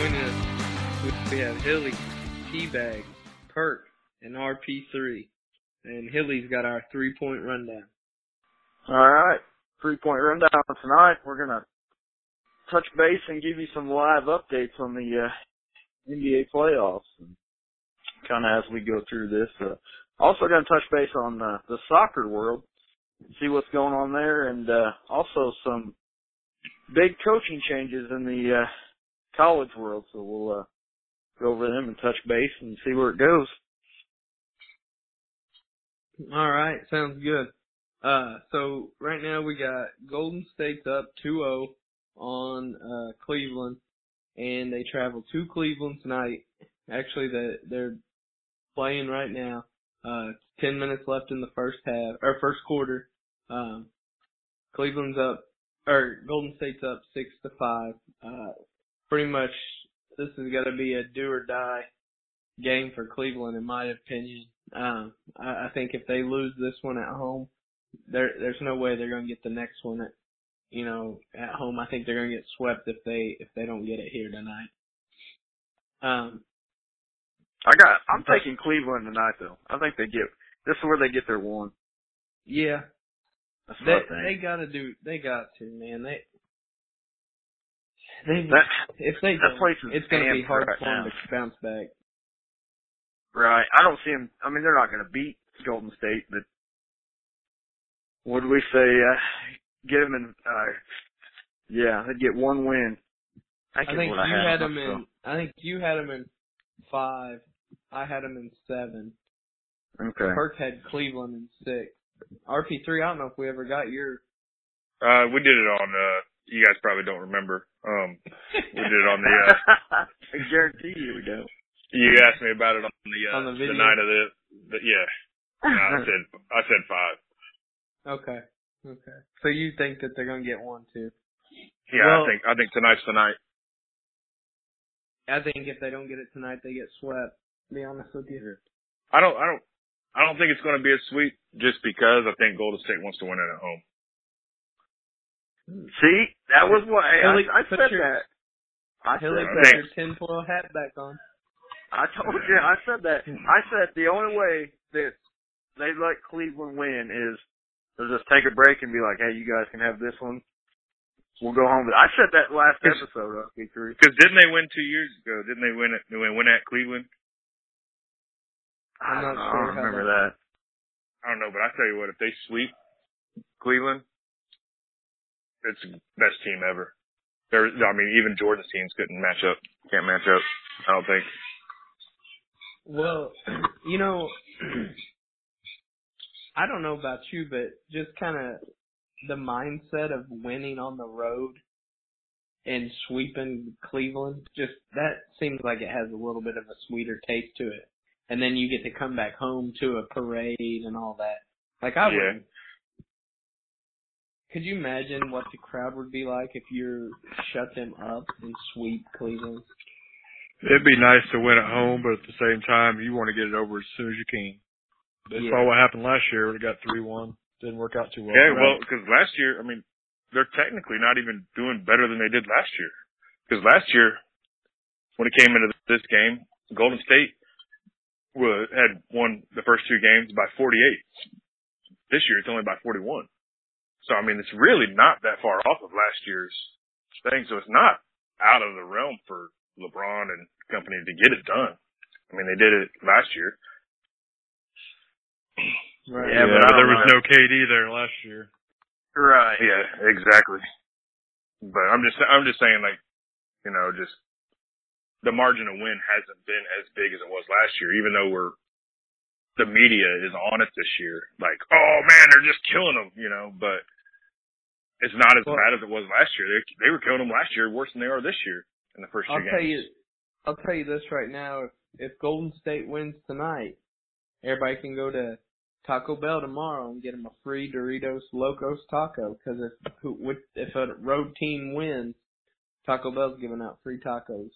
us, we have Hilly, Teabag, Perk, and RP3. And Hilly's got our three point rundown. All right. Three point rundown tonight. We're going to touch base and give you some live updates on the uh, NBA playoffs. And Kind of as we go through this. Uh, also going to touch base on uh, the soccer world, see what's going on there, and uh, also some big coaching changes in the uh, college world. So we'll uh, go over them and touch base and see where it goes. All right, sounds good. Uh, so right now we got Golden State's up 2-0 on uh, Cleveland, and they travel to Cleveland tonight. Actually, the, they're playing right now. Uh, 10 minutes left in the first half, or first quarter. Um, Cleveland's up, or Golden State's up 6 to 5. Uh, pretty much this is going to be a do or die game for Cleveland in my opinion. Um, I, I think if they lose this one at home, there there's no way they're going to get the next one at you know at home. I think they're going to get swept if they if they don't get it here tonight. Um, I got. I'm taking Cleveland tonight though. I think they get. This is where they get their one. Yeah, That's they what I think. they got to do. They got to man. They they That- if they that don't, place is it's going to be hard right for them now. to bounce back. Right. I don't see them. I mean, they're not going to beat Golden State, but what do we say? Uh, get them in. Uh, yeah, they'd get one win. I I think, think what I you had had them them in. I think you had them in five. I had them in seven. Okay. Perk had Cleveland in six. RP3, I don't know if we ever got your. Uh, we did it on, uh, you guys probably don't remember. Um, we did it on the, uh, I guarantee you we don't. you asked me about it on the, uh, On the video? night of the, the yeah. I said, I said five. Okay. Okay. So you think that they're gonna get one too? Yeah, Well- I think, I think tonight's tonight. I think if they don't get it tonight, they get swept. To be honest with you. I don't, I don't, I don't think it's going to be a sweep just because I think Golden State wants to win it at home. See, that was what I, Hilly, I, I said your- that. I Hilly, I put that. think- your tinfoil hat back on. I told you. I said that. I said the only way that they let Cleveland win is they'll just take a break and be like, "Hey, you guys can have this one. We'll go home." I said that last episode of B3. Because didn't they win two years ago? Didn't they win it? They win at Cleveland? I'm I not don't sure I don't how remember that- that. I don't know, but I tell you what, if they sweep Cleveland, it's the best team ever. There, I mean, even Jordan's teams couldn't match up. Can't match up. I don't think. Well, you know, I don't know about you, but just kind of the mindset of winning on the road and sweeping Cleveland, just that seems like it has a little bit of a sweeter taste to it. And then you get to come back home to a parade and all that. Like I Yeah. would. Could you imagine what the crowd would be like if you shut them up and sweep Cleveland? It'd be nice to win at home, but at the same time, you want to get it over as soon as you can. That's Yeah. all what happened last year. We got three one. Didn't work out too well. Yeah, for well, because last year, I mean, they're technically not even doing better than they did last year. Because last year, when it came into this game, Golden State wa had won the first two games by 48. This year, it's only by 41. So, I mean, it's really not that far off of last year's thing. So it's not out of the realm for LeBron and company to get it done. I mean, they did it last year. Right. Yeah, yeah, but there was know. no KD there last year. Right. Yeah, exactly. But I'm just I'm just saying like, you know, just the margin of win hasn't been as big as it was last year, even though we're the media is on it this year. Like, oh man, they're just killing them, you know, but it's not as Well- bad as it was last year. They they were killing them last year worse than they are this year in the first two I'll games. tell you, I'll tell you this right now. If, if Golden State wins tonight, everybody can go to Taco Bell tomorrow and get them a free Doritos Locos taco. Because if who, with- if a road team wins, Taco Bell's giving out free tacos.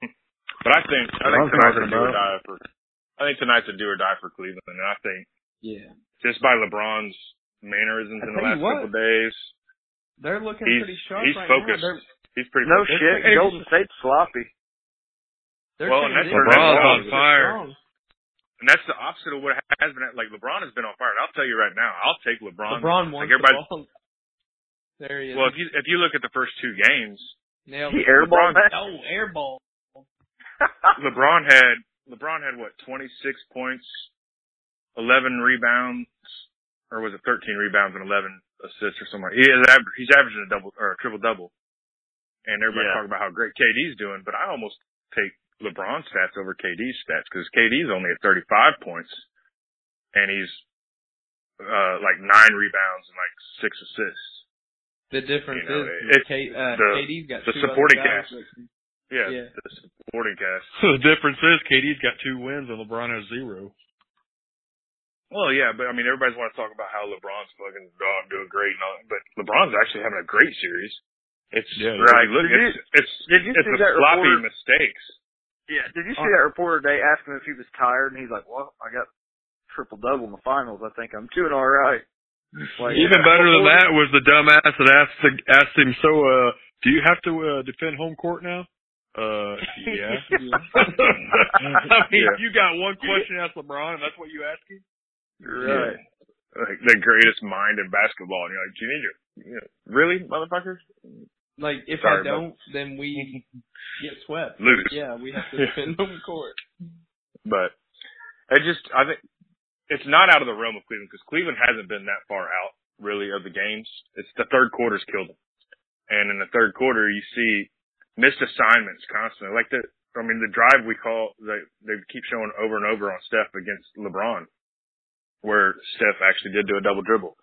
But I think I think I'm tonight's a do or die for I think tonight's a do or die for Cleveland and I think Yeah. just by LeBron's mannerisms in the last what. couple of days. They're looking He's pretty sharp he's right focused. now. He's pretty No focused. shit, And Golden State's sloppy. they're Well, and that's LeBron's on fire. And that's the opposite of what has been. Like LeBron has been on fire. And I'll tell you right now, I'll take LeBron. LeBron like wants the everybody. ball. There he is. Well, if you if you look at the first two games, Nailed He it. airballed that. Oh, airball. LeBron had LeBron had what twenty six points, eleven rebounds, or was it thirteen rebounds and eleven assists or something? He is aver- he's averaging a double or a triple double, and everybody Yeah. talking about how great KD's doing. But I almost take LeBron's stats over KD's stats because KD's only at thirty five points, and he's uh like nine rebounds and like six assists. The difference You know, is it's K, uh, the- KD's got the two supporting cast. Yeah, Yeah. the supporting cast. the difference is KD's got two wins and LeBron has zero. Well, yeah, but I mean, everybody's want to talk about how LeBron's fucking oh, doing great, and all, but LeBron's actually having a great series. It's Yeah, right. Look, Did it's it's Did you it's see the that sloppy reporter? mistakes. Yeah. Did you see Uh, that reporter today ask him if he was tired, and he's like, "Well, I got triple double in the finals. I think I'm doing all right." Like, Even better than that was the dumbass that asked the, asked him, "So, uh, do you have to uh, defend home court now?" Uh, yeah. I mean, Yeah. you got one question asked LeBron, and that's what you ask him. Right. Like the greatest mind in basketball, and you're like, do you need your, know, really, motherfuckers? Like, if Sorry, I don't, then we get swept. Lose. Yeah, we have to defend home court. But it just, I think it's not out of the realm of Cleveland because Cleveland hasn't been that far out really of the games. It's the third quarter's killed them, and in the third quarter you see missed assignments constantly. Like the, I mean, the drive we call they they keep showing over and over on Steph against LeBron, where Steph actually did do a double dribble.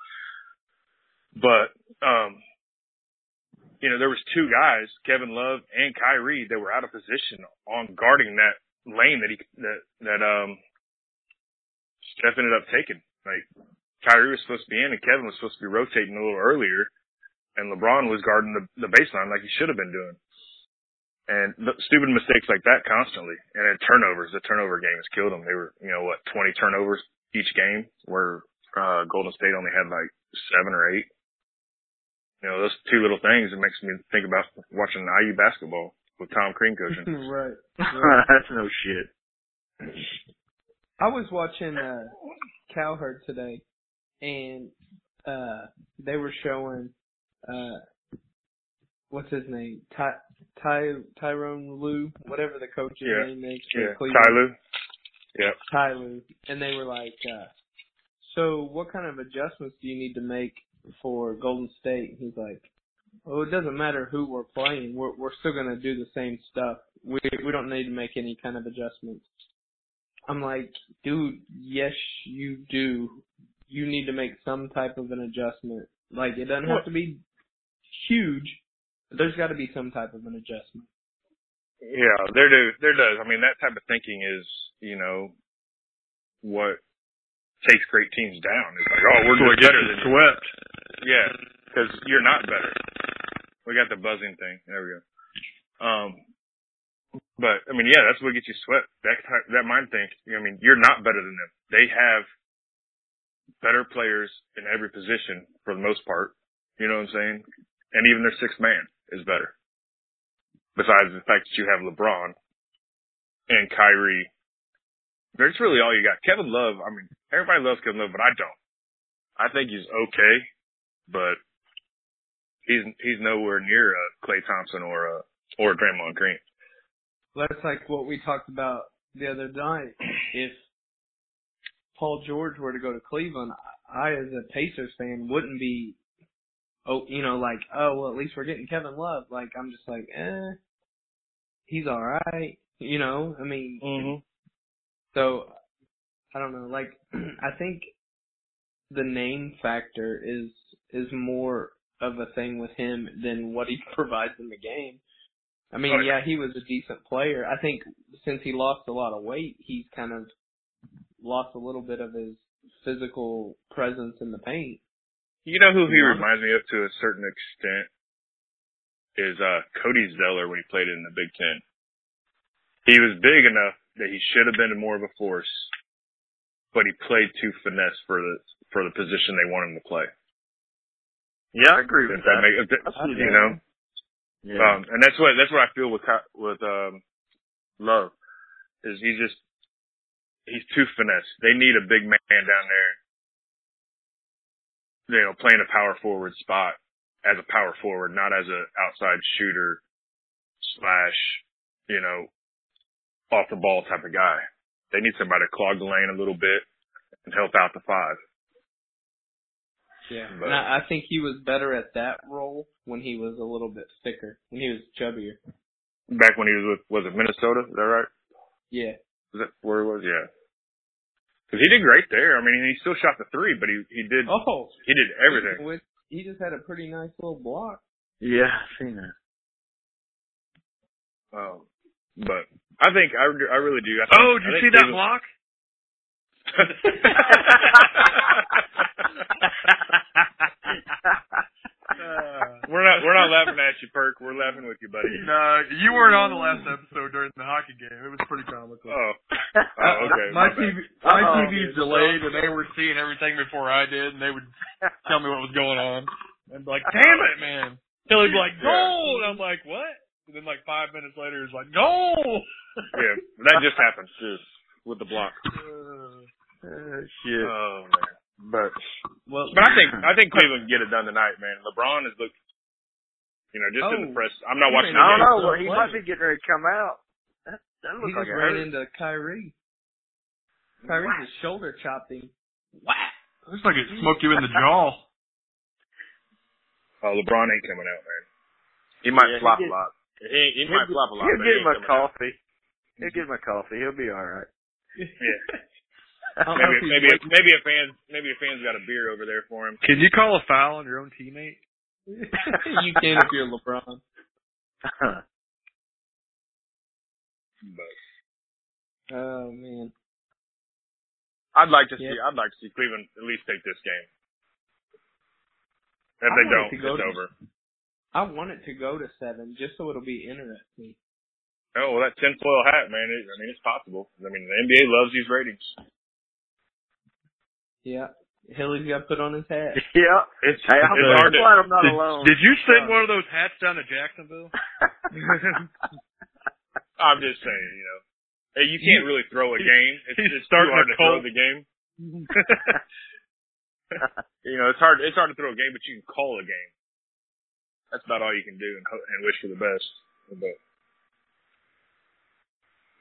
But um, you know, there was two guys, Kevin Love and Kyrie, that were out of position on guarding that lane that he that that um Steph ended up taking. Like Kyrie was supposed to be in and Kevin was supposed to be rotating a little earlier and LeBron was guarding the the baseline like he should have been doing. And the stupid mistakes like that constantly. And then turnovers. The turnover game has killed them. They were, you know, what, 20 turnovers each game where, uh, Golden State only had like seven or eight. You know, those two little things, it makes me think about watching IU basketball with Tom Crean coaching. right. That's no shit. I was watching uh Cowherd today and uh they were showing uh what's his name? Ty Ty Tyronn Lue, whatever the coach's Yeah. name is Yeah. Cleveland. Ty Lue. Yep. Ty Lue. And they were like, uh so what kind of adjustments do you need to make for Golden State? He's like, Well, it doesn't matter who we're playing. We're we're still gonna do the same stuff. We we don't need to make any kind of adjustments. I'm like, dude, yes, you do. You need to make some type of an adjustment. Like, it doesn't have to be huge, but there's got to be some type of an adjustment. Yeah, there do there does. I mean, that type of thinking is, you know, what takes great teams down. It's like, oh, we're So just better you than you. swept. Yeah, because you're not better. We got the buzzing thing. There we go. Um, but I mean, yeah, that's what gets you swept. That type, that mind think. I mean, you're not better than them. They have better players in every position for the most part. You know what I'm saying? And even their sixth man is better. Besides the fact that you have LeBron and Kyrie. That's really all you got. Kevin Love, I mean, everybody loves Kevin Love, but I don't. I think he's okay, but he's he's nowhere near uh, Klay Thompson or uh, or a Draymond Green. That's like what we talked about the other night. If Paul George were to go to Cleveland, I, as a Pacers fan, wouldn't be, oh, you know, like, oh, well, at least we're getting Kevin Love. Like, I'm just like, eh, he's all right. You know, I mean, Mm-hmm. so I don't know. Like, I think the name factor is is more of a thing with him than what he provides in the game. I mean, yeah, he was a decent player. I think since he lost a lot of weight, he's kind of lost a little bit of his physical presence in the paint. You know who he reminds me of to a certain extent is uh Cody Zeller when he played in the Big Ten. He was big enough that he should have been more of a force, but he played too finesse for the for the position they want him to play. Yeah, I agree with If that that. make, that, you know, Yeah. um, and that's what that's what I feel with with um, Love is he's just he's too finesse. They need a big man down there, you know, playing a power forward spot as a power forward, not as a outside shooter slash, you know, off the ball type of guy. They need somebody to clog the lane a little bit and help out the five. Yeah, But- and I, I think he was better at that role when he was a little bit thicker, when he was chubbier. Back when he was with was it Minnesota? Is that right? Yeah, Was that where he was? Yeah. Because he did great there. I mean, he still shot the three, but he he did Oh, he did everything. With, he just had a pretty nice little block. Yeah, I've seen that. Um, but I think I, I really do. I think, Oh, did you think see that Cleveland- block? we're not we're not laughing at you, Perk. We're laughing with you, buddy. no, you weren't on the last episode during the hockey game. It was pretty comical. Oh, oh okay. my my bad. TV, my Uh-oh. TV's delayed, and they were seeing everything before I did, and they would tell me what was going on. And be like, "Damn it, man!" He'll be like, "Goal!" And I'm like, "What?" And then like five minutes later, he's like, "Goal!" Yeah, that just happened too with the block. Uh, shit. Oh man. But Well, But I think I think Cleveland can get it done tonight, man. LeBron is looked, you know, just in the Oh. press. I'm not watching ran the I don't know. so Well, he close. might be getting ready to come out. That, that he looks like just ran hurt. into Kyrie. Kyrie just shoulder chopped him. Whack. Looks like it smoked you in the jaw. Oh, LeBron ain't coming out, man. He might Yeah, he flop did- a lot. He, he might flop a lot, He'll but he get him a coming out. coffee. He'll get him a coffee. He'll be all right. Yeah. I Maybe maybe waiting- maybe a fan maybe a fan's got a beer over there for him. Can you call a foul on your own teammate? you can if you're LeBron. But Oh man. I'd like to see I'd like to see Cleveland at least take this game. If I they don't, to go it's to- over. I want it to go to seven just so it'll be interesting. Oh well, that tinfoil hat, man. It, I mean, it's possible. I mean, the NBA loves these ratings. Yeah. Hilly's got put on his hat. yeah. It's Hey, I'm it's hard to. glad I'm not Did, alone. did you send one of those hats down to Jacksonville? I'm just saying, you know, hey, you can't really throw a game. It's, he's it's starting hard a to throw cult. the game. you know, it's hard. It's hard to throw a game, but you can call a game. That's about all you can do and, ho- and wish for the best. But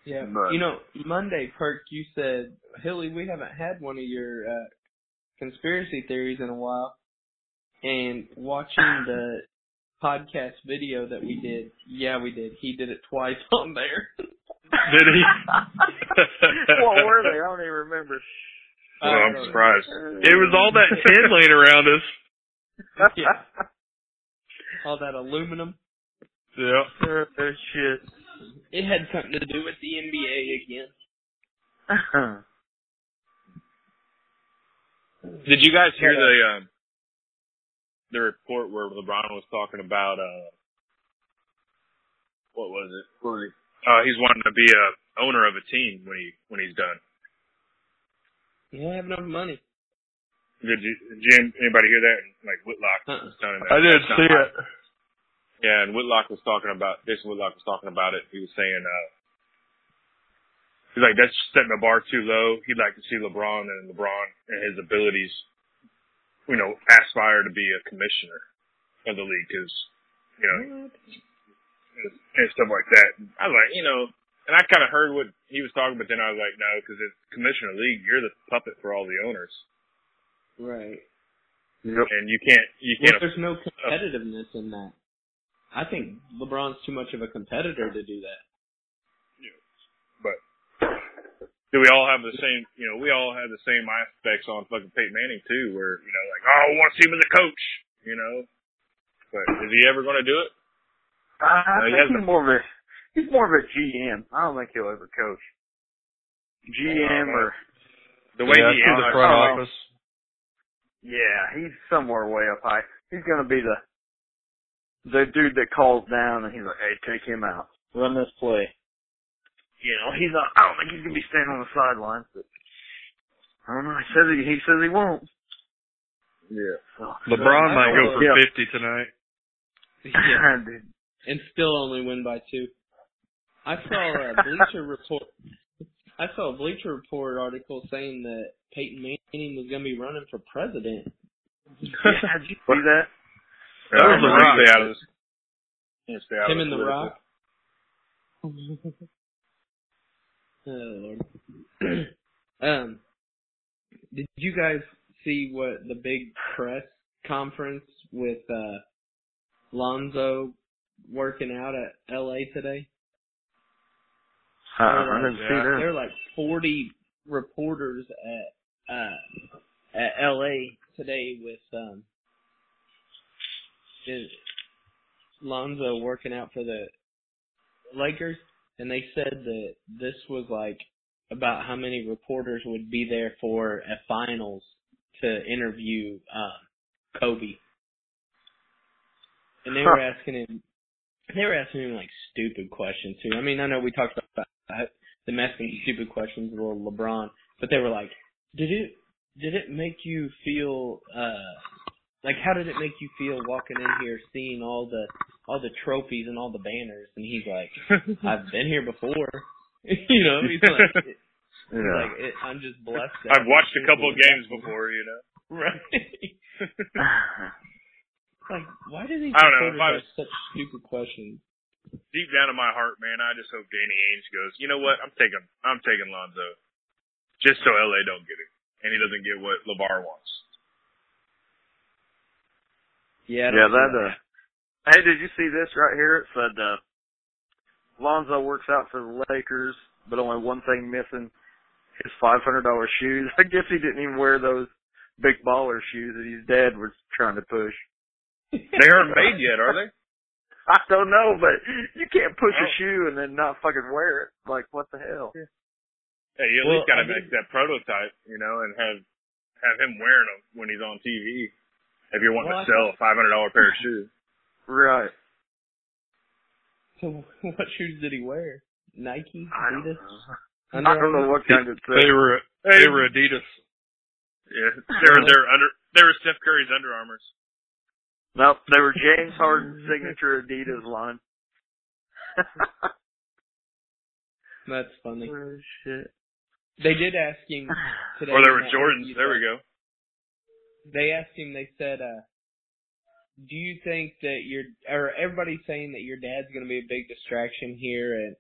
Yeah. But- You know, Monday, Perk, you said, Hilly, we haven't had one of your uh, conspiracy theories in a while. And watching the podcast video that we did, yeah, we did. He did it twice on there. Did he? what were they? I don't even remember. well, I'm Uh, surprised. It was all that tin laying around us. Yeah. All that aluminum. Yeah. oh, shit. It had something to do with the NBA again. Uh-huh. Did you guys hear the um, the report where LeBron was talking about uh, what was it? What was he? Uh, he's wanting to be a owner of a team when he when he's done. You don't have enough money. Did you, did you anybody hear that? Like Whitlock Uh-uh. was telling that. I didn't That's not see high. it. Yeah, and Whitlock was talking about Jason Whitlock was talking about it. He was saying uh he's like that's setting the bar too low. He'd like to see LeBron and LeBron and his abilities, you know, aspire to be a commissioner of the league because you know and, and stuff like that. I was like, you know, and I kind of heard what he was talking, but then I was like, no, because it's commissioner league, you're the puppet for all the owners, Right. Yep. and you can't you can't. there's no competitiveness in that. I think LeBron's too much of a competitor to do that. But do we all have the same? You know, we all have the same aspects on fucking Peyton Manning too, where you know, like, oh, I want to see him as a coach. You know, but is he ever going to do it? I, No, he think he's more of a he's more of a GM. I don't think he'll ever coach. GM uh, or The way yeah, he through the front Oh. office. yeah, he's somewhere way up high. He's gonna be the the dude that calls down and he's like, "Hey, take him out, run this play." You know, he's not. I don't think he's gonna be standing on the sidelines, but I don't know. He says he, he says he won't. Yeah. So, LeBron might go for Yeah. 50 tonight. Yeah, Dude. and still only win by two. I saw a Bleacher Report. I saw a Bleacher Report article saying that Peyton Manning was going to be running for president. Yeah, did you see that? Yeah, was I'm gonna Rock. Stay out of this. Yeah, stay out Him of and The political. Rock. oh Lord. um, did you guys see what the big press conference with uh Lonzo working out at LA today? Uh, I didn't see Yeah. that. There are like 40 reporters at uh at LA today with um is Lonzo working out for the Lakers and they said that this was like about how many reporters would be there for a finals to interview um Kobe. And they were asking him they were asking him like stupid questions too. I mean, I know we talked about them asking stupid questions with little LeBron, but they were like, "Did it did it make you feel uh like how did it make you feel walking in here seeing all the all the trophies and all the banners?" And he's like, "I've been here before." you know, he's like, he's Yeah. like it, I'm just blessed. I've watched a I'm couple of games before, you know. right? like, why do these I don't know, if I ask such stupid questions? Deep down in my heart, man, I just hope Danny Ainge goes. You know what? I'm taking, I'm taking Lonzo, just so LA don't get it, and he doesn't get what LaVar wants. Yeah, yeah, see that, uh, hey, did you see this right here? It said, uh, Lonzo works out for the Lakers, but only one thing missing, his $500 shoes. I guess he didn't even wear those big baller shoes that his dad was trying to push. They aren't made yet, are they? I don't know, but you can't push a Oh. shoe and then not fucking wear it. Like, what the hell? Hey, you at Well, least got to I make that prototype, you know, and have have him wearing them when he's on TV. If you're wanting Well, to sell a five hundred dollar pair of shoes, Right. So what shoes did he wear? Nike, I don't Adidas, know. I don't know what kind of said. They were they were Adidas. yeah, they were their under they were Steph Curry's Under Armours. Nope, they were James Harden's signature Adidas line. That's funny. oh, shit. They did ask him today. Or they were Jordans. There we go. They asked him. They said, uh, "Do you think that your or everybody's saying that your dad's going to be a big distraction here, and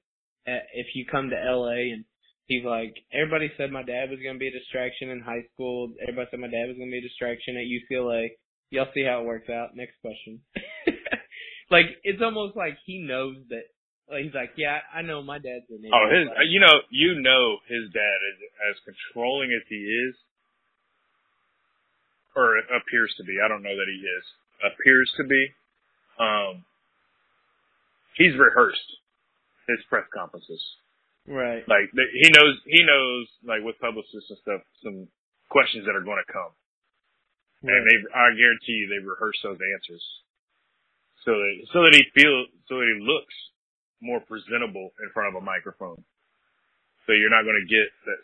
if you come to L.A. and he's like, everybody said my dad was going to be a distraction in high school. Everybody said my dad was going to be a distraction at UCLA. Y'all see how it works out. Next question. like it's almost like he knows that. Like he's like, yeah, I know my dad's an idiot. Oh, his you know you know his dad is as controlling as he is, or appears to be. I don't know that he is. Appears to be. Um, he's rehearsed his press conferences. right. Like he knows, he knows like with publicists and stuff, some questions that are going to come, and they, I guarantee you, they rehearse those answers, so that so that he feels, so that he looks more presentable in front of a microphone. So you're not going to get that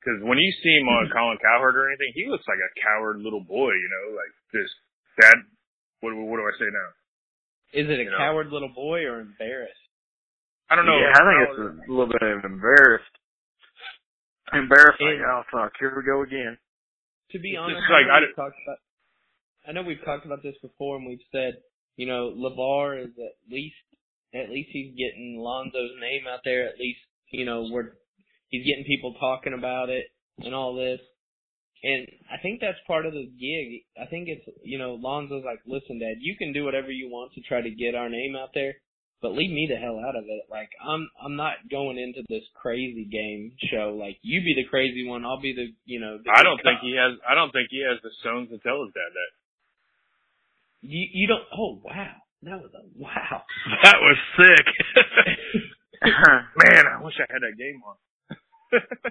because when you see him on mm-hmm. Colin Cowherd or anything, he looks like a coward little boy, you know, like just that. What, what do I say now? Is it a you know. coward little boy or embarrassed? I don't know. Yeah, I think it's a little bit of embarrassed. Embarrassing. And- oh, fuck. Here we go again. To be It's honest, like, I, know I we've talked about, I know we've talked about this before, and we've said, you know, LaVar is at least, at least he's getting Lonzo's name out there. At least, you know, we're he's getting people talking about it and all this. And I think that's part of the gig. I think it's, you know, Lonzo's like, listen, Dad, you can do whatever you want to try to get our name out there, but leave me the hell out of it. Like, I'm, I'm not going into this crazy game show. Like, you be the crazy one, I'll be the, you know. The I don't think cop. he has. I don't think he has the stones to tell his dad that. You, you don't. Oh wow, that was a wow. That was sick. Man, I wish I had that game on.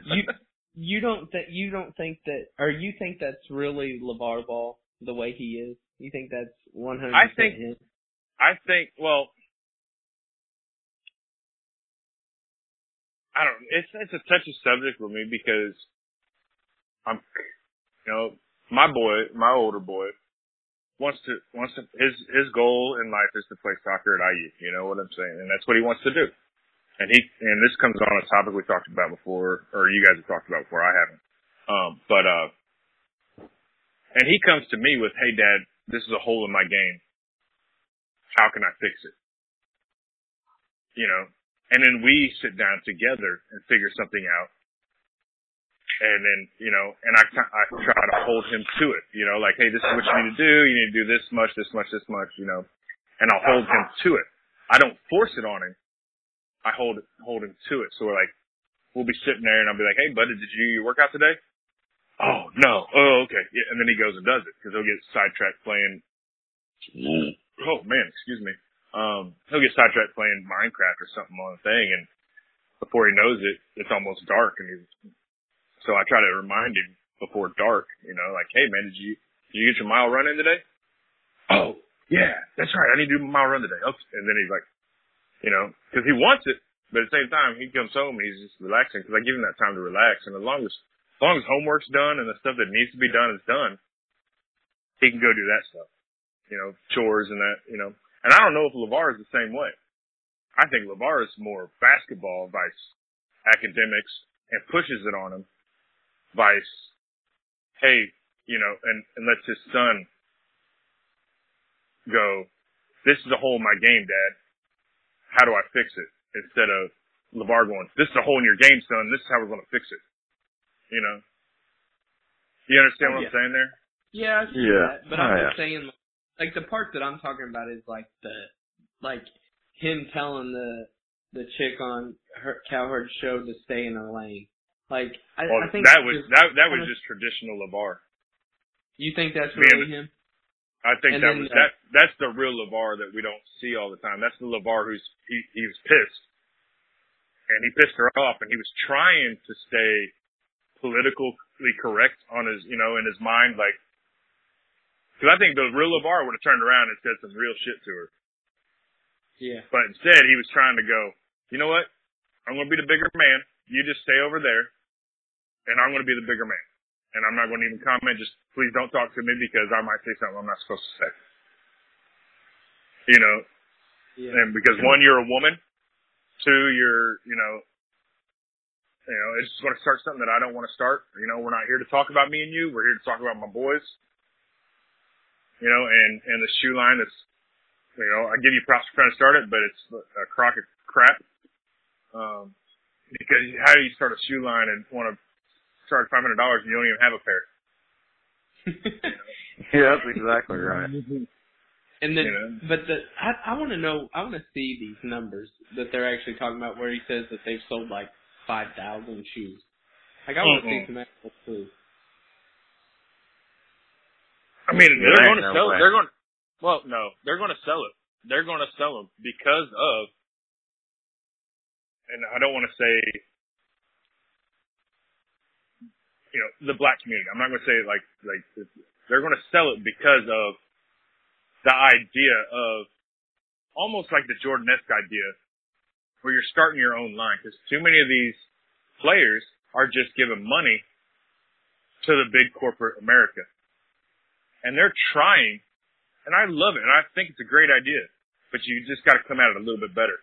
You you don't that you don't think that or you think that's really LaVar Ball the way he is? You think that's one hundred I think- him? I think. Well, I don't. It's it's a touchy subject with me because I'm, you know, my boy, my older boy, wants to wants to his his goal in life is to play soccer at IU. You know what I'm saying, and that's what he wants to do. And he and this comes on a topic we talked about before, or you guys have talked about before. I haven't. Um, but uh, and he comes to me with, "Hey, Dad, this is a hole in my game. How can I fix it?" You know, and then we sit down together and figure something out and then you know, and I I try to hold him to it. You know, like, hey, this is what you need to do. You need to do this much, this much, this much. You know, and I'll hold him to it. I don't force it on him. I hold hold him to it. So we're like, we'll be sitting there, and I'll be like, hey, buddy, did you do your workout today? Oh no. Oh, okay. Yeah, and then he goes and does it because he'll get sidetracked playing. Oh man, excuse me. Um, he'll get sidetracked playing Minecraft or something on the thing, and before he knows it, it's almost dark, and he's so I try to remind him before dark, you know, like, hey man, did you did you get your mile run in today? Oh, yeah, that's right. I need to do my mile run today. Okay. And then he's like, you know, because he wants it, but at the same time, he comes home and he's just relaxing because I give him that time to relax. And as long as as long as homework's done and the stuff that needs to be done is done, he can go do that stuff. You know, chores and that. You know, and I don't know if LaVar is the same way. I think LaVar is more basketball vice academics and pushes it on him Vice, hey, you know, and, and lets his son go, this is a hole in my game, dad. How do I fix it? Instead of LaVar going, this is a hole in your game, son. This is how we're going to fix it. You know? You understand what yeah. I'm saying there? Yeah, I see Yeah. that. But Oh, I'm yeah. just saying, like the part that I'm talking about is like the, like him telling the the chick on her Cowherd's show to stay in her lane. Like I, Well, I think that was just- that that was just traditional LaVar. You think that's Man, really him? I think And that then, was uh, that that's the real LaVar that we don't see all the time. That's the LaVar who's he he was pissed. And he pissed her off and he was trying to stay politically correct on his you know, in his mind, like because I think the real LaVar would have turned around and said some real shit to her. Yeah. But instead he was trying to go, you know what? I'm gonna be the bigger man. You just stay over there and I'm gonna be the bigger man. And I'm not gonna even comment, just please don't talk to me because I might say something I'm not supposed to say. You know, Yeah. and because one, you're a woman. Two, you're, you know, you know, it's going to start something that I don't want to start. You know, we're not here to talk about me and you. We're here to talk about my boys. You know, and and the shoe line is, you know, I give you props for trying to start it, but it's a crock of crap. Um, because how do you start a shoe line and want to charge five hundred dollars and you don't even have a pair? Yeah, that's exactly right. And then, You know? but the I I want to know I want to see these numbers that they're actually talking about where he says that they've sold like five thousand shoes. Like I want to see Mhm. some actual proof. I mean, Yeah, they're there going to no sell. way. They're going. Well, no, they're going to sell it. They're going to sell them because of, and I don't want to say, you know, the black community. I'm not going to say like like they're going to sell it because of the idea of almost like the Jordan-esque idea, where you're starting your own line. Because too many of these players are just giving money to the big corporate America and they're trying, and I love it, and I think it's a great idea, but you just got to come at it a little bit better,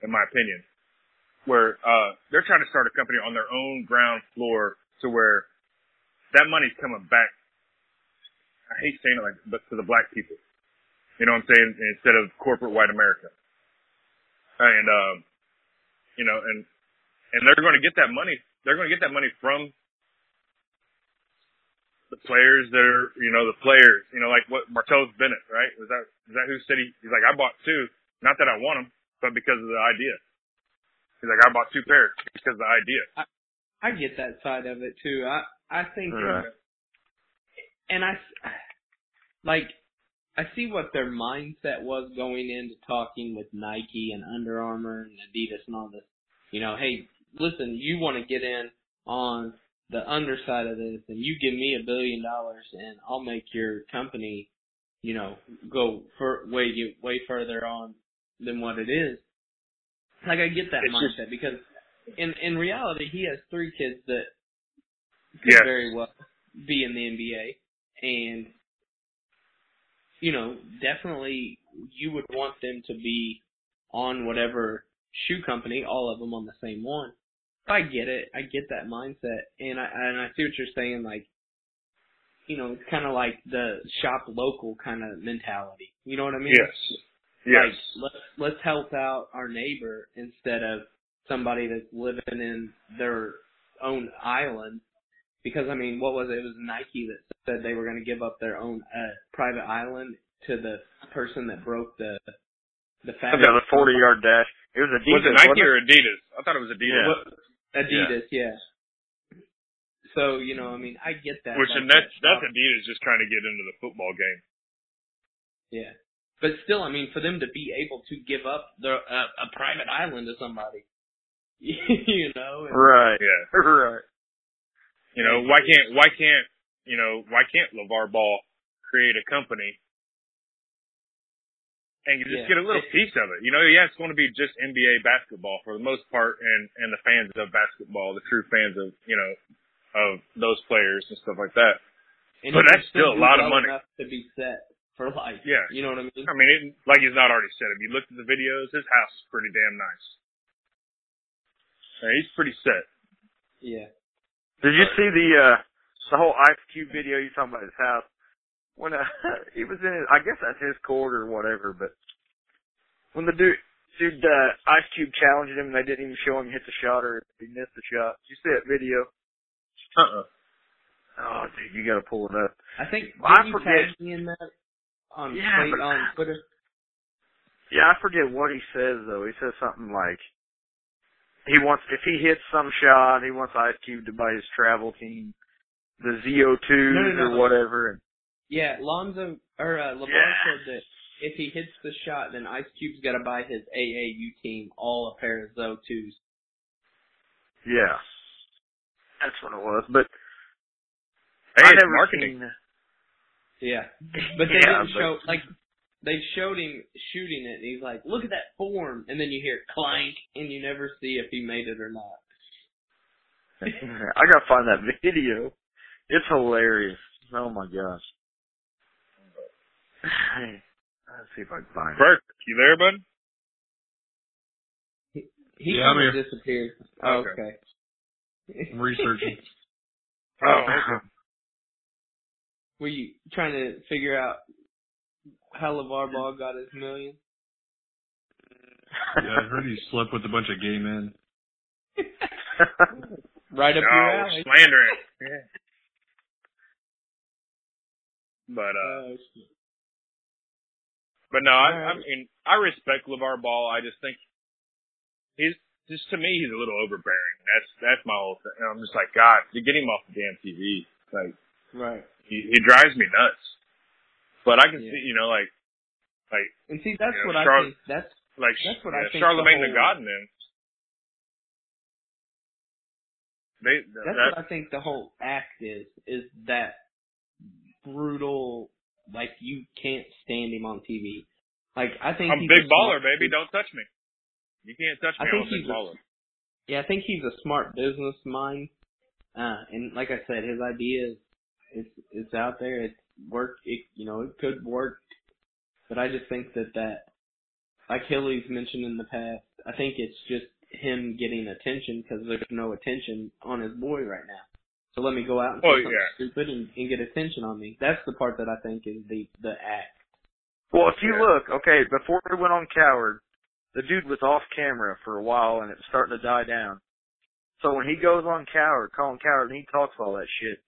in my opinion. Where uh, they're trying to start a company on their own ground floor to where that money's coming back. I hate saying it like, but to the black people, you know what I'm saying? Instead of corporate white America, and um, you know, and and they're going to get that money. They're going to get that money from the players that are, you know, the players, you know, like what Martellus Bennett, right? Was that, is that who said he, he's like, I bought two, not that I want them, but because of the idea. He's like, I bought two pairs because of the idea. I get that side of it too. I I think, uh, Right. and I like I see what their mindset was going into talking with Nike and Under Armour and Adidas and all this. You know, hey, listen, you want to get in on the underside of this, and you give me a billion dollars, and I'll make your company, you know, go for way way further on than what it is. Like I get that It's just- mindset because in in reality, he has three kids that could Yes. very well be in the NBA, and you know, definitely you would want them to be on whatever shoe company, all of them on the same one. I get it. I get that mindset, and I and I see what you're saying. Like, you know, it's kind of like the shop local kind of mentality. You know what I mean? Yes. Yes. Like, let's let's help out our neighbor instead of somebody that's living in their own island. Because I mean, what was it? It was Nike that said they were going to give up their own uh, private island to the person that broke the the I've fast. got a 40 yard dash. It was Adidas. was it Nike or Adidas? I thought it was Adidas. Yeah. Adidas, yeah. So you know, I mean, I get that. Which like and that's that that's Adidas just trying to get into the football game. Yeah. But still, I mean, for them to be able to give up their uh, a private island to somebody, you know, and- Right. Yeah. Right. You know, why can't why can't you know why can't LaVar Ball create a company and you just Yeah. get a little piece of it? You know, yeah, it's going to be just NBA basketball for the most part, and and the fans of basketball, the true fans of you know of those players and stuff like that. and But that's can still a lot of money. to be set for life. Yeah. You know what I mean? I mean, it, like he's not already said. If you looked at the videos, his house is pretty damn nice. Yeah, he's pretty set. Yeah. Did you see the uh the whole Ice Cube video you talking about his house? When uh, he was in his, I guess that's his court or whatever, but when the dude dude uh, Ice Cube challenged him and they didn't even show him hit the shot or he missed the shot. Did you see that video? Uh-uh. Oh dude, you gotta pull it up. I think Well, I did you forget- tag me in that on Yeah, Twitter- but- on Twitter? Yeah, I forget what he says though. He says something like he wants if he hits some shot, he wants Ice Cube to buy his travel team, the ZO2s No, no, no. or whatever. And Yeah, Lonzo or uh, LeBron Yeah. said that if he hits the shot, then Ice Cube's got to buy his AAU team all a pair of Zo2s. yeah, that's what it was. But Hey, I never marketing. seen. Yeah, but they Yeah, didn't but- show like they showed him shooting it, and he's like, "Look at that form," and then you hear clank, and you never see if he made it or not. I gotta find that video. It's hilarious. Oh my gosh. Let's see if I can find it. Perk, you there, bud? He Yeah, I'm here. disappeared. Oh, Okay. okay. I'm researching. Oh, okay. Were you trying to figure out how LaVar Ball got his million? Yeah, I heard he slept with a bunch of gay men. Right up no, your alley. slandering. Yeah. But uh, Oh, but no, I, I mean, I respect LaVar Ball. I just think he's just to me, he's a little overbearing. That's that's my whole thing. And I'm just like, God, you get him off the damn TV. Like right. he, he drives me nuts. But I can Yeah. see, you know, like like And see, that's You know, what I think. That's like That's what yeah, I think Charlemagne the the, God. They that's that, what I think the whole act is. Is that brutal? Like you can't stand him on TV. Like I think I'm he's big baller, smart- baby. Don't touch me. You can't touch I me. think I'm a big he's a- Yeah, I think he's a smart business mind. Uh, and like I said, his idea is it's it's out there. It's work. It you know it could work, but I just think that that like Hilly's mentioned in the past, I think it's just him getting attention because there's no attention on his boy right now. So let me go out and Oh, say something yeah. stupid and, and get attention on me. That's the part that I think is the the act. Well, if you Yeah. look, okay, before we went on Cowherd, the dude was off camera for a while and it was starting to die down. So when he goes on Cowherd, Colin Cowherd, and he talks all that shit,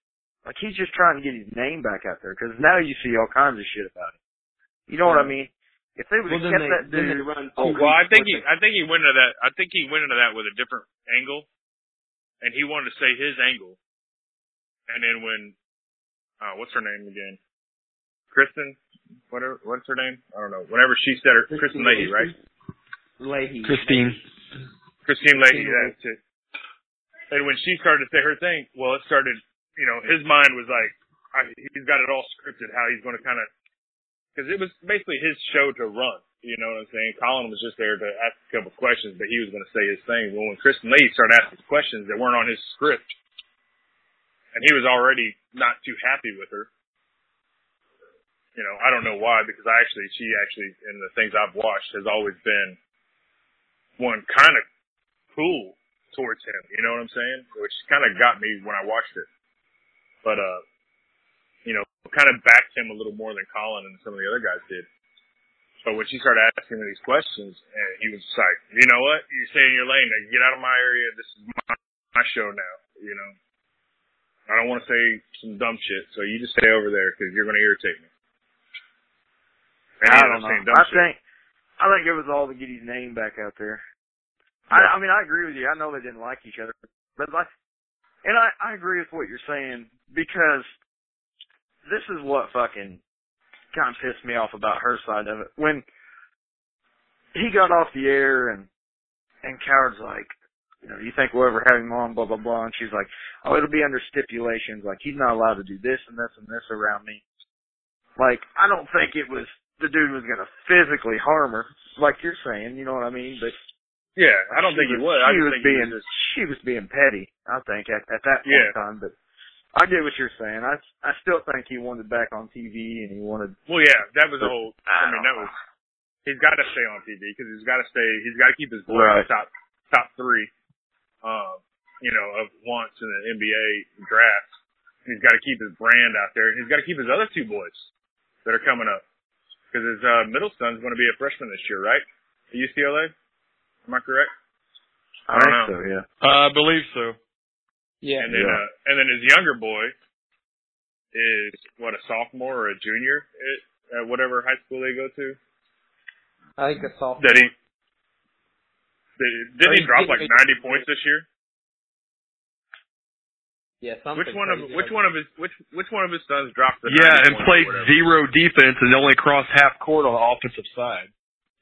like he's just trying to get his name back out there because now you see all kinds of shit about it. You know what I mean? If they would Well, have then kept they that then dude, run. Oh, two well, I think he, worth I think he went into that. I think he went into that with a different angle, and he wanted to say his angle. And then when, uh, what's her name again? Kristen, whatever, what's her name? I don't know. Whenever she said her, Kristen Leahy, right? Leahy. Kristine. Kristine Leahy, Kristine that's it. And when she started to say her thing, well, it started, you know, his mind was like, I, he's got it all scripted how he's going to kind of, because it was basically his show to run. You know what I'm saying? Colin was just there to ask a couple questions, but he was going to say his thing. Well, when Kristen Lee started asking questions that weren't on his script, and he was already not too happy with her, you know, I don't know why because I actually, she actually, in the things I've watched, has always been one kind of cool towards him. You know what I'm saying? Which kind of got me when I watched it. But uh, you know, kind of backed him a little more than Colin and some of the other guys did. But when she started asking me these questions, and he was like, you know what? You stay in your lane. Now get out of my area. This is my, my show now. You know. I don't want to say some dumb shit, so you just stay over there because you're going to irritate me. And I don't know. I shit. think I think it was all to get his name back out there. I, I mean, I agree with you. I know they didn't like each other, but like, and I I agree with what you're saying because this is what fucking kind of pissed me off about her side of it when he got off the air and and Cowherd's like, you know, you think we'll ever have him on, blah blah blah, and she's like, oh, it'll be under stipulations, like he's not allowed to do this and this and this around me. Like, I don't think it was the dude was gonna physically harm her, like you're saying, you know what I mean? But Yeah, I don't think he would. I She just was being was just, she was being petty. I think at, at that point Yeah. in time, but I get what you're saying. I I still think he wanted back on TV and he wanted. well, yeah, that was the whole. I mean, don't that was. He's got to stay on TV because he's got to stay. He's got to keep his boy Right. in the top top three. Um, you know, of wants in the NBA draft. He's got to keep his brand out there, and he's got to keep his other two boys that are coming up. Because his uh, middle son's going to be a freshman this year, right? At UCLA. Am I correct? I, I don't think know. so. Yeah. Uh, I believe so. Yeah. And then, Yeah. uh, and then his younger boy is what a sophomore or a junior at, at whatever high school they go to. I think a sophomore. That he did, did Or he drop like ninety do points this year? Yeah, something. Which one of which one of his which which one of his sons dropped the Yeah, 90 and points or played zero defense and only crossed half court on the offensive side.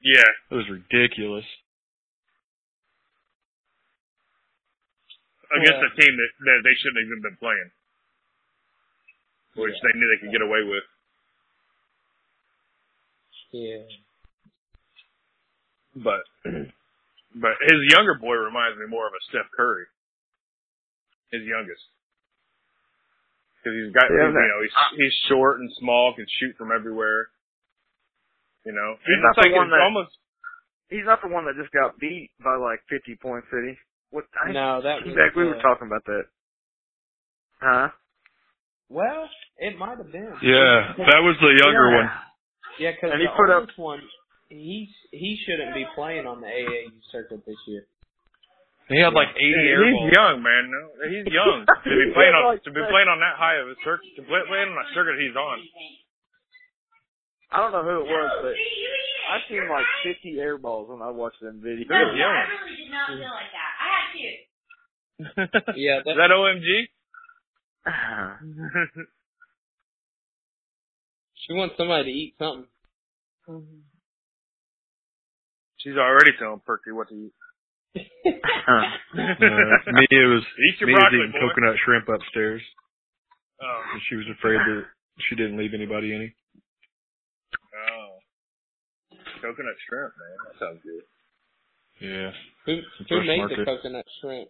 Yeah, It was ridiculous. Against Yeah. a team that, that they shouldn't have even been playing, which Yeah. they knew they could get away with. Yeah. But but his younger boy reminds me more of a Steph Curry. His youngest. Because he's got, Yeah, you know, he's he's short and small, can shoot from everywhere. You know, He's and not the like one that- almost He's not the one that just got beat by like 50 points, did he? What? I, No, that was. Back, we were talking about that. Huh? Well, it might have been. Yeah, that was the younger Yeah. one. Yeah, because the he put up- one, he's he shouldn't be playing on the AAU circuit this year. He had like 80 air he's balls. young, man. No, he's young to be playing on to be that. playing on that high of a circuit to play, playing on a circuit he's on. I don't know who it was, but I seen like 50 air balls when I watched them videos. Dude, I young. really did not feel like that. I. Yeah, Is that OMG? She wants somebody to eat something. She's already telling Perky what to eat. Uh, me, it was Eat your me was broccoli, eating boy. coconut shrimp upstairs. Oh, she was afraid that she didn't leave anybody any. oh. Coconut shrimp, man. That sounds good. Yeah. Who Some who made market. the coconut shrimp?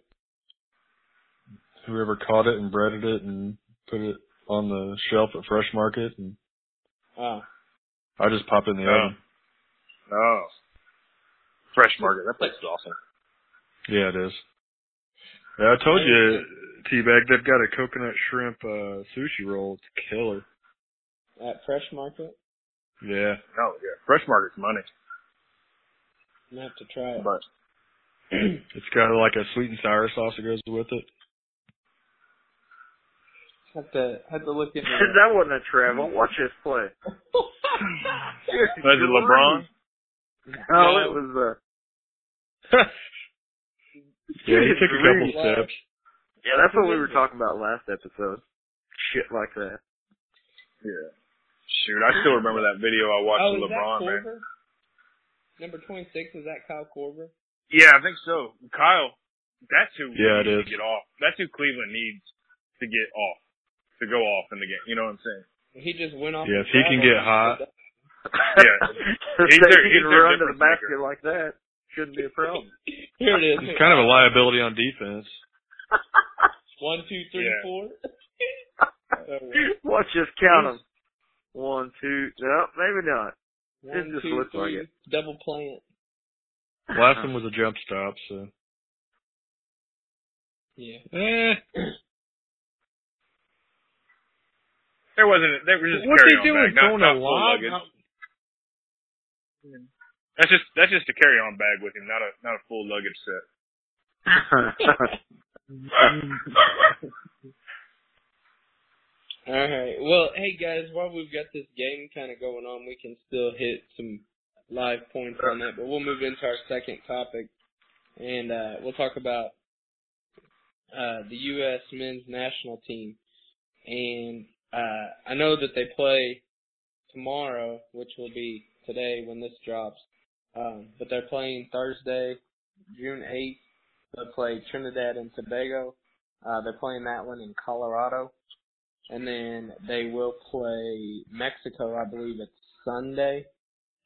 Whoever caught it and breaded it and put it on the shelf at Fresh Market, and Oh, I just popped it in the Oh. oven. Oh. Fresh Market. That place is awesome. Yeah, it is. Yeah, I told you, Teabag, they've got a coconut shrimp uh sushi roll. It's killer. at Fresh Market. Yeah. Oh, yeah. Fresh Market's money. I'm gonna have to try it. But It's got like a sweet and sour sauce that goes with it. Have to have to look into that that wasn't a travel. Watch this play. was it LeBron? No, it was uh Yeah, he took a couple Grief. steps. Yeah, that's what we were talking about last episode. Shit like that. Yeah. Shoot, I still remember that video I watched oh, of LeBron, that man. Korver? Number twenty six is that Kyle Korver? Yeah, I think so. Kyle, that's who Yeah, it needs to get off. That's who Cleveland needs to get off, to go off in the game. You know what I'm saying? He just went off. Yeah, if he can get hot. Yeah. He's He's their- he can run to the difference maker. basket like that. Shouldn't be a problem. Here it is. He's kind of a liability on defense. One, two, three, Yeah. four. Watch uh, just count them. One, two. No, maybe not. One, just two, looks like three, it. Double plant. Last one was a jump stop, so. Yeah. Eh. There wasn't. They were just What's he carry on doing? bag, not, Throwing not a full log? luggage. That's just that's just a carry on bag with him, not a not a full luggage set. All right. Well, hey guys, while we've got this game kind of going on, we can still hit some live points on that, but we'll move into our second topic, and uh, we'll talk about uh, the U.S. men's national team. And uh, I know that they play tomorrow, which will be today when this drops, um, but they're playing Thursday, June 8th. They play Trinidad and Tobago. Uh, they're playing that one in Colorado and then they will play Mexico. I believe it's Sunday.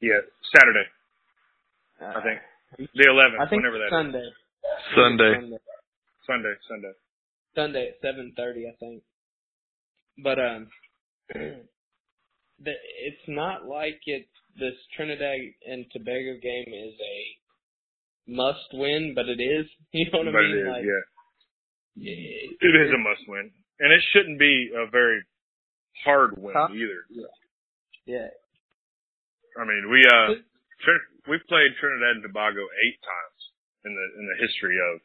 Yeah, Saturday, Uh, I think the 11th, I think whenever it's that is. Sunday. Sunday. Sunday. Sunday, Sunday. Sunday at seven thirty, I think. But um, the, it's not like it. This Trinidad and Tobago game is a must win, but it is. You know what but I mean? it is, like, yeah. yeah. It is a must win, and it shouldn't be a very hard win Tough. either. Yeah. Yeah. I mean, we uh, we've played Trinidad and Tobago eight times in the in the history of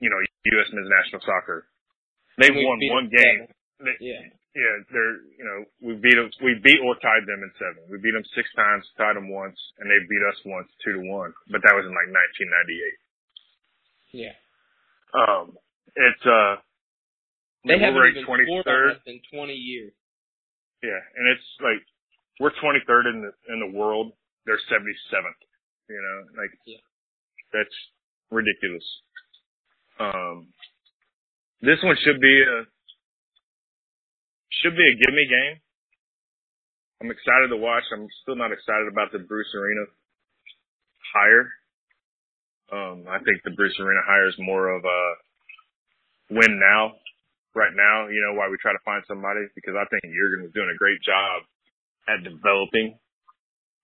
you know U.S. men's national soccer. They've won one them game. They- Yeah. yeah, they're you know we beat them, we beat or tied them in seven. We beat them six times, tied them once, and they beat us once, two to one. But that was in like 1998. Yeah. Um, it's uh, They haven't ranked even scored 23rd. on us in twenty years. Yeah, and it's like we're 23rd in the in the world. They're 77th. You know, like Yeah. that's ridiculous. Um, this one should be a should be a gimme game. I'm excited to watch. I'm still not excited about the Bruce Arena hire. Um, I think the Bruce Arena hire is more of a win now, right now. You know why we try to find somebody because I think Jurgen was doing a great job at developing,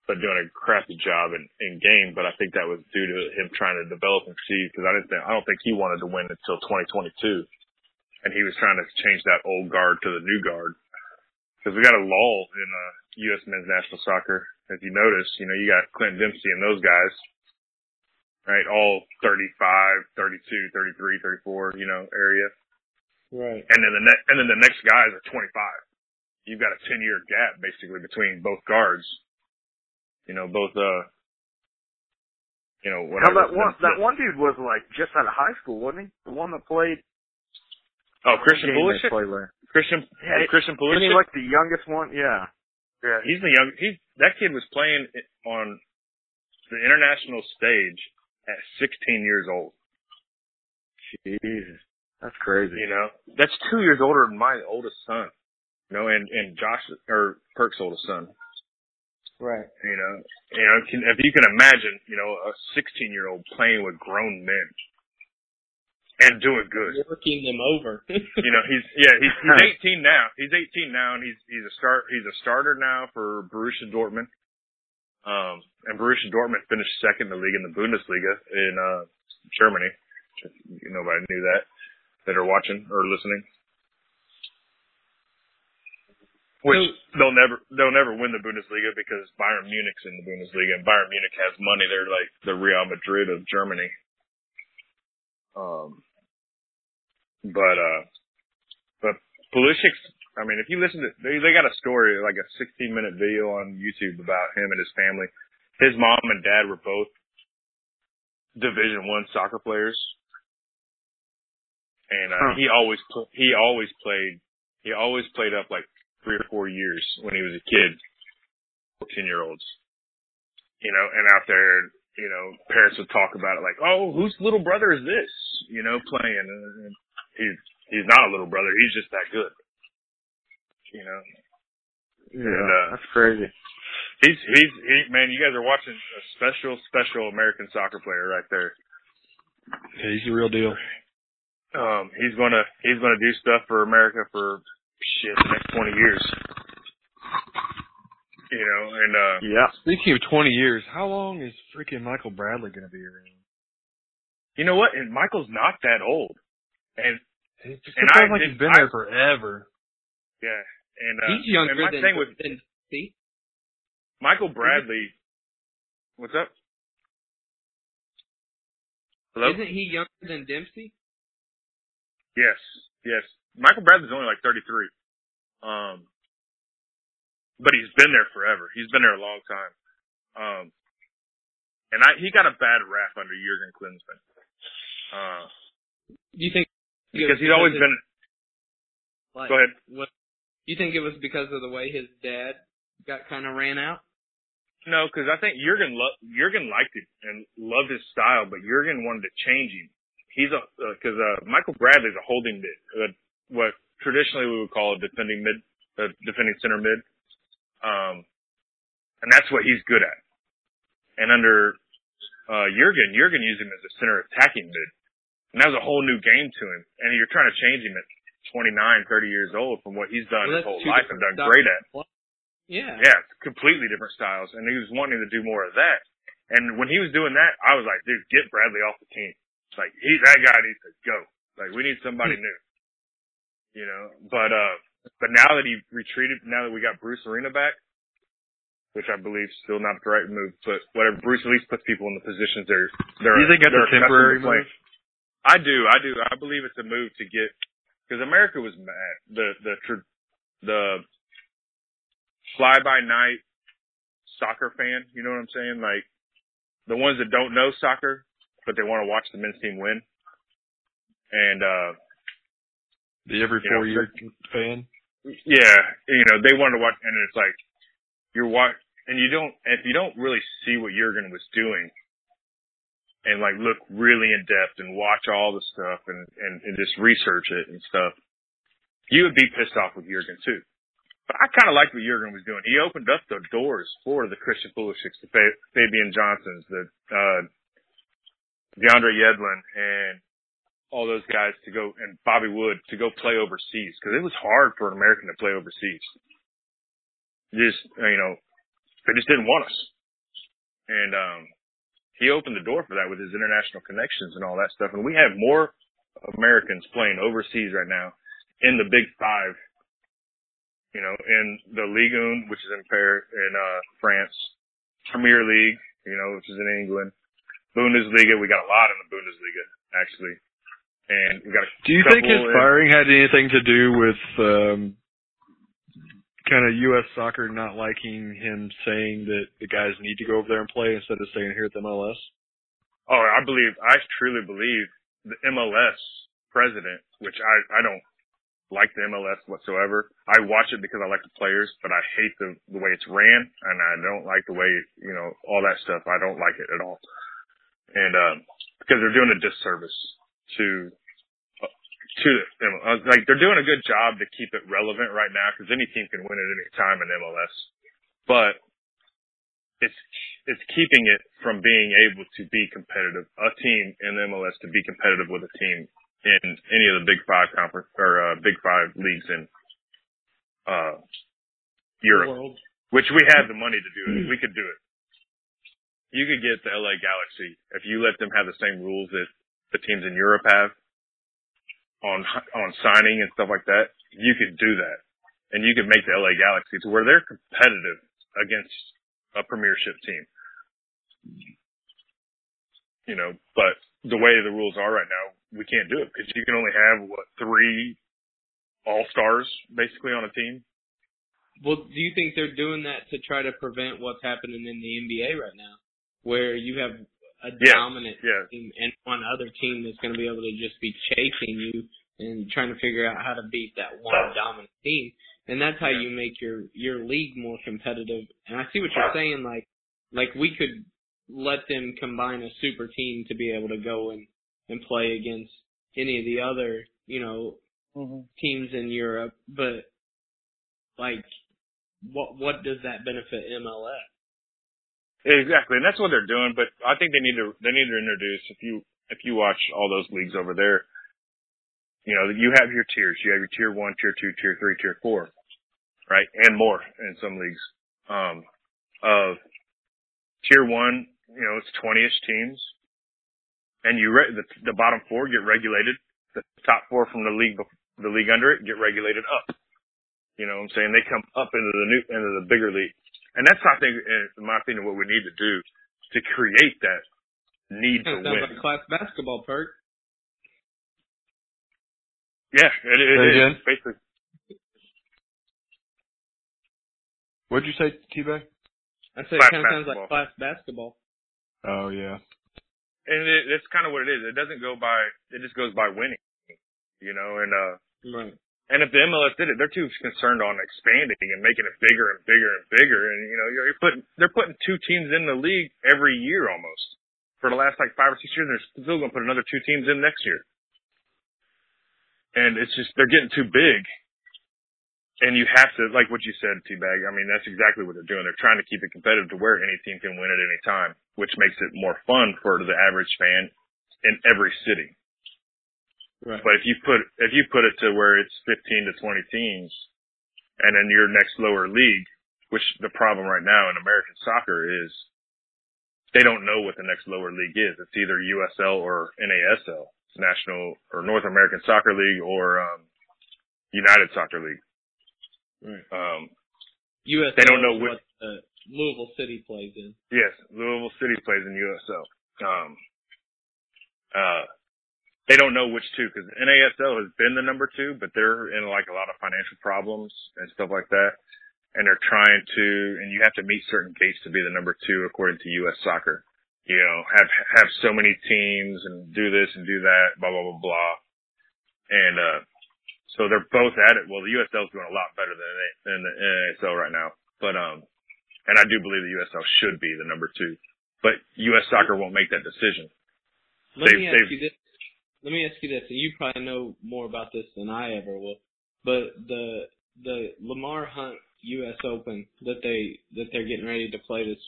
but doing a crappy job in, in game. But I think that was due to him trying to develop and see because I didn't think I don't think he wanted to win until 2022, and he was trying to change that old guard to the new guard because we got a lull in uh, U.S. men's national soccer. As you notice, you know you got Clint Dempsey and those guys, right? All 35, 32, 33, 34, you know area Right. and then the next, and then the next guys are 25. You've got a 10 year gap basically between both guards. You know, both uh, you know, How whatever. that one? That one dude was like just out of high school, wasn't he? The one that played. Oh, Christian game they Pulisic. Christian Yeah, Christian Isn't he like the youngest one? Yeah. yeah, he's the young. He's that kid was playing on the international stage at 16 years old. Jesus, that's crazy. You know, that's two years older than my oldest son. You know, and and Josh or Perk's oldest son. Right. You know, you know, can, if you can imagine, you know, a 16 year old playing with grown men and doing good. Working them over. You know, he's yeah, he's he's 18 now. He's 18 now, and he's he's a start he's a starter now for Borussia Dortmund. Um, and Borussia Dortmund finished second in the league in the Bundesliga in uh Germany. Nobody knew that that are watching or listening. Which they'll never they'll never win the Bundesliga because Bayern Munich's in the Bundesliga and Bayern Munich has money. They're like the Real Madrid of Germany. Um, but uh, but Pulisic's. I mean, if you listen to they they got a story like a 16 minute video on YouTube about him and his family. His mom and dad were both Division One soccer players, and uh, Huh. he always pl- he always played he always played up like three or four years when he was a kid, 14 year olds, you know, and out there, you know, parents would talk about it like, oh, whose little brother is this, you know, playing, and he's he's not a little brother, he's just that good, you know. Yeah, And, uh, that's crazy. He's he's he, man, you guys are watching a special special American soccer player right there. Yeah, he's the real deal. Um, he's gonna he's gonna do stuff for America for shit the next 20 years. You know, and uh Yeah. Speaking of 20 years, how long is freaking Michael Bradley going to be around? you know what? And Michael's not that old. And It just And sounds I like he's been I- there forever. yeah, and uh He's younger and my than thing with than see. Michael Bradley What's up? Hello? Isn't he younger than Dempsey? Yes, yes. Michael Bradley's only like 33. Um, but he's been there forever. He's been there a long time. Um, and I, he got a bad rap under Jurgen Klinsmann. Uh, Do you think because he's always his- been, like, go ahead. What, you think it was because of the way his dad got kind of ran out? No, because I think Jurgen lo- Jurgen liked it and loved his style, but Jurgen wanted to change him. He's a because uh, Michael Bradley's a holding mid, uh, what traditionally we would call a defending mid, a defending center mid, um, and that's what he's good at. And under uh, Jurgen, Jurgen used him as a center attacking mid, and that was a whole new game to him. And you're trying to change him at 29, 30 years old from what he's done Well, his whole life and done great at. Yeah. Yeah, completely different styles, and he was wanting to do more of that. And when he was doing that, I was like, dude, get Bradley off the team. Like he that guy needs to go. Like we need somebody new. You know, but uh, but now that he retreated, now that we got Bruce Arena back, which I believe is still not the right move, but whatever. Bruce at least puts people in the positions they're they're. Do you think that's they're a temporary move? I do, I do. I believe it's a move to get because America was mad. The the the fly by night soccer fan. You know what I'm saying? Like the ones that don't know soccer, but they want to watch the men's team win. And uh The every You know, four year fan? yeah, you know they want to watch, and it's like you're watch, and you don't if you don't really see what Jurgen was doing. And like look really in depth and watch all the stuff and, and, and just research it and stuff. You would be pissed off with Jurgen too. But I kind of liked what Jurgen was doing. He opened up the doors for the Christian Pulisic's, the Fabian Johnsons, the uh, DeAndre Yedlin, and all those guys to go, and Bobby Wood to go play overseas because it was hard for an American to play overseas. Just you know, they just didn't want us, and um, he opened the door for that with his international connections and all that stuff. And we have more Americans playing overseas right now in the Big Five you know, in the Ligue 1, which is in Paris, in uh, France, Premier League, you know, which is in England, Bundesliga. We got a lot in the Bundesliga actually, and we got. A Do you think his in- firing had anything to do with um, kind of U.S. soccer not liking him saying that the guys need to go over there and play instead of staying here at the MLS? Oh, I believe, I truly believe the MLS president, which I I don't like the MLS whatsoever. I watch it because I like the players, but I hate the the way it's ran, and I don't like the way you know all that stuff. I don't like it at all, and um, because they're doing a disservice to uh, to them. Uh, Like they're doing a good job to keep it relevant right now because any team can win at any time in MLS, but it's it's keeping it from being able to be competitive. A team in MLS to be competitive with a team in any of the Big Five conference or uh, Big Five leagues in uh, Europe, which we had the money to do it. We could do it. You could get the LA Galaxy if you let them have the same rules that the teams in Europe have on on signing and stuff like that. You could do that, and you could make the LA Galaxy to where they're competitive against a premiership team. You know, but the way the rules are right now, we can't do it because you can only have what three all stars basically on a team. Well, do you think they're doing that to try to prevent what's happening in the NBA right now, where you have a Yes, dominant yes. team and one other team that's going to be able to just be chasing you and trying to figure out how to beat that one dominant team, and that's how you make your your league more competitive. And I see what you're saying, like like we could let them combine a super team to be able to go and and play against any of the other you know mm-hmm. teams in Europe, but like what what does that benefit MLS? Exactly, and that's what they're doing. But I think they need to they need to introduce if you if you watch all those leagues over there, you know you have your tiers. You have your tier one, tier two, tier three, tier four. right, and more in some leagues. Um, of tier one, you know, it's 20ish teams, and you re- the, the bottom four get regulated. The top four from the league, the league under it, get regulated up. You know what I'm saying? They come up into the new, into the bigger league. And that's, I think, in my opinion, what we need to do to create that need to Sounds win. like class basketball perk. Yeah, it, it, Say it again? is basically. What'd you say, T-Bag? I said it kind of sounds like class basketball. Oh, yeah. And it, that's kind of what it is. It doesn't go by, it just goes by winning. You know, and, uh, Right. And if the MLS did it, they're too concerned on expanding and making it bigger and bigger and bigger. And, you know, you're putting, they're putting two teams in the league every year almost. For the last like five or six years, they're still going to put another two teams in next year. And it's just, they're getting too big. And you have to, like what you said, T-Bag, I mean, that's exactly what they're doing. They're trying to keep it competitive to where any team can win at any time, which makes it more fun for the average fan in every city. Right. But if you put if you put it to where it's 15 to 20 teams, and then your next lower league, which the problem right now in American soccer is, they don't know what the next lower league is. It's either USL or NASL, it's National or North American Soccer League or um, United Soccer League. Right. Um, USL They don't know is which- what uh, Louisville City plays in. Yes, Louisville City plays in USL. Um, uh, they don't know which two because NASL has been the number two, but they're in like a lot of financial problems and stuff like that. And they're trying to, and you have to meet certain gates to be the number two according to U.S. Soccer. You know, have have so many teams and do this and do that, blah blah blah blah. And uh, so they're both at it. Well, the USL is doing a lot better than than the NASL right now, but um, and I do believe the USL should be the number two, but U.S. Soccer won't make that decision. Let They've- me ask you this. Let me ask you this, and you probably know more about this than I ever will. But the the Lamar Hunt U.S. Open that they that they're getting ready to play this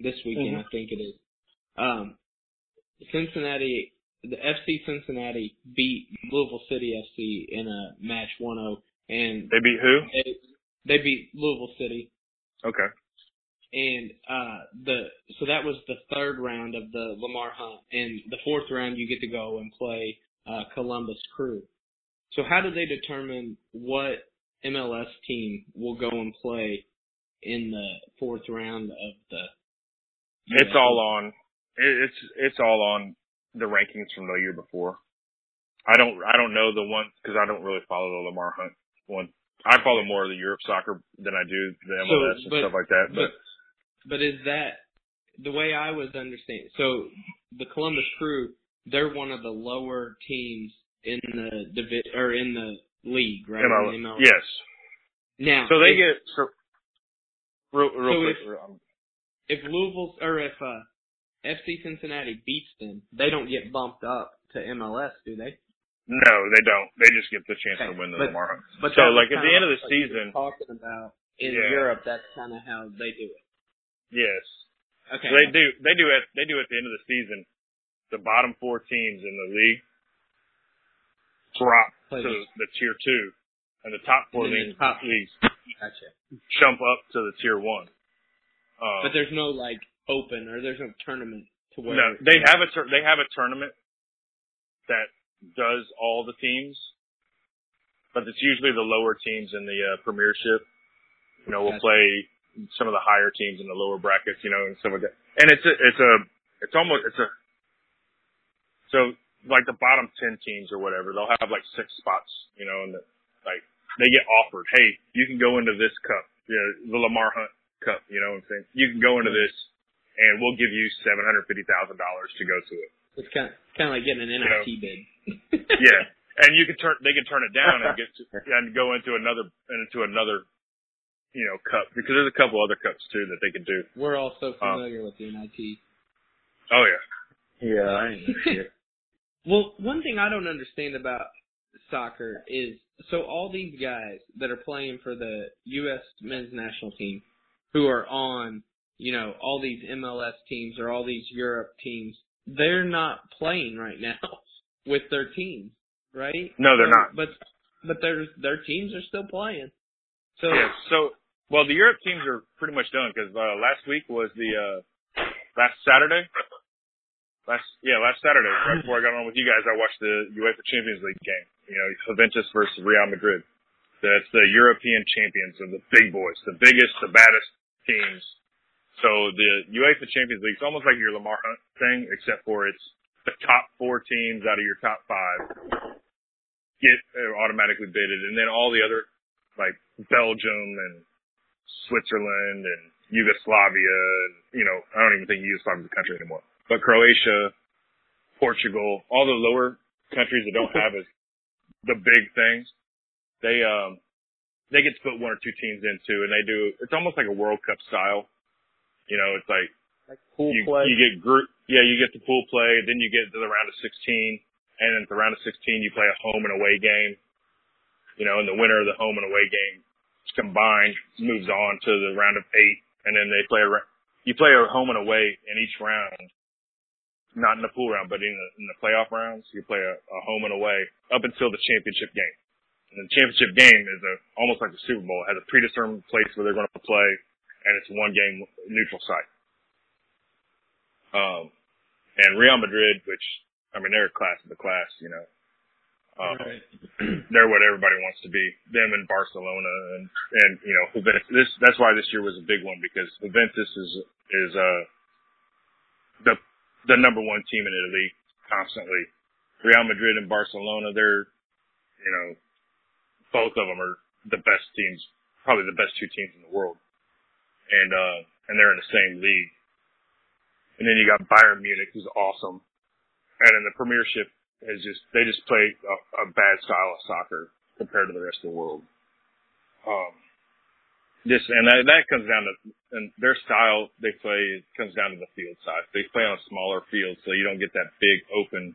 this weekend, Mhm. I think it is. Um, Cincinnati, the FC Cincinnati beat Louisville City FC in a match 1-0, and They beat who? they, they beat Louisville City Okay. And uh the so that was the third round of the Lamar Hunt, and the fourth round you get to go and play uh Columbus Crew. So how do they determine what MLS team will go and play in the fourth round of the? It's all on. It's it's all on the rankings from the year before. I don't I don't know the one because I don't really follow the Lamar Hunt one. I follow more of the Europe soccer than I do the MLS and but- stuff like that. But But but is that the way I was understanding? So the Columbus Crew, they're one of the lower teams in the divi- or in the league, right? ML MLS. yes. Now, So they if- get so real real So quick. if- if Louisville or if uh, FC Cincinnati beats them, they don't get bumped up to MLS, do they? no, they don't. They just get the chance Okay, to win the but- Lamar But So, like, at the end of the like what you were season- talking about in Yeah. Europe, that's kind of how they do it. Yes. Okay. So they do they do at they do at the end of the season. The bottom four teams in the league drop Play to this. the tier two, and the top four leagues, top- leagues Gotcha. jump up to the tier one. Um, But there's no like open or there's no tournament to where. no, they have a tur- they have a tournament that does all the teams, but it's usually the lower teams in the uh, Premiership. You know, we'll Gotcha. play some of the higher teams in the lower brackets. You know, and stuff like that. And it's a it's a it's almost it's a so like the bottom ten teams or whatever, they'll have like six spots. You know, and the, like they get offered, hey, you can go into this cup, you know, the Lamar Hunt Cup. You know what I'm saying? You can go into this, and we'll give you seven hundred fifty thousand dollars to go to it. It's kind of, kind of like getting an NIT bid. Yeah, and you can turn they can turn it down and get to, and go into another into another you know cup because there's a couple other cups too that they can do. We're all so um, familiar with the NIT. Oh yeah, Yeah, I ain't. Well, one thing I don't understand about soccer is so all these guys that are playing for the U.S. men's national team, who are on, you know, all these MLS teams or all these Europe teams, they're not playing right now with their teams, right? No, they're So- not. But but their their teams are still playing. So Yeah. So, well, the Europe teams are pretty much done because uh, last week was the uh, last Saturday. Last yeah, last Saturday, right before I got on with you guys, I watched the UEFA Champions League game. You know, Juventus versus Real Madrid. That's the European champions of the big boys, the biggest, the baddest teams. So the UEFA Champions League is almost like your Lamar Hunt thing, except for it's the top four teams out of your top five get uh, automatically bidded, and then all the other like Belgium and Switzerland and Yugoslavia, and you know, I don't even think Yugoslavia is a country anymore. But Croatia, Portugal, all the lower countries that don't have as the big things, they um they get to put one or two teams into, and they do. It's almost like a World Cup style. You know, it's like Like pool you, play. you get group, yeah, you get the pool play, then you get to the round of 16, and then at the round of 16 you play a home and away game. You know, and the winner of the home and away game combined moves on to the round of eight, and then they play a, you play a home and away in each round, not in the pool round, but in the, in the playoff rounds, you play a, a home and away up until the championship game. And the championship game is a, almost like the Super Bowl. It has a predetermined place where they're going to play, and it's one game neutral site. Um, and Real Madrid, which I mean they're a class of the class, you know. Um, Right. they're what everybody wants to be. Them and Barcelona, and and you know Juventus. This that's why this year was a big one because Juventus is is uh the the number one team in Italy constantly. Real Madrid and Barcelona, they're you know both of them are the best teams, probably the best two teams in the world, and uh and they're in the same league. And then you got Bayern Munich, who's awesome. And in the Premiership is just they just play a, a bad style of soccer compared to the rest of the world. Um, just and that, that comes down to and their style they play comes down to the field size. They play on a smaller field, so you don't get that big open.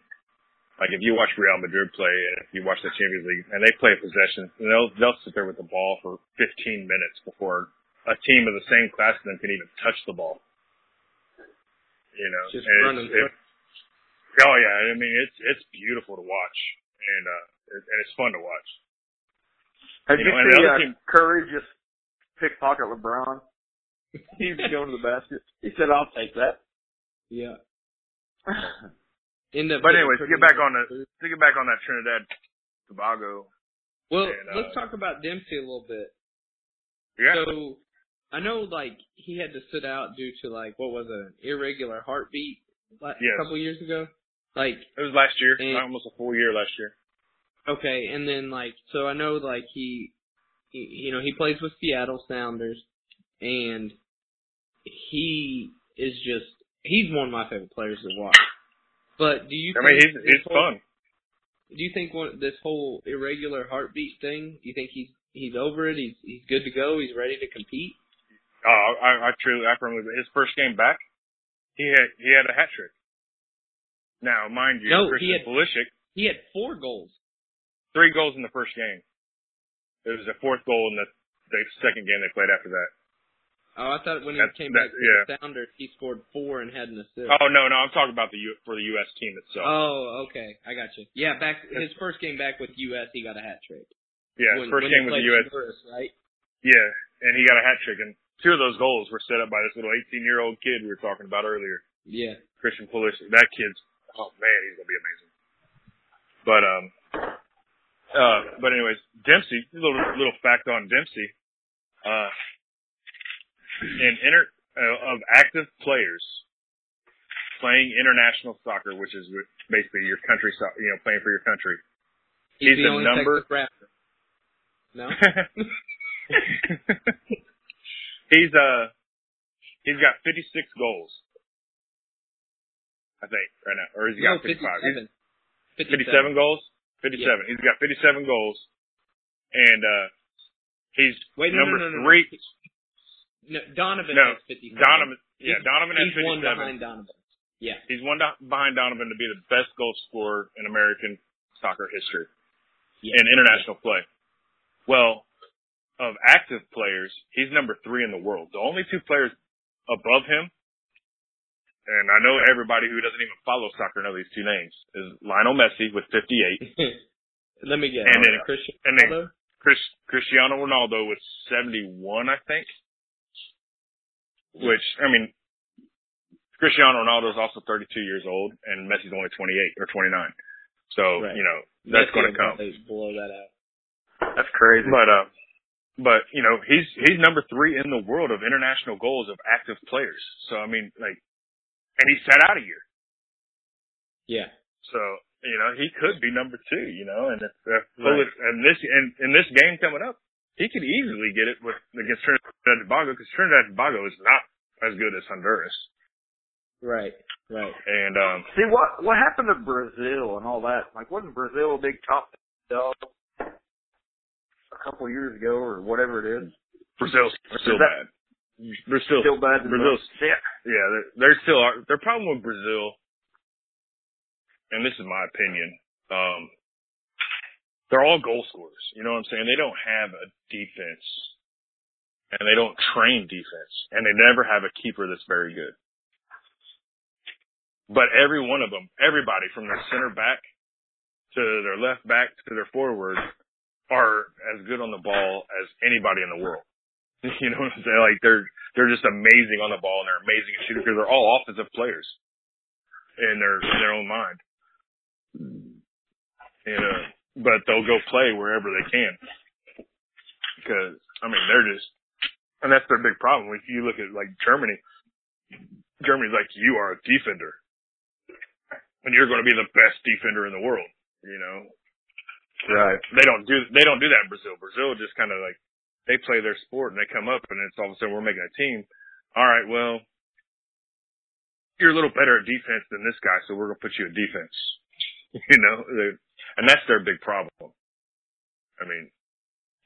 Like if you watch Real Madrid play and if you watch the Champions League and they play possession, and they'll they'll sit there with the ball for 15 minutes before a team of the same class as them can even touch the ball. You know, Just and running it's, Oh yeah, I mean it's it's beautiful to watch, and uh, it, and it's fun to watch. Have You you, know, and the see other uh, team- Curry just pickpocket LeBron? he was going to the basket. He said, "I'll take that." Yeah. End up But getting anyways, to get back on the to get back on that Trinidad Tobago, Well, and, uh, let's talk about Dempsey a little bit. yeah, So I know like he had to sit out due to like what was it, an irregular heartbeat like, Yes. a couple years ago. Like it was last year, and- almost a full year last year. okay, and then like so I know like he, he you know he plays with Seattle Sounders, and he is just he's one of my favorite players to watch. But do you? I mean, he's he's whole- fun. Do you think one, this whole irregular heartbeat thing? Do you think he's he's over it? He's he's good to go. He's ready to compete. Oh, I, I truly, I firmly, his first game back, he had he had a hat trick. Now, mind you, No, Christian he had- Pulisic, He had four goals. three goals in the first game. There was a fourth goal in the the second game they played after that. Oh, I thought when he That's- came that- back to yeah. the Sounders, he scored four and had an assist. Oh no, no, I'm talking about the U, for the U.S. team itself. Oh, okay, I got you. Yeah, back his first game back with US, he got a hat trick. yeah, his when, first when game with the U.S. Honduras, right? Yeah, and he got a hat trick, and two of those goals were set up by this little 18 year old kid we were talking about earlier, Yeah. Christian Pulisic. That kid's, oh man, he's gonna be amazing. But um, uh, but anyways, Dempsey. Little little fact on Dempsey. Uh, in inter uh, of active players playing international soccer, which is basically your country, so- you know, playing for your country. He's, He's the the number- No. he's uh he's got 56 goals. I think right now, or has he no, got 55? He's 57. 57 goals. 57. He's got 57 goals, and uh he's Wait, number no, no, three. No, Donovan No, has 57. Donovan, yeah, He's- Donovan has He's 57. one behind Donovan. Yeah. He's one do- behind Donovan to be the best goal scorer in American soccer history yeah. in international play. Well, of active players, he's number three in the world. The only two players above him, and I know everybody who doesn't even follow soccer know these two names, is Lionel Messi with 58, Let me get And then- Christian and then- Ronaldo. Chris Cristiano Ronaldo was 71, I think. Which I mean, Cristiano Ronaldo is also 32 years old, and Messi's only 28 or 29. So Right. you know that's going to come. Blow that out. That's crazy. But uh, but you know he's he's number three in the world of international goals of active players. So I mean like, and he sat out a year. Yeah. So you know he could be number two. You know, and if, if Right. and this and in this game coming up, he could easily get it with against Trinidad and Tobago because Trinidad and Tobago is not as good as Honduras. Right. Right. And um, See what what happened to Brazil and all that? Like, wasn't Brazil a big top dog a couple years ago or whatever it is? Brazil's still Is that- bad. They're still, Still bad. the- Yeah. yeah. They're, they're still are. Their problem with Brazil, and this is my opinion, um, they're all goal scorers. You know what I'm saying? They don't have a defense, and they don't train defense, and they never have a keeper that's very good. But every one of them, everybody from their center back to their left back to their forward are as good on the ball as anybody in the world. You know what I'm saying? Like they're they're just amazing on the ball and they're amazing at shooting because they're all offensive players in their in their own mind. You uh, know, but they'll go play wherever they can because I mean they're just and that's their big problem. If you look at like Germany, Germany's like you are a defender and you're going to be the best defender in the world. You know, Right. they don't do they don't do that in Brazil. Brazil just kind of like they play their sport and they come up and it's all of a sudden we're making a team. All right, well, you're a little better at defense than this guy, so we're gonna put you in defense. you know, and that's their big problem. I mean,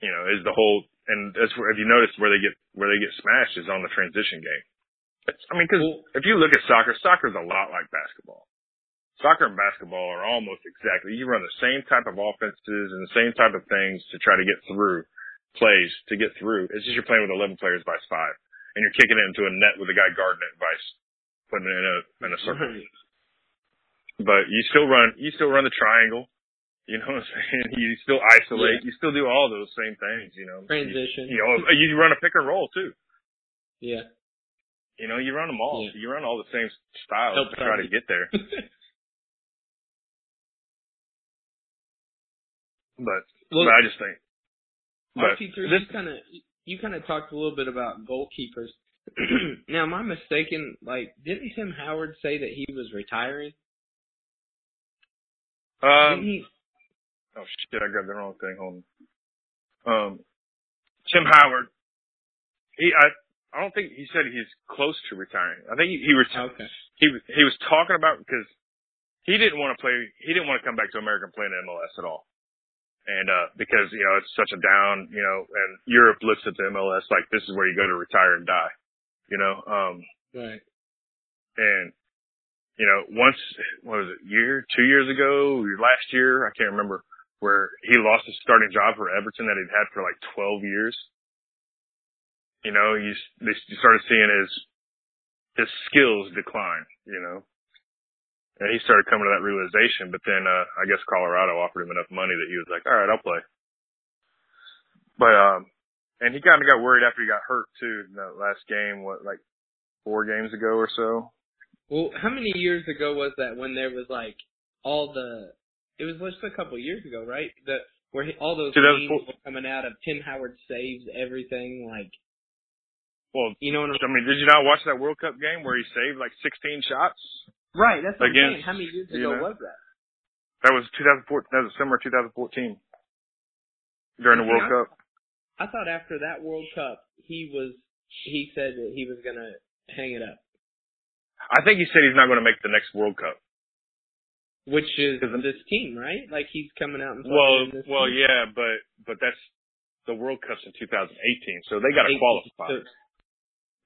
you know, is the whole and that's where if you notice where they get where they get smashed is on the transition game. It's, I mean, because if you look at soccer, soccer's a lot like basketball soccer and basketball are almost exactly. You run the same type of offenses and the same type of things to try to get through plays to get through. It's just you're playing with 11 players vice five, and you're kicking it into a net with a guy guarding it vice, putting it in a in a circle. Right. But you still run you still run the triangle. You know what I'm saying? You still isolate. You still do all those same things. You know. Transition. You, you know, you run a pick and roll too. Yeah. You know, you run them all. Yeah. You run all the same styles Help to try to get there. But, Well, but I just think. But RP3, this, you kind of you kind of talked a little bit about goalkeepers. now, am I mistaken? Like, didn't Tim Howard say that he was retiring? um, he? oh shit, I grabbed the wrong thing. Hold on. Um, Tim Howard. He, I, I don't think he said he's close to retiring. I think he, he retired. Okay. He was, he was talking about because he didn't want to play. He didn't want to come back to American play in MLS at all. And, uh, because, you know, it's such a down, you know, and Europe looks at the MLS like this is where you go to retire and die, you know, um, Right. and you know, once what was it, year, two years ago, or last year, I can't remember, where he lost his starting job for Everton that he'd had for like twelve years. You know, you they you started seeing his his skills decline. You know, and he started coming to that realization. But then uh I guess Colorado offered him enough money that he was like, all right, I'll play. But um, and he kind of got worried after he got hurt too in that last game. What like four games ago or so. Well, how many years ago was that when there was like all the? It was just a couple years ago, right? That where he, all those 2004 memes were coming out of Tim Howard saves everything, like Well, you know what I'm I mean, did you not watch that World Cup game where he saved like 16 shots? Right, that's what. Against, How many years you ago know, was that? That was 2014. That was summer 2014 during the World Yeah. Cup. I thought after that World Cup, he was he said that he was gonna hang it up, I think he said he's not going to make the next World Cup. which is this team, right? Like he's coming out and Well, well, team. yeah, but but that's the World Cup's in 2018, so they got to qualify. so-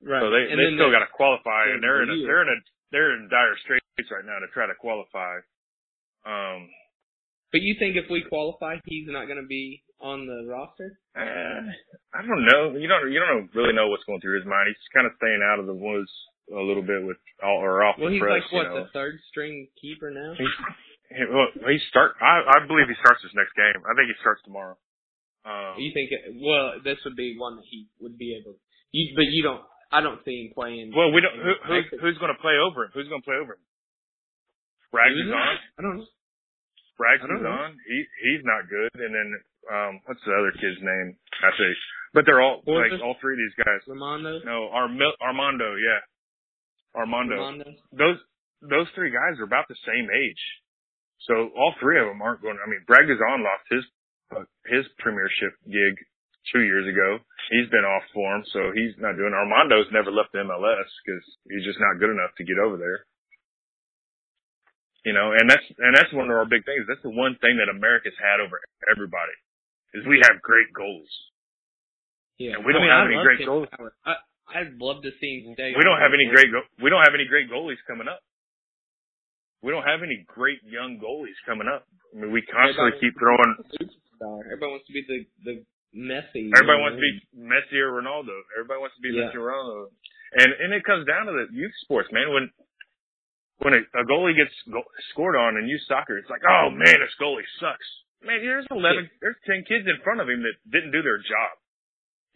right. So they and they still got to qualify, and they're in a they're in a they're in dire straits right now to try to qualify. Um, But you think if we qualify, he's not going to be on the roster? eh, I don't know. You don't you don't really know what's going through his mind. He's kind of staying out of the woods a little bit with all or off Well, the he's press. like what you know. the third string keeper now. He, well, he start. I, I believe he starts his next game. I think he starts tomorrow. Um, You think? It, well, this would be one that he would be able. You, but you don't. I don't see him playing. well, we don't. Who, who's who's going to play over him? Who's going to play over him? Brad Guzan. I don't know. Don't is know. on. He he's not good. And then um, what's the other kid's name? I say, but they're all like all three of these guys. Rimando. No, Armil- Armando, yeah, Armando. Rimando. Those those three guys are about the same age, so all three of them aren't going. I mean, Brad Guzan lost his uh, his premiership gig two years ago. He's been off form, so he's not doing. Armando's never left the MLS because he's just not good enough to get over there. You know, and that's and that's one of our big things. That's the one thing that America's had over everybody is we have great goals. Yeah. And we don't I mean, have I any great goals. I, I'd love to see him. We don't have any great go- we don't have any great goalies coming up. We don't have any great young goalies coming up. I mean, we constantly Everybody keep throwing. Everybody wants to be the the Messi. Everybody wants to be Messi or Ronaldo. Everybody wants to be Yeah. Messi or Ronaldo. And and it comes down to the youth sports, man. When when a, a goalie gets go- scored on in youth soccer, it's like, oh man, this goalie sucks. Man, there's eleven, there's ten kids in front of him that didn't do their job.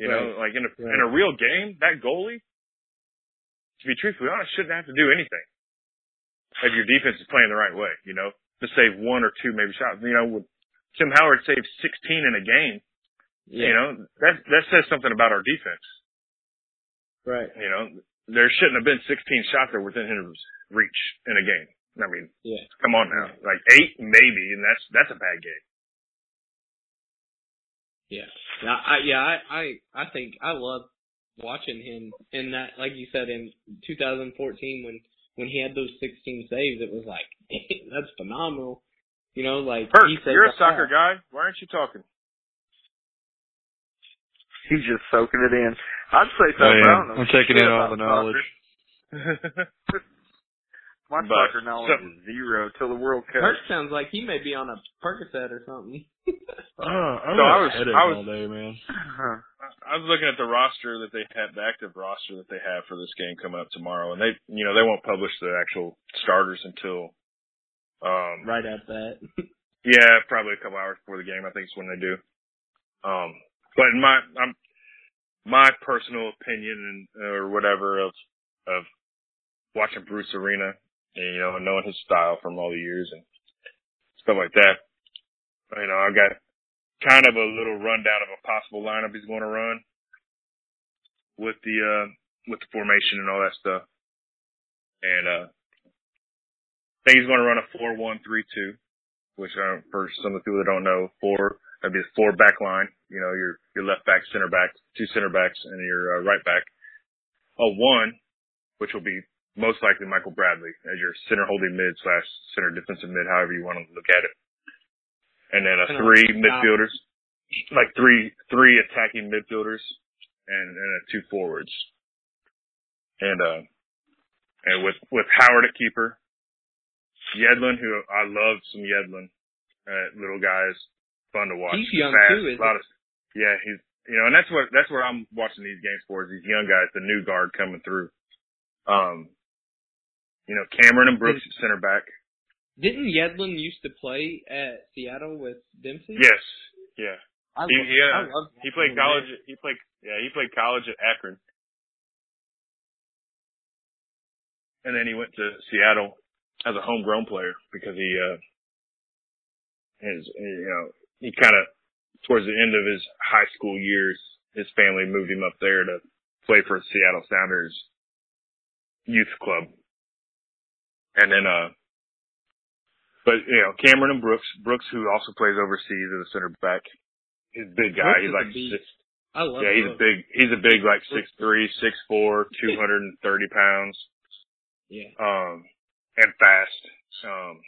You know, like in a in a real game, that goalie, to be truthfully honest, shouldn't have to do anything if your defense is playing the right way. You know, to save one or two maybe shots. You know, with Tim Howard saved 16 in a game. Yeah. You know, that that says something about our defense. Right. You know, there shouldn't have been 16 shots that were within his reach in a game. I mean, Yeah. come on now, like eight maybe, and that's that's a bad game. Yeah. Yeah. I, yeah. I, I, I think I love watching him in that, like you said, in 2014 when, when he had those 16 saves, it was like, that's phenomenal. You know, like, Perk, you're a soccer guy. Why aren't you talking? He's just soaking it in. I'd say so. I but I am. don't know I'm taking shit in all about the knowledge. My But, soccer knowledge so- is zero till the World Cup. Perk sounds like he may be on a Percocet or something. Oh, I'm So I was- was, I was- all day, man. Huh. I was looking at the roster that they have, the active roster that they have for this game coming up tomorrow, and they, you know, they won't publish the actual starters until, um, right at that. yeah, probably a couple hours before the game. I think it's when they do. Um, but my, I'm, my personal opinion and or whatever of of watching Bruce Arena, and, you know, knowing his style from all the years and stuff like that. You know, I got kind of a little rundown of a possible lineup he's going to run with the uh with the formation and all that stuff. And uh I think he's going to run a four one three two, which uh, for some of the people that don't know, four that'd be a four back line. You know, your your left back, center back, two center backs, and your uh, right back. A one, which will be most likely Michael Bradley as your center holding mid slash center defensive mid, however you want to look at it. And then a three midfielders, like three three attacking midfielders, and and a two forwards. And uh, and with with Howard at keeper, Yedlin, who I love some Yedlin, uh, little guys, fun to watch. He's young Fast, too, a lot of, yeah, he's you know, and that's what that's what I'm watching these games for is these young guys, the new guard coming through. Um, you know, Cameron and Brooks at center back. Didn't Yedlin used to play at Seattle with Dempsey? Yes, yeah. I He love, he, uh, I love he played Yedlin, college. man. He played yeah. He played college at Akron, and then he went to Seattle as a homegrown player because he uh his you know he kind of towards the end of his high school years his family moved him up there to play for Seattle Sounders youth club, and then uh. But you know Cameron and Brooks, Brooks who also plays overseas as a center back, he's a big guy. Brooks he's like six, I love yeah, he's a big, he's a big like six three, six four, two hundred and thirty pounds, Yeah. um, and fast. Um,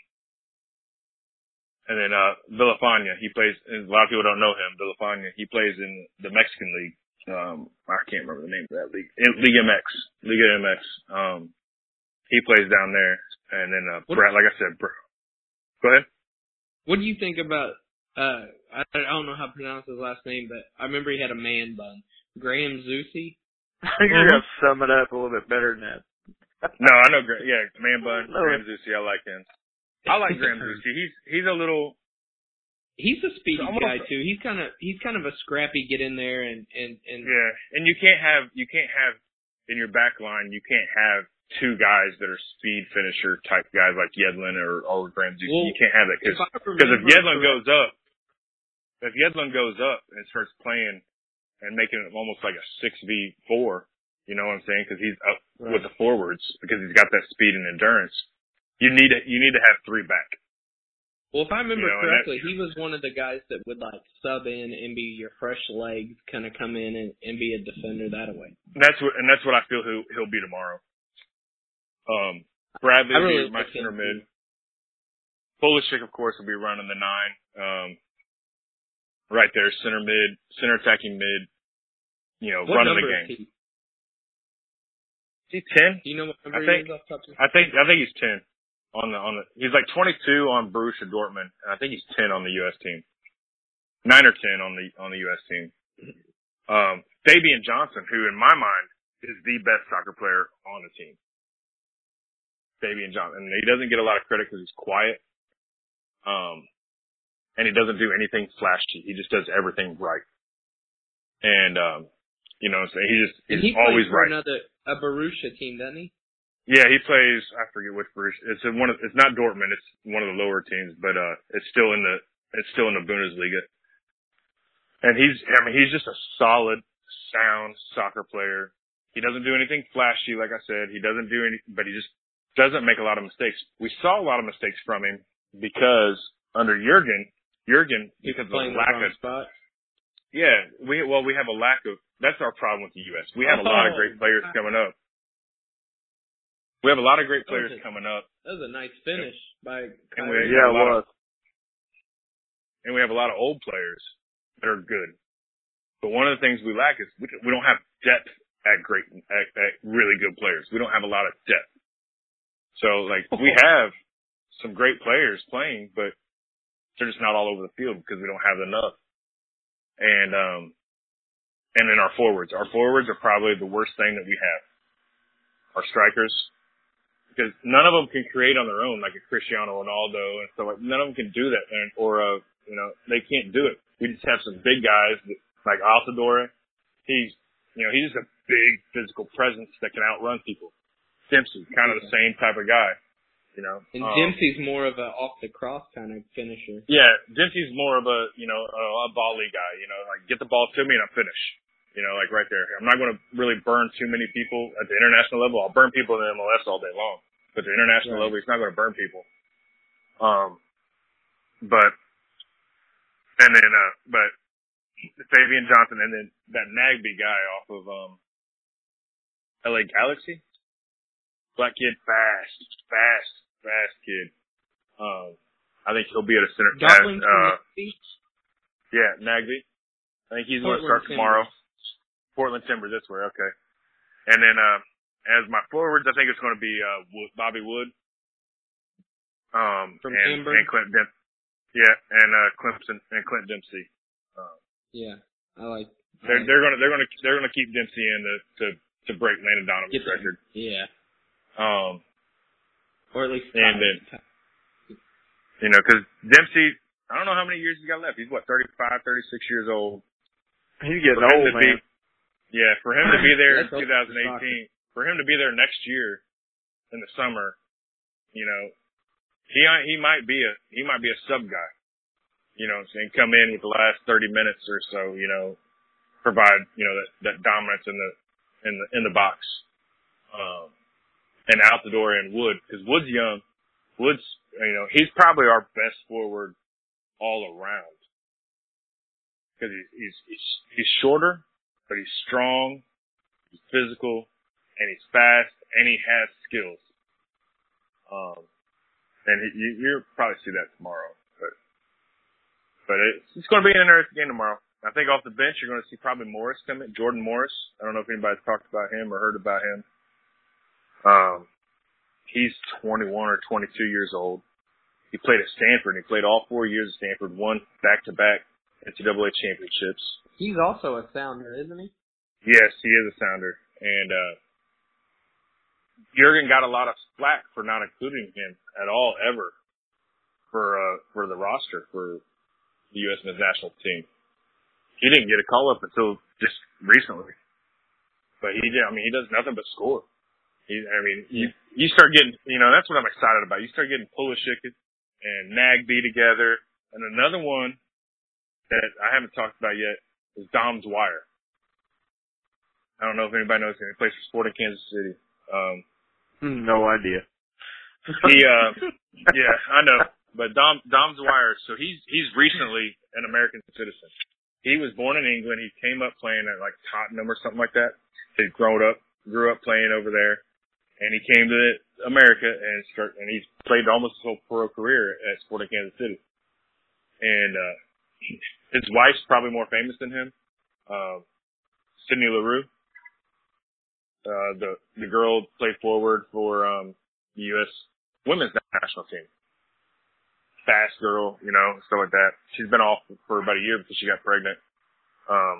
and then uh Villafaña, he plays. And a lot of people don't know him. Villafaña, he plays in the Mexican league. Um, I can't remember the name of that league. In- League MX, Liga MX. Um, he plays down there. And then uh, What- Brad, like I said, Br- go ahead. What do you think about? uh I, I don't know how to pronounce his last name, but I remember he had a man bun. Graham Zusi. You're gonna sum it up a little bit better than that. No, I know. Yeah, man bun, Graham Zusi. I like him. I like Graham. He's he's a little He's a speedy Almost- guy too. He's kind of he's kind of a scrappy get in there and and and Yeah, and you can't have you can't have in your back line you can't have two guys that are speed finisher type guys like Yedlin or or Ramsey. Well, you can't have that because because if remember Yedlin correct- goes up, if Yedlin goes up and starts playing and making it almost like a six v four, you know what I'm saying? Because he's up Right. with the forwards because he's got that speed and endurance. You need to you need to have three back. Well, if I remember You know, correctly, he was one of the guys that would like sub in and be your fresh legs, kind of come in and, and be a defender that way. That's what and that's what I feel he'll he'll be tomorrow. Um, Bradley will really be my center mid. Pulisic, of course, will be running the nine. Um, right there, center mid, center attacking mid. You know, What running the is game. he? Is he ten? Do you know what number I think- he is off top of I think I think he's ten on the on the. He's like twenty two on Borussia Dortmund, and I think he's ten on the U.S. team. Nine or ten on the on the U.S. team. Um, Fabian Johnson, who in my mind is the best soccer player on the team. Fabian Johnson, and he doesn't get a lot of credit because he's quiet. Um, and he doesn't do anything flashy. He just does everything right. And um, you know, what I'm saying he just he's he always for right. another a Borussia team, doesn't he? Yeah, he plays. I forget which Borussia. It's in one of. It's not Dortmund. It's one of the lower teams, but uh, it's still in the. It's still in the Bundesliga. And he's. I mean, he's just a solid, sound soccer player. He doesn't do anything flashy, like I said. He doesn't do any, but he just doesn't make a lot of mistakes. We saw a lot of mistakes from him because under Jurgen, Jurgen, because of the the lack wrong of spot. yeah, we well we have a lack of. That's our problem with the U.S. We have a lot of great players coming up. We have a lot of great players a- coming up. That was a nice finish by And Kyrie. we- Yeah, it was. of- and we have a lot of old players that are good. But one of the things we lack is we, we don't have depth at great, at, at really good players. We don't have a lot of depth. So like we have some great players playing, but they're just not all over the field because we don't have enough. And, um, and then our forwards, our forwards are probably the worst thing that we have. Our strikers, because none of them can create on their own like a Cristiano Ronaldo and stuff like none of them can do that and or uh you know they can't do it. We just have some big guys that, like Altidore. He's you know he's just a big physical presence that can outrun people. Dempsey, kind of the same type of guy. You know, And Um, Dempsey's more of a off the cross kind of finisher. yeah, Dempsey's more of a you know a, a volley guy. You know, like get the ball to me and I finish. You know, like right there. I'm not going to really burn too many people at the international level. I'll burn people in the MLS all day long, but the international Right. level, he's not going to burn people. Um, but and then uh, but Fabian Johnson and then that Nagbe guy off of um LA Galaxy, black kid, fast, fast, fast kid. Um, I think he'll be at a center. Uh, yeah, Nagbe. I think he's going to start tomorrow. Portland Timbers, that's where. Okay. And then uh, as my forwards, I think it's going to be uh, Wood, Bobby Wood. Um, From and, Amber? and Clint Dempsey. Yeah, and uh, Clemson and Clint Dempsey. Um, Yeah, I like. I they're like- they're gonna they're gonna they're gonna keep Dempsey in to to to break Landon Donovan's get them. record. Yeah, Um, or at least. And then- you know, because Dempsey, I don't know how many years he's got left. He's what 35, 36 years old. He's getting old, to be- man. Yeah, for him to be there in That's old for 2018, for him to be there next year in the summer, you know, he he might be a he might be a sub guy. You know, what come in with the last 30 minutes or so, you know, provide you know that that dominance in the in the in the box, um, and out the door and Wood because Wood's young. Wood's you know he's probably our best forward all around because he's he's he's he's shorter, but he's strong, he's physical, and he's fast, and he has skills. Um, and he, you, you'll probably see that tomorrow, but but it's, it's going to be an interesting game tomorrow. I think off the bench you're going to see probably Morris come in, Jordan Morris. I don't know if anybody's talked about him or heard about him. Um, he's 21 or 22 years old. He played at Stanford. He played all four years at Stanford, won back-to-back NCAA championships. He's also a sounder, isn't he? Yes, he is a sounder. And uh Jurgen got a lot of flack for not including him at all ever for uh for the roster for the U.S. men's national team. He didn't get a call up until just recently, but he did. I mean, he does nothing but score. He, I mean, you you start getting, you know, that's what I'm excited about. You start getting Pulisic and Nagbe together, and another one that I haven't talked about yet is Dom Dwyer. I don't know if anybody knows him. He plays for Sporting Kansas City. Um, No idea. he, uh, yeah, I know. But Dom Dom Dwyer, so he's he's recently an American citizen. He was born in England. He came up playing at like Tottenham or something like that. He'd grown up, grew up playing over there, and he came to America and start and he's played almost his whole pro career at Sporting Kansas City. And uh, his wife's probably more famous than him, uh, Sydney Leroux. Uh, the the girl played forward for um, the U.S. women's national team fast girl, you know, stuff like that. She's been off for about a year because she got pregnant. Um,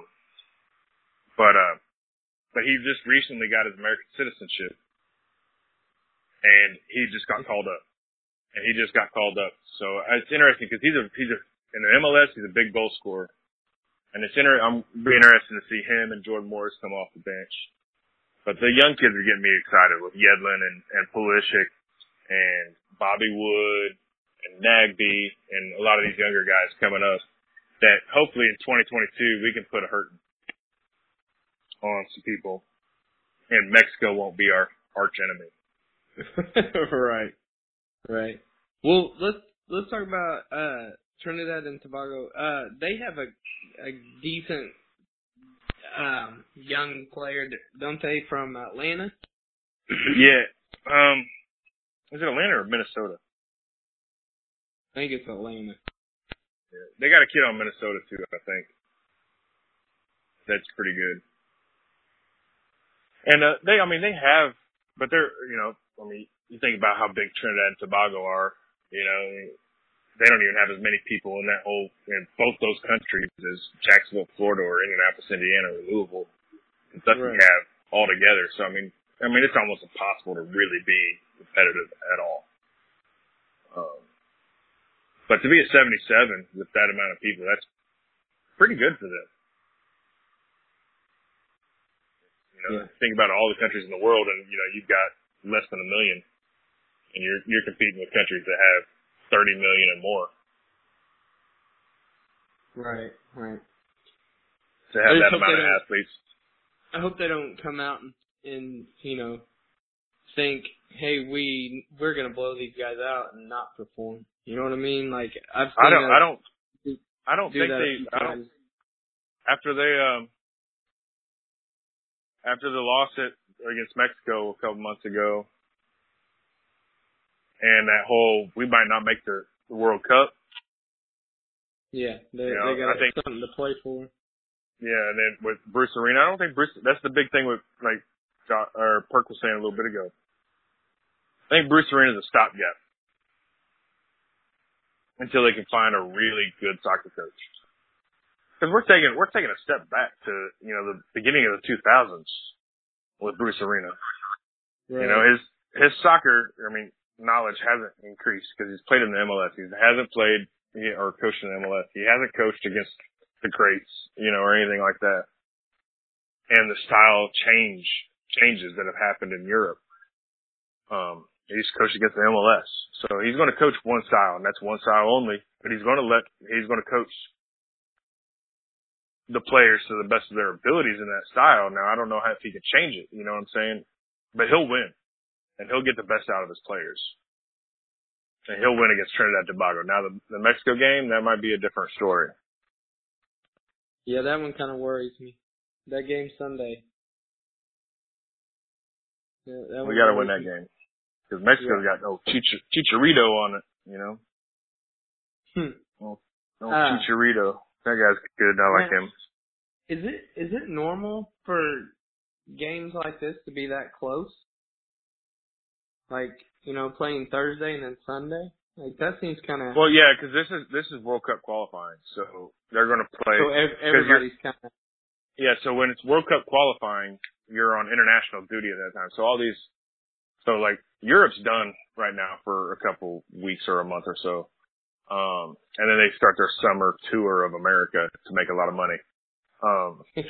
but, uh, but he just recently got his American citizenship and he just got called up and he just got called up. So uh, it's interesting because he's a, he's a, in the MLS, he's a big goal scorer. And it's inter- I'm be interested to see him and Jordan Morris come off the bench. But the young kids are getting me excited with Yedlin and, and Pulisic and Bobby Wood and Nagbe and a lot of these younger guys coming up that hopefully in 2022 we can put a hurting on some people and Mexico won't be our arch enemy. right. Right. Well, let's let's talk about uh Trinidad and Tobago. Uh they have a a decent um young player, don't they, from Atlanta? yeah. Um is it Atlanta or Minnesota? I think it's Atlanta. Yeah. They got a kid on Minnesota too, I think. That's pretty good. And uh, they, I mean, they have, but they're, you know, I mean, you think about how big Trinidad and Tobago are. You know, they don't even have as many people in that whole, in both those countries as Jacksonville, Florida, or Indianapolis, Indiana, or Louisville. Kentucky Right. have all together. So I mean, I mean, it's almost impossible to really be competitive at all. Um, but to be a 77 with that amount of people, that's pretty good for them. You know, Yeah. think about all the countries in the world, and you know, you've got less than a million, and you're you're competing with countries that have 30 million and more. Right. Right. To have that amount of athletes, I hope they don't come out and, and you know think, hey, we we're gonna blow these guys out and not perform. You know what I mean? Like I've seen I don't, us I don't, do- I don't do think they, I don't after they um after the loss at against Mexico a couple months ago and that whole we might not make the, the World Cup. Yeah, they You know, they got think- something to play for. Yeah, and then with Bruce Arena, I don't think Bruce. That's the big thing with like or Perk was saying a little bit ago. I think Bruce Arena is a stopgap until they can find a really good soccer coach. Because we're taking we're taking a step back to you know the beginning of the 2000s with Bruce Arena. Right. You know his his soccer, I mean, knowledge hasn't increased because he's played in the MLS. He hasn't played or coached in the MLS. He hasn't coached against the greats, you know, or anything like that. And the style change changes that have happened in Europe. Um, he's coached against the MLS, so he's going to coach one style, and that's one style only. But he's going to let he's going to coach the players to the best of their abilities in that style. Now, I don't know how if he can change it. You know what I'm saying? But he'll win, and he'll get the best out of his players. And he'll win against Trinidad and Tobago. Now, the, the Mexico game, that might be a different story. Yeah, that one kind of worries me. That game Sunday. Yeah, that We got to win that game because Mexico's got no Chich- Chicharito on it. You know, Hmm. no Ah. Chicharito. That guy's good. I like him. Is it is it normal for games like this to be that close? Like you know, playing Thursday and then Sunday. Like that seems kind of. Well, yeah, because this is this is World Cup qualifying, so they're going to play. so ev- everybody's kind of. Yeah, so when it's World Cup qualifying, you're on international duty at that time. So all these, so like Europe's done right now for a couple weeks or a month or so. Um, and then they start their summer tour of America to make a lot of money. Um,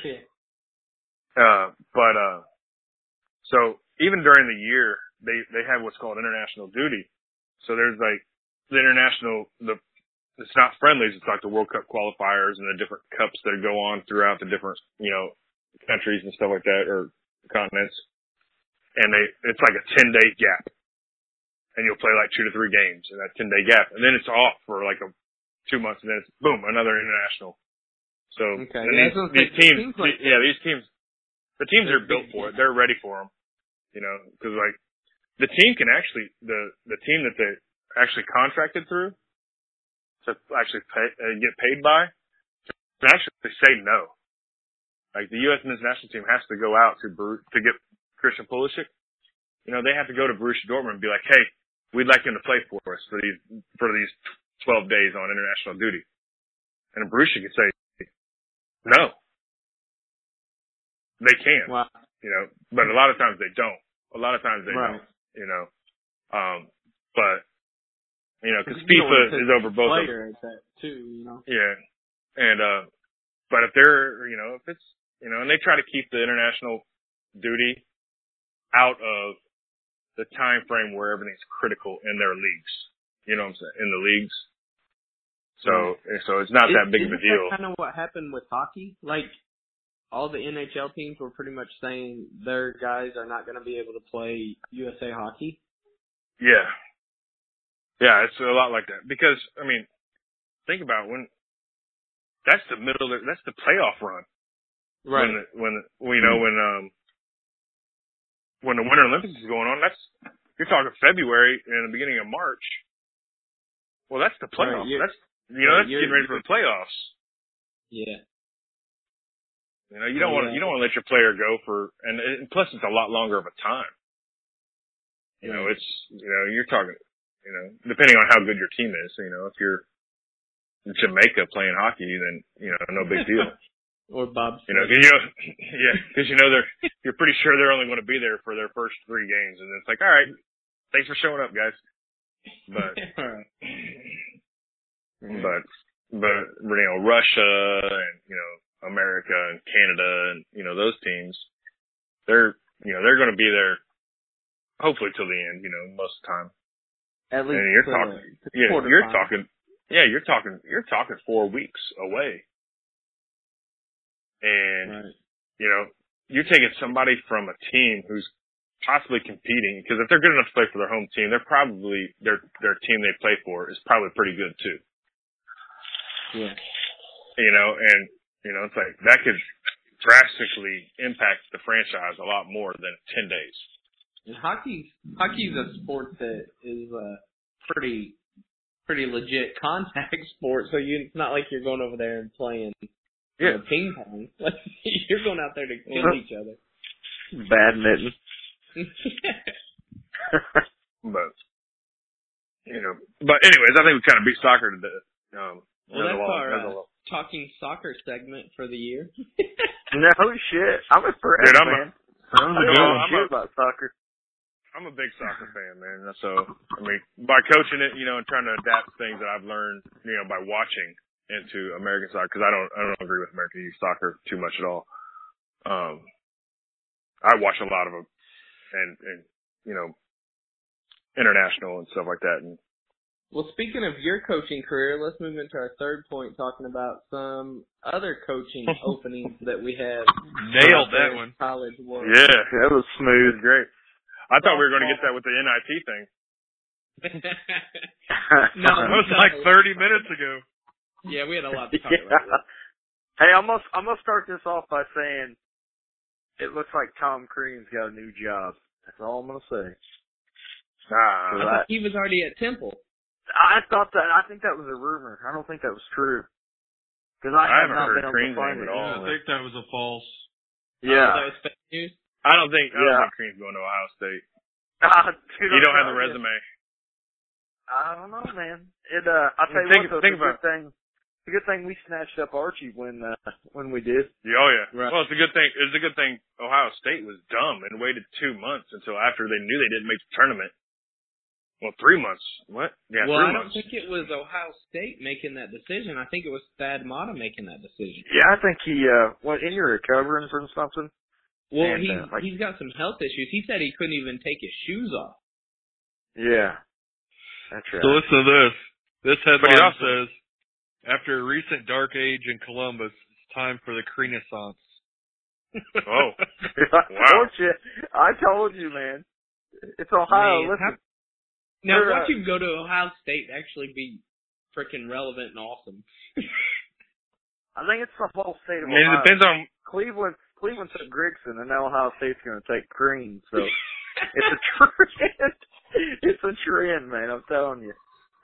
uh, but, uh, so even during the year, they, they have what's called international duty. So there's like the international, the, it's not friendlies, it's like the World Cup qualifiers and the different cups that go on throughout the different, you know, countries and stuff like that or continents. And they, it's like a 10 day gap. And you'll play like two to three games in that 10 day gap. And then it's off for like a two months and then it's boom, another international. So Okay, yeah, these, these like- teams, like- yeah, these teams, the teams They're built for it. They're ready for them. You know, cause like the team can actually, the, the team that they actually contracted through to actually pay, uh, get paid by can actually say no. Like the U.S. men's national team has to go out to Bru- to get Christian Pulisic. You know, they have to go to Borussia Dortmund and be like, "Hey, we'd like him to play for us for these for these 12 days on international duty." And Borussia could say, "No." They can, wow. you know, but a lot of times they don't. A lot of times they Right. don't, you know. Um, but you know, because FIFA is over both of them. too, you know. Yeah. And, uh, but if they're, you know, if it's, you know, and they try to keep the international duty out of the time frame where everything's critical in their leagues. You know what I'm saying? In the leagues. So, so it's not that big of a deal. kind of what happened with hockey? Like, all the NHL teams were pretty much saying their guys are not going to be able to play USA hockey. Yeah. Yeah, it's a lot like that. Because, I mean, think about when, that's the middle, of, that's the playoff run. Right. When, the, when, the, you know, when, um, when the Winter Olympics is going on, that's, you're talking February and the beginning of March. Well, that's the Right, playoffs. you're- that's, you know, right, that's getting ready for the playoffs. Yeah. You know, you don't oh, want to, you don't want to let your player go for, and, and plus it's a lot longer of a time. You know, it's, you know, you're talking, you know, depending on how good your team is, you know, if you're in Jamaica playing hockey, then, you know, no big deal. Or Bob. You know, 'cause you know, yeah, because you know they're you're pretty sure they're only going to be there for their first three games, and it's like, all right, thanks for showing up, guys. But but but you know, Russia and you know America and Canada and you know those teams, they're you know they're going to be there hopefully till the end. You know, most of the time. At least And you're talking, the- the yeah, you're talking, yeah, you're talking, you're talking four weeks away, and Right. you know, you're taking somebody from a team who's possibly competing because if they're good enough to play for their home team, they're probably their their team they play for is probably pretty good too. Yeah. You know, and you know, it's like that could drastically impact the franchise a lot more than ten days. And hockey, hockey's a sport that is a pretty, pretty legit contact sport. So you, it's not like you're going over there and playing you know, ping pong. Like you're going out there to kill each other. Badminton. But you know, but anyways, I think we kind of beat soccer to death. Um, Well, that's long- our, as a long- Talking soccer segment for the year. no shit. I'm impressed, Dude, I'm a- man. That was a I good don't one. know I'm a- about soccer. I'm a big soccer fan, man. So I mean, by coaching it, you know, and trying to adapt things that I've learned, you know, by watching into American soccer, because I don't, I don't agree with American youth soccer too much at all. Um, I watch a lot of them, and and you know, international and stuff like that. And Well, speaking of your coaching career, let's move into our third point, talking about some other coaching openings that we have. Nailed that one. College world. yeah, That was it smooth. was great. I thought we were going to get that with the NIT thing. No, That was like 30 minutes ago. yeah, we had a lot to talk yeah. about. Hey, I'm gonna I'm gonna start this off by saying it looks like Tom Crean's got a new job. That's all I'm gonna say. I Ah, thought he was already at Temple. I thought that I think that was a rumor. I don't think that was true. Because I, I have haven't not heard been able to find name it. at all. I think that was a false. Yeah. That was fake news. I don't think I don't Yeah. think Crean's going to Ohio State. Ah, dude, You don't have the telling you. resume. I don't know, man. It uh, I tell you Think- what, though, think it's a good about- thing. It's a good thing we snatched up Archie when uh, when we did. Yeah, Oh yeah. Right. Well, it's a good thing. It's a good thing Ohio State was dumb and waited two months until after they knew they didn't make the tournament Well, three months. What? Yeah, well, three I don't months. think it was Ohio State making that decision. I think it was Thad Matta making that decision. Yeah, I think he uh went in your recovering from something. Well, And, he's uh, like- he's got some health issues. He said he couldn't even take his shoes off. Yeah. That's right. So listen to this. This headline also- says, after a recent dark age in Columbus, it's time for the Renaissance. Oh. I told you. I told you, man. It's Ohio. Man, Listen, Now, They're, uh, him go to Ohio State and actually be freaking relevant and awesome. I think it's the whole state I of mean, it depends on. Cleveland, Cleveland took Grigson, and now Ohio State's going to take Crean. So it's a trend. it's a trend, man. I'm telling you.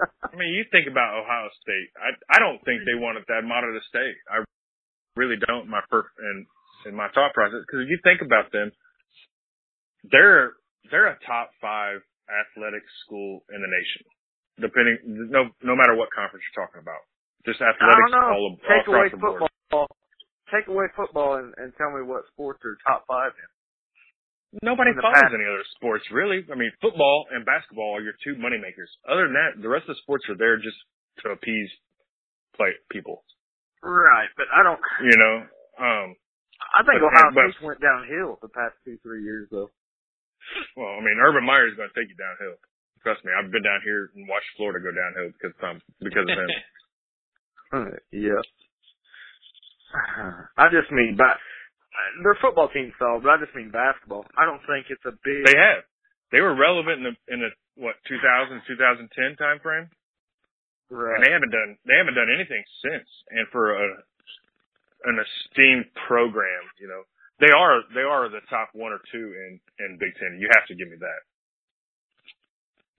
I mean, you think about Ohio State. I I don't think they wanted that motto to stay. I really don't. My per and in my thought process, because if you think about them, they're they're a top five athletic school in the nation. Depending, no no matter what conference you're talking about, just athletics all, all Take away across the board. football. Take away football and, and tell me what sports are top five in. Nobody follows past. any other sports, really. I mean, football and basketball are your two moneymakers. Other than that, the rest of the sports are there just to appease play people. Right, but I don't. You know, um, I think But- Ohio State went downhill the past two, three years, though. Well, I mean, Urban Meyer is going to take you downhill. Trust me, I've been down here and watched Florida go downhill because of because of him. yeah. I just mean, but their football team's solid, but I just mean basketball. I don't think it's a big. they have. They were relevant in the in the what 2000 2010 time frame, Right. and right. they haven't done they haven't done anything since. And for a an esteemed program, you know, they are they are the top one or two in in Big Ten. You have to give me that.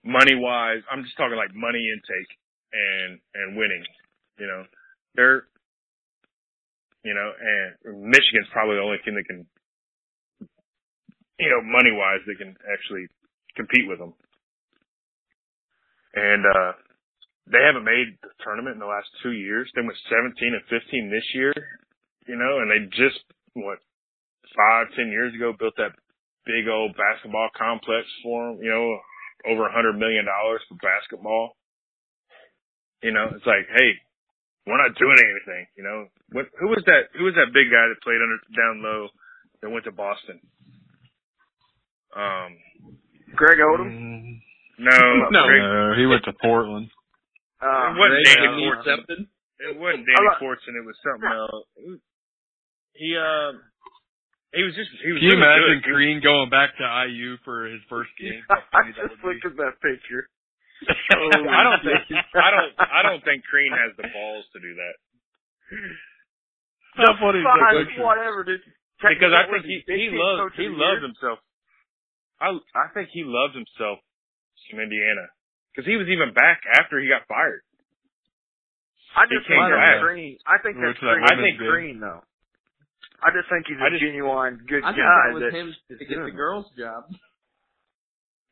Money wise, I'm just talking like money intake and and winning. You know, they're you know, and Michigan's probably the only team that can, you know, money wise, they can actually compete with them. And uh they haven't made the tournament in the last two years. They went 17 and 15 this year, you know, and they just what five, ten years ago built that big old basketball complex for them. You know, over a hundred million dollars for basketball. You know, it's like, hey, we're not doing anything. You know, what? Who was that? Who was that big guy that played under down low that went to Boston? Um, Greg Oden. Mm, no, No. Greg- no, he went to Portland. Uh, It wasn't Greg Danny needs Fortson. It wasn't Danny like- Fortson. It was something else. He uh, he was just he was. Can you really imagine good. Crean going back to IU for his first game? I How just would looked at that picture. Oh I don't think I don't I don't think Crean has the balls to do that How funny is Fine, picture? whatever, dude. because I think he he loves he loves Year? himself. I I think he loves himself from Indiana because he was even back after he got fired. I just He think that's green. I think that's that green. I think game. green though. I just think he's a just- genuine good I think guy. that was that him to get the girls' job.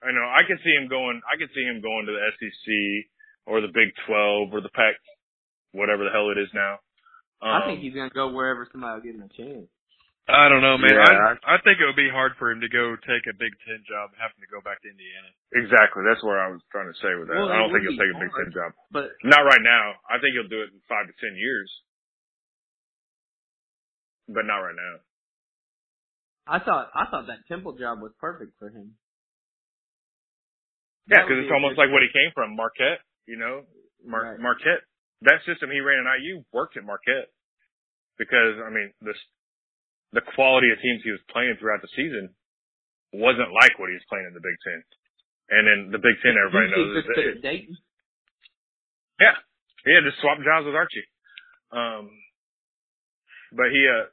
I know I can see him going. I can see him going to the SEC or the Big Twelve or the Pac, whatever the hell it is now. Um, I think he's gonna go wherever somebody will give him a chance. I don't know, man. Yeah, I, I think it would be hard for him to go take a Big Ten job, having to go back to Indiana. exactly. That's where I was trying to say with that. Well, I don't think he'll be take a Big. Ten job. But Not right now. I think he'll do it in five to ten years, but not right now. I thought I thought that Temple job was perfect for him. Yeah, because it's almost like what he came from, Marquette. You know, Mar- Right. Marquette. That system he ran in IU worked at Marquette because I mean the the quality of teams he was playing throughout the season wasn't like what he was playing in the Big Ten. And in the Big Ten, everybody He knows just at Dayton. yeah, he had swap jobs with Archie. Um, but he, uh,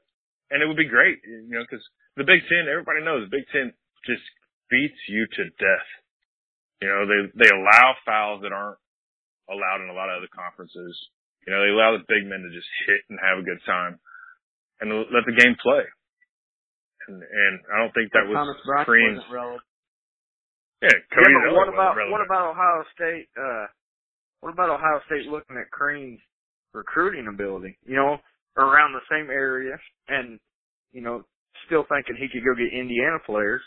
and it would be great, you know, because the Big Ten, everybody knows the Big Ten just beats you to death. You know, they they allow fouls that aren't allowed in a lot of other conferences. You know, they allow the big men to just hit and have a good time, and let the game play. And, and I don't think that was Thomas Bryant Crean's. wasn't relevant. Yeah, Cody yeah, but what about relevant. what about Ohio State? Uh, what about Ohio State looking at Crean's recruiting ability? You know, around the same area, and you know, still thinking he could go get Indiana players.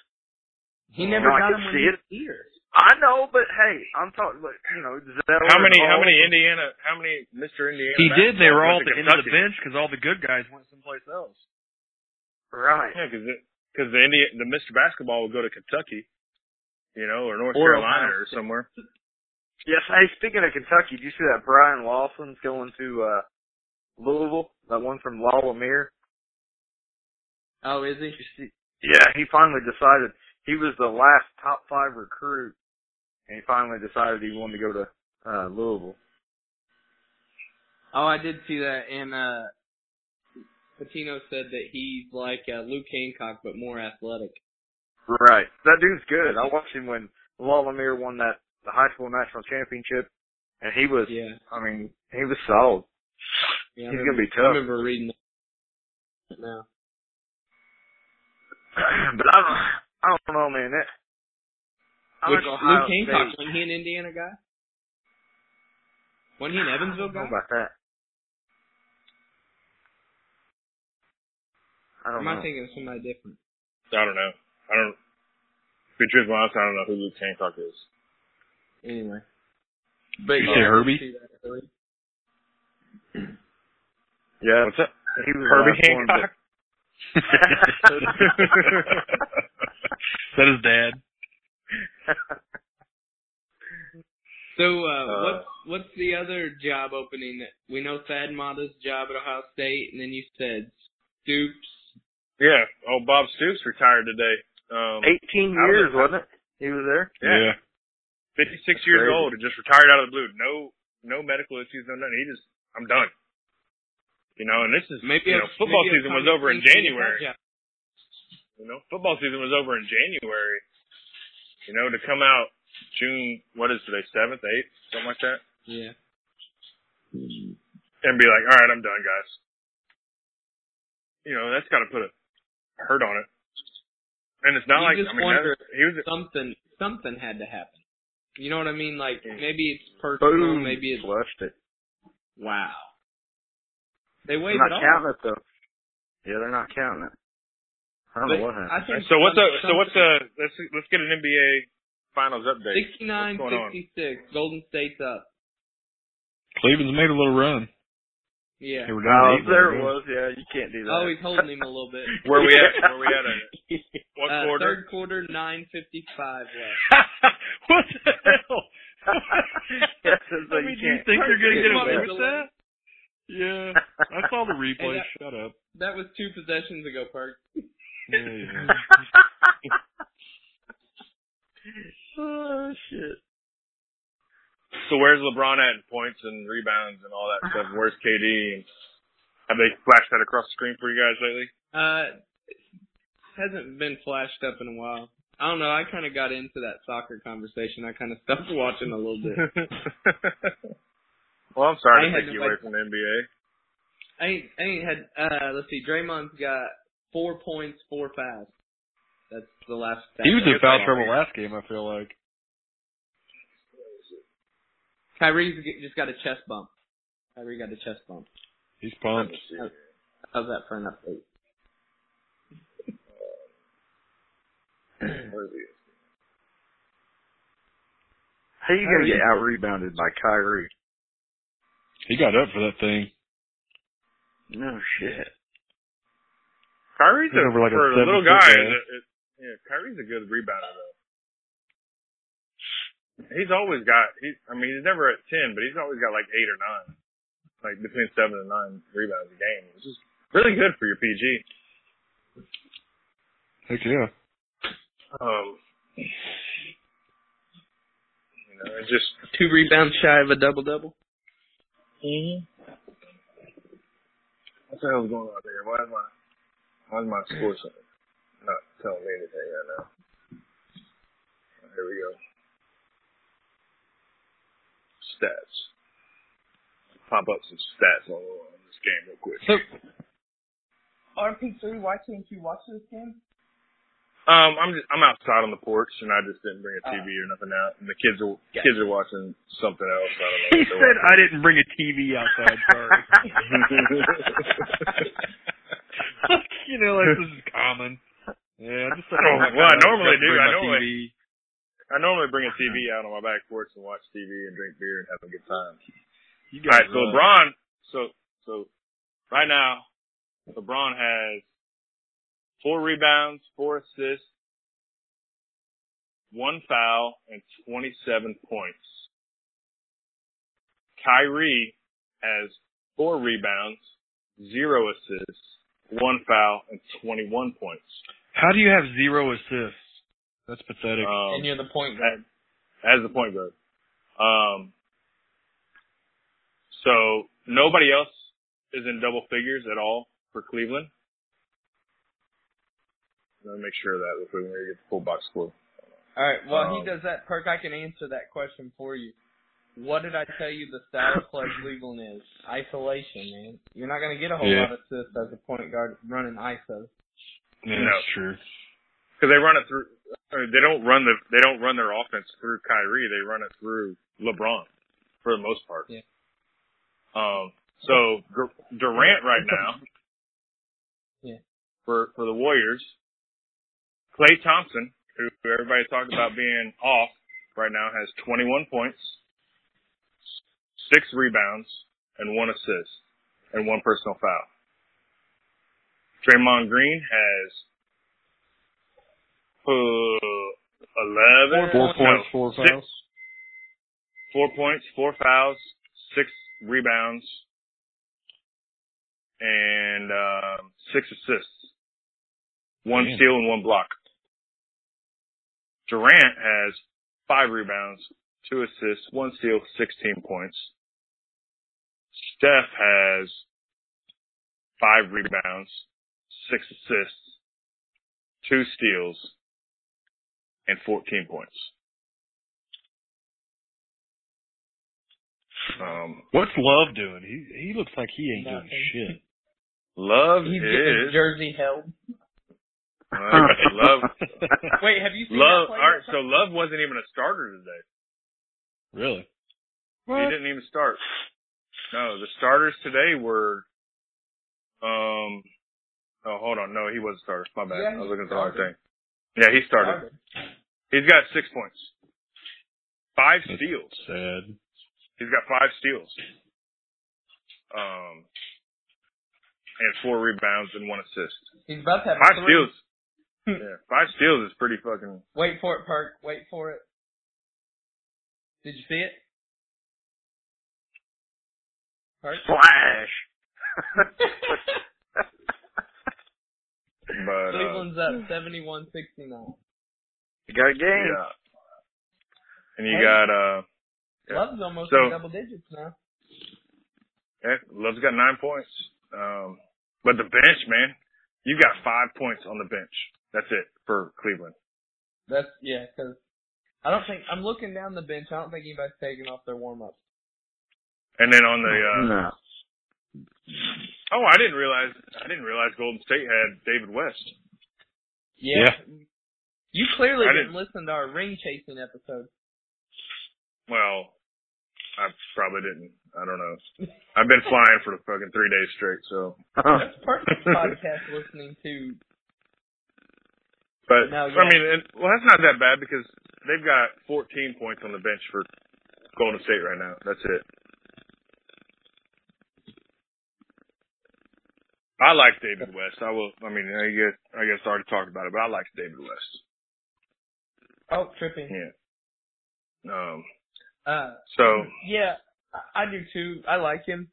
He No, never I got could him when see he it. was here. I know, but hey, I'm talking. But you know, Zeller, How many? How many Indiana? How many Mr. Indiana? He did. They were all at the end of the bench because all the good guys went someplace else. Right. Yeah, because because the Indiana, the Mr. Basketball will go to Kentucky, you know, or North Or Carolina Ohio or somewhere. Yes. Hey, speaking of Kentucky, did you see that Brian Lawson's going to uh Louisville? That one from La Lumiere. Oh, is he? Yeah, he finally decided he was the last top five recruit, and he finally decided he wanted to go to uh Louisville. Oh, I did see that, and uh, Pitino said that he's like uh, Luke Hancock, but more athletic. Right. That dude's good. I watched him when La Lumiere won that the high school national championship, and he was. Yeah, I mean, he was solid. Yeah. He's remember- gonna be tough. I tough. remember reading that now. but I don't. I don't know, man. That, I Which like Luke Ohio Hancock, State. wasn't he an Indiana guy? Wasn't he an Evansville I don't guy? know about that. I Or don't am I know. thinking of somebody different? I don't know. I don't. To be truthful, honest, I don't know who Luke Hancock is. Anyway. But You yeah, say I did Herbie? See that early. Yeah, What's that? he was Herbie the last Hancock. Is that his dad? So, uh, Uh, what's what's the other job opening? That we know Thad Matta's job at Ohio State, and then you said Stoops. yeah. Oh, Bob Stoops retired today. Um, 18 years, did- wasn't it? He was there. Yeah. 56 years crazy. old and just retired out of the blue. No, no medical issues, no nothing. He just, I'm done. You know, and this is, Maybe you know, football maybe season was over in King January. job. You know, football season was over in January. You know, to come out June, what is today, 7th, 8th, something like that, Yeah. and be like, all right, I'm done, guys. You know, that's got to put a hurt on it. And it's not You like, just I mean, wonder he was, Something something had to happen. You know what I mean? Like maybe it's personal, Boom. maybe it's flushed it. wow. They They're not it off. counting it though. Yeah, they're not counting it. I don't But know what happened. I think so what's some- a, so what's a, let's, let's get an NBA finals update. 69 What's going on? 66. Golden State's up. Cleveland's made a little run. Yeah. They were down Oh, eight there it was. Yeah, you can't do that. Oh, he's holding him a little bit. Where we at? Where we at? At what Uh, quarter? Third quarter, 9:55 left. what the hell? Yes, it's I mean, you do you think they're gonna get Come away with that? Yeah, I saw the replay. that- Shut up. That was two possessions ago, Perk. Yeah, yeah. oh shit. So where's LeBron at in points and rebounds and all that stuff? Where's KD? Have they flashed that across the screen for you guys lately? Uh, hasn't been flashed up in a while. I don't know. I kind of got into that soccer conversation. I kind of stopped watching a little bit. Well, I'm sorry I to take you away from the NBA. I ain't, I ain't had. Uh, let's see. Draymond's got four points, four fouls. That's the last. stat He was I in foul saw. trouble last game. I feel like. Kyrie's just got a chest bump. Kyrie got a chest bump. He's pumped. me see. How's that for an update? Where is he? How you gonna get out rebounded by Kyrie? He got up for that thing. No shit. Kyrie's a, over like a for a seven little guy. guy. Is a, is, yeah, Kyrie's a good rebounder though. He's always got. He's. I mean, he's never at ten, but he's always got like eight or nine, like between seven and nine rebounds a game, which is really good for your PG. Heck yeah. Um, you know, just Two rebounds shy of a double double. Mm-hmm. What the hell's going on there? Why is my why is my score not telling me anything right now? Here we go. Stats. Pop up some stats on, on this game real quick. So RP3, why can't you watch this game? Um, I'm just I'm outside on the porch and I just didn't bring a TV or nothing out, and the kids are kids are watching something else. I don't know. He said watching. I didn't bring a TV outside. Sorry. you know, like this is common. Yeah, just I don't- well, I normally do. I normally-. I normally bring a TV out on my back porch and watch TV and drink beer and have a good time. You All right, so LeBron, so so right now, LeBron has four rebounds, four assists, one foul, and 27 points. Kyrie has four rebounds, zero assists, one foul, and 21 points. How do you have zero assists? That's pathetic. Um, and you're the point guard. as the point guard. Um, so nobody else is in double figures at all for Cleveland. Let me make sure of that before we get the full box score. All right. While Um, he does that, Perk, I can answer that question for you. What did I tell you the style of play Cleveland is? Isolation, man. You're not going to get a whole Yeah. lot of assists as a point guard running ISO. yeah, no. that's true. Because they run it through. They don't run the. They don't run their offense through Kyrie. They run it through LeBron for the most part. Yeah. Um. So Dur- Durant right now. Yeah. For for the Warriors, Klay Thompson, who everybody talked about being off right now, has 21 points, six rebounds, and one assist, and one personal foul. Draymond Green has uh, 11, Four no, points, four six- fouls. four points, four fouls, six rebounds, and um, six assists, one Damn. steal and one block. Durant has five rebounds, two assists, one steal, 16 points. Steph has five rebounds, six assists, two steals, and 14 points. Um, What's Love doing? He he looks like he ain't doing shit. Love He's getting his jersey held. love. Wait, have you seen Love. that play? All right, so Love wasn't even a starter today. really? He didn't even start. No, the starters today were. Um. Oh, hold on. No, he was a starter. My bad. Yeah, I was looking at the wrong thing. Yeah, he started. He's got six points, five That's steals. Sad. He's got five steals. Um. And four rebounds and one assist. He's about to have Five three. steals. Yeah, five steals is pretty fucking. Wait for it, Perk. Wait for it. Did you see it? Perk? Flash. But uh, Cleveland's up 71-69. you got a game. yeah. And you Hey. got uh. Yeah. Love's almost So- in double digits now. Yeah, Love's got nine points. Um, but the bench, man, you got five points on the bench. That's it for Cleveland. That's yeah, 'cause I don't think I'm looking down the bench. I don't think anybody's taking off their warm up. And then on the, uh, no. oh, I didn't realize, I didn't realize Golden State had David West. Yeah. You clearly didn't didn't- listen to our ring chasing episode. Well, I probably didn't. I don't know. I've been flying for the fucking three days straight, so. That's perfect podcast listening to. But No, I mean, and, well, that's not that bad because they've got 14 points on the bench for Golden State right now. That's it. I like David West. I will. I mean, I guess I guess I already talked about it, but I like David West. Oh, tripping. Yeah. Um. Uh, So yeah, I, I do too. I like him.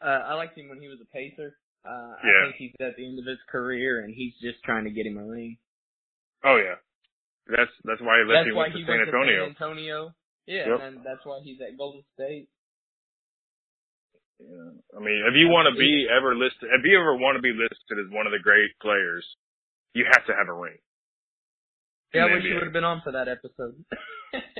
Uh, I liked him when he was a Pacer. Uh, Yeah. I think he's at the end of his career and he's just trying to get him a ring. Oh yeah, that's that's why he left. That's he why went to San went Antonio. to San Antonio. Yeah, Yep. and that's why he's at Golden State. Yeah. I mean, if you want to be ever listed, if you ever want to be listed as one of the great players, you have to have a ring. Yeah, I wish you would have been on for that episode.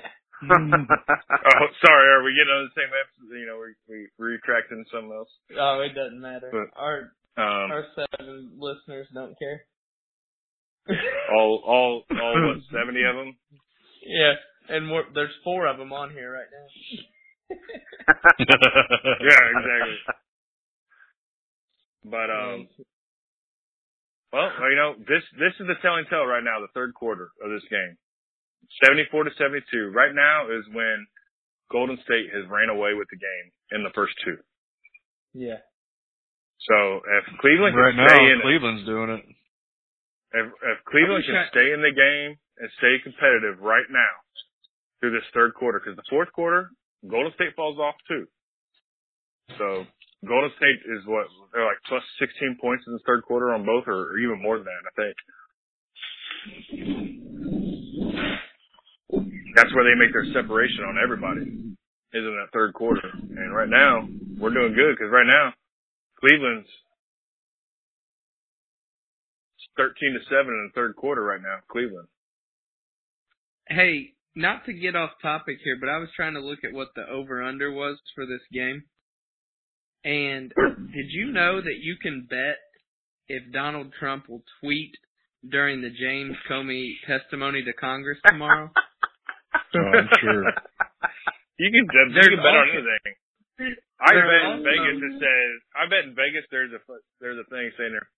Oh, sorry. Are we getting on the same episode? You know, we we retracting something else. oh, it doesn't matter. But- our Um, our seven listeners don't care. All all all what seventy of them? yeah, and more, there's four of them on here right now. Yeah, exactly. But um, well, you know, this this is the telling tale right now. The third quarter of this game. 74 to 72. Right now is when Golden State has ran away with the game in the first two. Yeah. So if Cleveland Right can stay now, in it, Cleveland's doing it. If, if Cleveland can stay in the game and stay competitive right now through this third quarter, because the fourth quarter, Golden State falls off too. So Golden State is what they're like plus 16 points in the third quarter on both, or, or even more than that, I think. That's where they make their separation on everybody, is in that third quarter. And right now, we're doing good because right now, Cleveland's 13 to 7 in the third quarter right now, Cleveland. Hey, not to get off topic here, but I was trying to look at what the over under was for this game. And did you know that you can bet if Donald Trump will tweet during the James Comey testimony to Congress tomorrow? Oh, I'm sure. You can, you There's can bet on anything. I There's bet in Vegas it says, I bet in Vegas there's a, there's a thing saying there,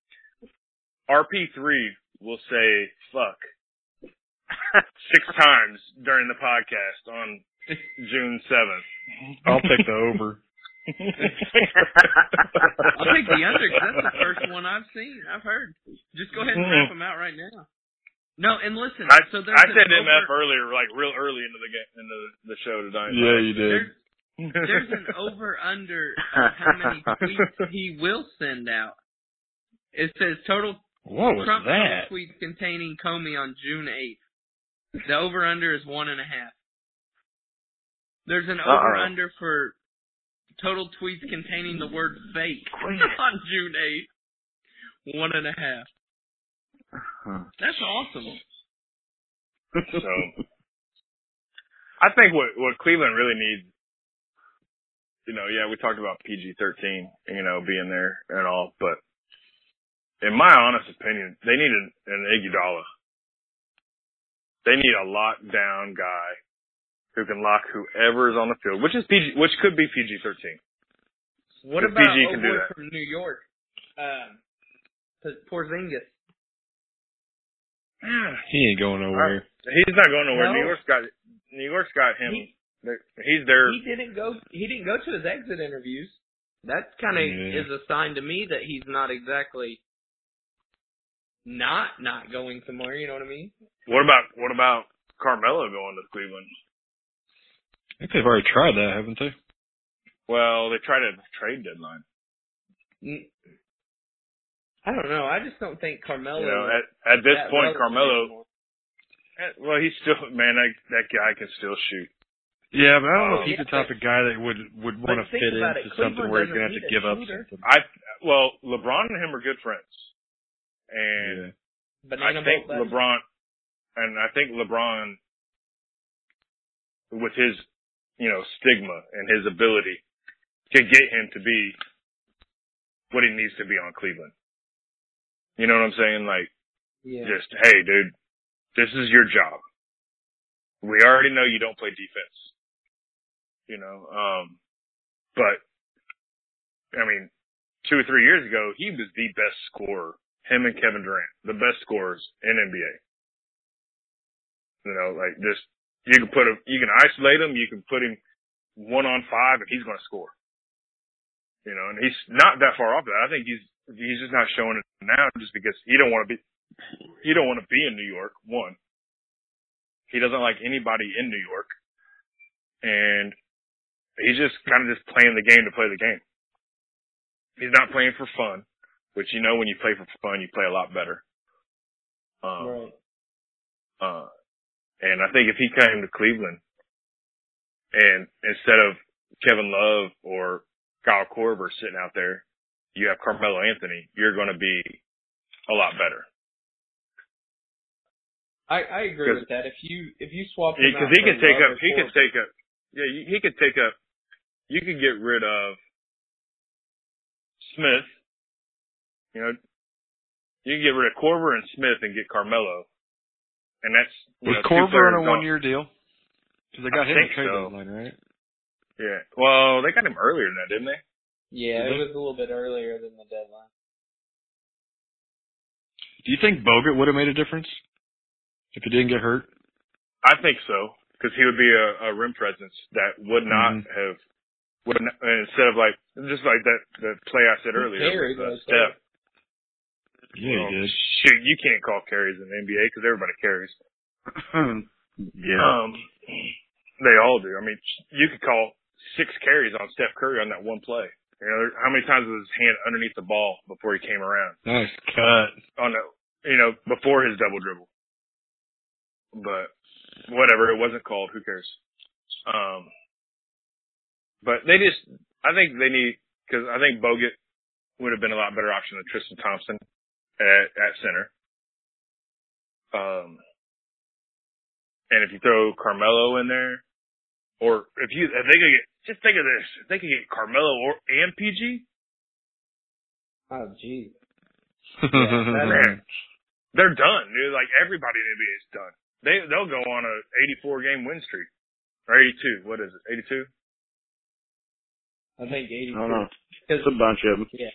RP3 will say fuck six times during the podcast on June 7th. I'll take the over. I'll take the under 'cause that's the first one I've seen. I've heard. Just go ahead and wrap mm-hmm. them out right now. No, and listen. I, so I an said MF earlier, like real early into the game, into the show tonight. Yeah, you did. there's, there's an over under of how many tweets he will send out. It says total What was Trump that? tweets containing Comey on June 8th. The over under is one and a half. There's an Uh-oh. over under for total tweets containing the word fake on June 8th. One and a half. Uh-huh. That's awesome. So, I think what what Cleveland really needs, you know, yeah, we talked about PG thirteen, you know, being there and all, but in my honest opinion, they need an, an Iguodala. They need a lockdown guy who can lock whoever is on the field, which is PG, which could be PG thirteen. What If about PG can do boy that. from New York? Um, P- Porzingis. He ain't going nowhere. He's not going nowhere. No. New York's got New York's got him. He- He's there. He didn't go. He didn't go to his exit interviews. That kind of Yeah. is a sign to me that he's not exactly not not going somewhere. You know what I mean? What about what about Carmelo going to Cleveland? I think they've already tried that, haven't they? Well, they tried a trade deadline. I don't know. I just don't think Carmelo. You know, at at this point, Carmelo. anymore. eh, Well, he's still man. That that guy can still shoot. Yeah, but I don't know if he's yeah, the type of guy that would would want to fit into something where he's doesn't gonna have to need a give up shooter. something. I well, LeBron and him are good friends, and Yeah. I think boat. LeBron, and I think LeBron, with his you know stigma and his ability, can get him to be what he needs to be on Cleveland. You know what I'm saying? Like. Yeah. just, hey, dude, this is your job. We already know you don't play defense. You know, um, but I mean, two or three years ago, he was the best scorer. Him and Kevin Durant, the best scorers in NBA. You know, like just you can put him, you can isolate him, you can put him one on five, and he's going to score. You know, and he's not that far off that. I think he's he's just not showing it now, just because he don't want to be he don't want to be in New York. One, he doesn't like anybody in New York, and he's just kind of just playing the game to play the game. He's not playing for fun, which you know when you play for fun, you play a lot better. Um, right. uh, and I think if he came to Cleveland, and instead of Kevin Love or Kyle Korver sitting out there, you have Carmelo Anthony, you're going to be a lot better. I I agree with that. If you if you swap him Because he could take up, he could take up, yeah, he could take up. You could get rid of Smith. You know, you can get rid of Korver and Smith and get Carmelo, and that's Was know, Korver players on a one year deal? Because they got I him in think trade so. deadline, right? Yeah. Well, they got him earlier than that, didn't they? Yeah, Did it they? was a little bit earlier than the deadline. Do you think Bogut would have made a difference if he didn't get hurt? I think so because he would be a, a rim presence that would not Mhm. have would not, instead of like just like that the play I said earlier carried with uh, Steph. Yeah, he. Shoot, you can't call carries in the NBA because everybody carries. yeah. Um, they all do. I mean, you could call six carries on Steph Curry on that one play. You know, how many times was his hand underneath the ball before he came around Nice cut. on the, you know, before his double dribble. But whatever, it wasn't called. Who cares? Um, but they just, I think they need because I think Bogut would have been a lot better option than Tristan Thompson at, at center. Um, and if you throw Carmelo in there, or if you, if they could get, just think of this, if they could get Carmelo or and PG, Oh, gee. man, they're done. Dude. Like everybody in the NBA is done. They they'll go on a 84 game win streak or 82. What is it? 82? I think 82. I don't know. It's a bunch of them. yeah.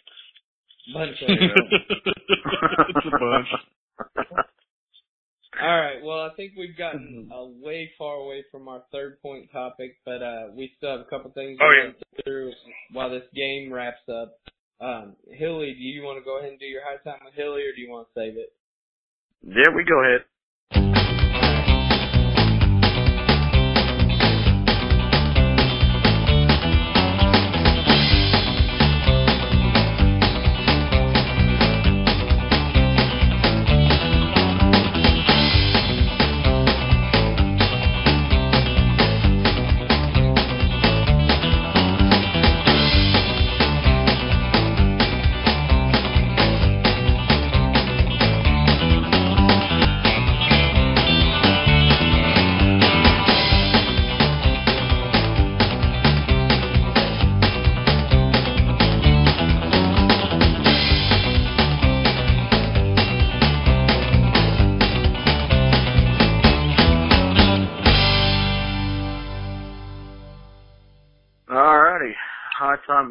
Bunch of it's a bunch. All right. Well, I think we've gotten uh, way far away from our third point topic, but uh, we still have a couple things Oh, yeah. want to get through while this game wraps up. Um, Hilly, do you want to go ahead and do your high time with Hilly, or do you want to save it? Yeah, we go ahead.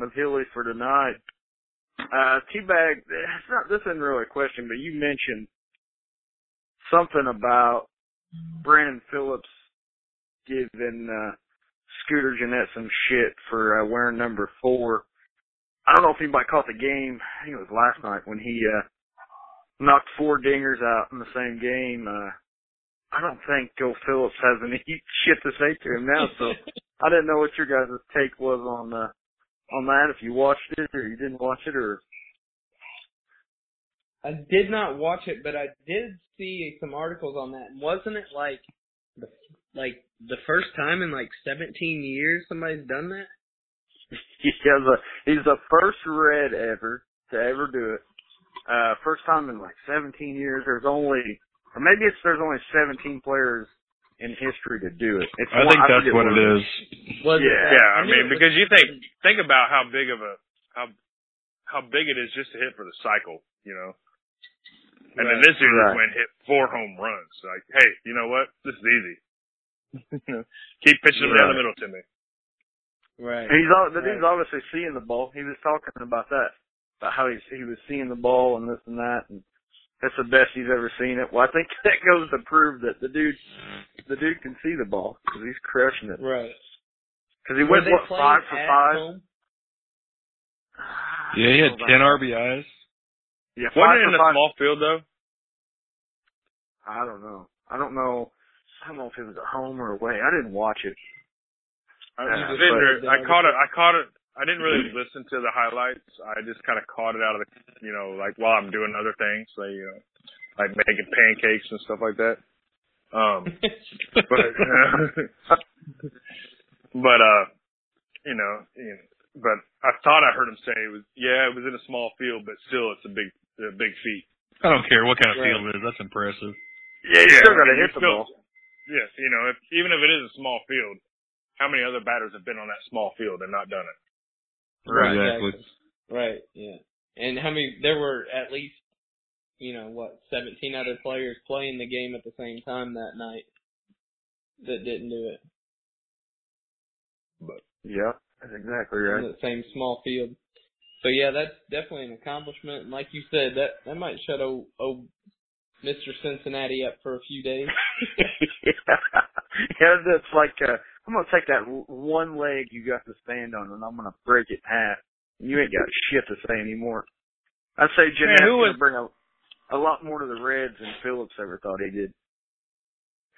With Hilly for tonight. Uh, T-Bag, it's not, this isn't really a question, but you mentioned something about Brandon Phillips giving, uh, Scooter Gennett some shit for, uh, wearing number four. I don't know if anybody caught the game. I think it was last night when he, uh, knocked four dingers out in the same game. Uh, I don't think Joe Phillips has any shit to say to him now, so I didn't know what your guys' take was on uh, on that. If you watched it or you didn't watch it, or I did not watch it, but I did see some articles on that. Wasn't it like the like the first time in like 17 years somebody's done that? he has a he's the first red ever to ever do it. Uh, first time in like 17 years. There's only, or maybe it's there's only 17 players in history to do it. It's I one- think that's forget what it is. Was Yeah. it? Yeah, I knew mean, was- because you think think about how big of a how how big it is just to hit for the cycle, you know. And then this dude Right. just went hit four home runs. Like, hey, you know what? This is easy. Keep pitching them down the Right. middle to me. right. He's al- the Right. dude's obviously seeing the ball. He was talking about that, about how he's he was seeing the ball and this and that, and that's the best he's ever seen it. Well, I think that goes to prove that the dude the dude can see the ball because he's crushing it. Right. Because he Were went what five for five. home? Ah, yeah, he had ten RBIs. Yeah, Wasn't five it in for a five. small field though? I don't know. I don't know. I don't know if it was at home or away. I didn't watch it. I, Yeah, uh, I. I caught it. I caught it. I didn't really listen to the highlights. I just kind of caught it out of the, you know, like while I'm doing other things, like you know, like making pancakes and stuff like that. Um, but but uh, you know, you know, but I thought I heard him say it was yeah, it was in a small field, but still, it's a big a big feat. I don't care what kind of Right. field it is. That's impressive. Yeah, you still got to mean, hit the still- ball. Yes, you know, if, even if it is a small field, how many other batters have been on that small field and not done it? Right. Exactly. Right. Yeah. And how many? There were at least, you know, what, 17 other players playing the game at the same time that night that didn't do it But Yeah, that's exactly right. in the same small field. So yeah, that's definitely an accomplishment. And like you said, that that might shut o, o Mr. Cincinnati up for a few days. yeah, that's like uh, I'm gonna take that one leg you got to stand on, and I'm gonna break it in half. You ain't got shit to say anymore. I'd say Gennett's who gonna was- bring a a lot more to the Reds than Phillips ever thought he did.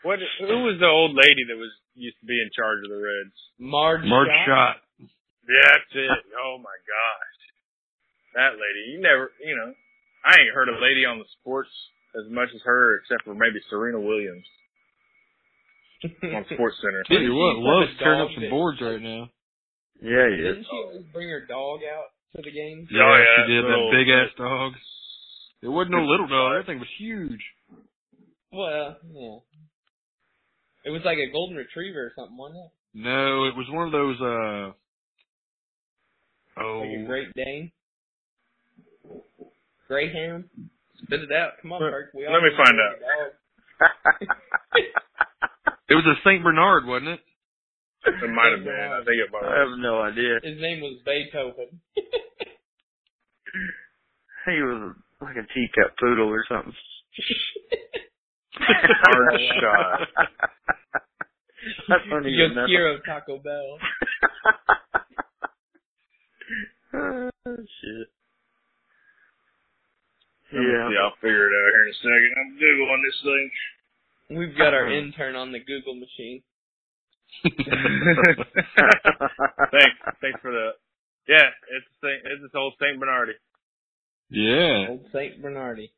What? Who was the old lady that was used to be in charge of the Reds? Marge, Marge Schott. Yeah, that's it. Oh my gosh, that lady. You never, you know, I ain't heard a lady on the sports as much as her, except for maybe Serena Williams on Sports Center. Tell you what, Didn't Love's tearing up some that- boards right now. Yeah, he. Didn't she always bring her dog out to the games? Yeah, oh, yeah, she did. little- that big ass dog. It wasn't no little dog. That thing was huge. Well, yeah. It was like a golden retriever or something, wasn't it? No, it was one of those. uh Oh, Like a Great Dane. Greyhound. Spit it out. Come on, Let- Perk. We all let me find out. a dog. it was a Saint Bernard, wasn't it? It might have been. I think it might I have. have no idea. His name was Beethoven. He was like a teacup poodle or something. Hard shot. That's funny. Yoshiro Taco Bell. oh, shit. Let Yeah. see, I'll figure it out here in a second. I'm googling this thing. We've got our intern on the Google machine. thanks, thanks for the. Yeah, it's Saint, it's this old Saint Bernardi. yeah. Old Saint Bernardi.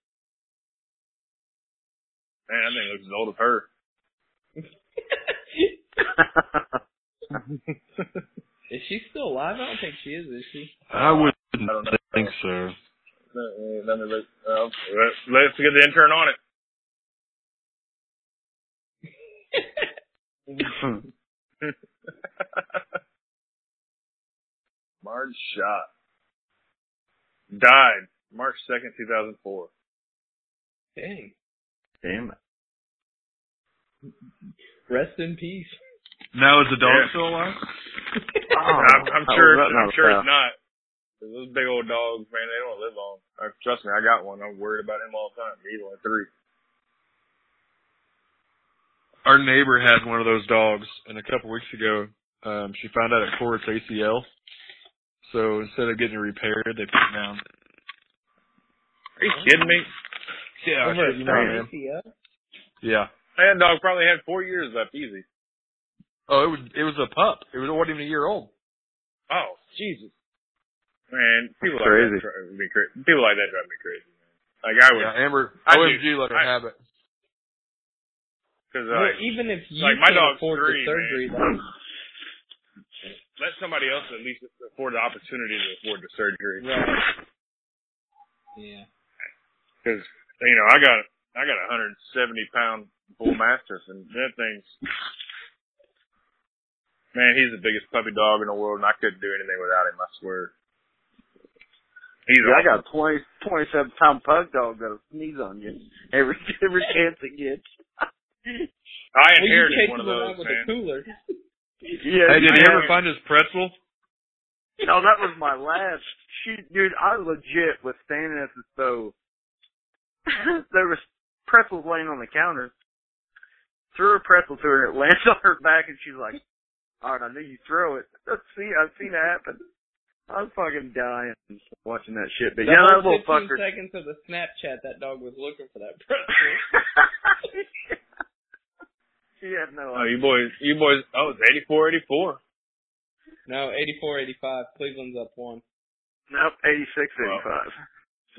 Man, I think it looks as old as her. Is she still alive? I don't think she is, is she? I wouldn't I don't think so. Let me, let me. Uh, let's, let's get the intern on it. Marge Schott. Died March 2nd, 2004. Dang. Damn it. Rest in peace. Now is the dog Yeah. still alive? I'm, I'm Oh, sure, that I'm knows sure it's not. Those big old dogs, man, they don't live long. Uh, trust me, I got one. I'm worried about him all the time. He's only three. Our neighbor had one of those dogs, and a couple weeks ago, um, she found out it tore its ACL. So instead of getting it repaired, they put it down. Are you kidding me? Yeah, I Over shit you not, man. man. ACL? Yeah. That dog probably had four years left easy. Oh, it was it was a pup. It was it wasn't even a year old. Oh, Jesus. Man, people That's like crazy. that drive me crazy. People like that drive me crazy, man. Like I would, Yeah, Amber I OMG do. let her I- have it. because Well, like, even if you like, my dog's afford three, the surgery, man. like, let somebody else at least afford the opportunity to afford the surgery. right. Yeah. Because you know, I got I got a 170 pound bull mastiff, and that thing's man, he's the biggest puppy dog in the world, and I couldn't do anything without him. I swear. He's Yeah, I got a 20, 27 pound pug dog that'll sneeze on you every every chance it gets. I Well, you inherited chase one of those, with man. a cooler. Yeah. Hey, did yeah. you ever find his pretzel? No, that was my last. She, dude, I legit was standing at the stove. there was pretzels laying on the counter. Threw a pretzel to her, it lands on her back, and she's like, "All right, I knew you throw it." I've seen, I've seen it happen. I was fucking dying watching that shit. But The yeah, that whole little 15 fucker. seconds of the Snapchat, that dog was looking for that pretzel. She had no Oh, idea. you boys, you boys. Oh, it's 84, 84. no, 84, 85. Cleveland's up one. Nope, 86, 85.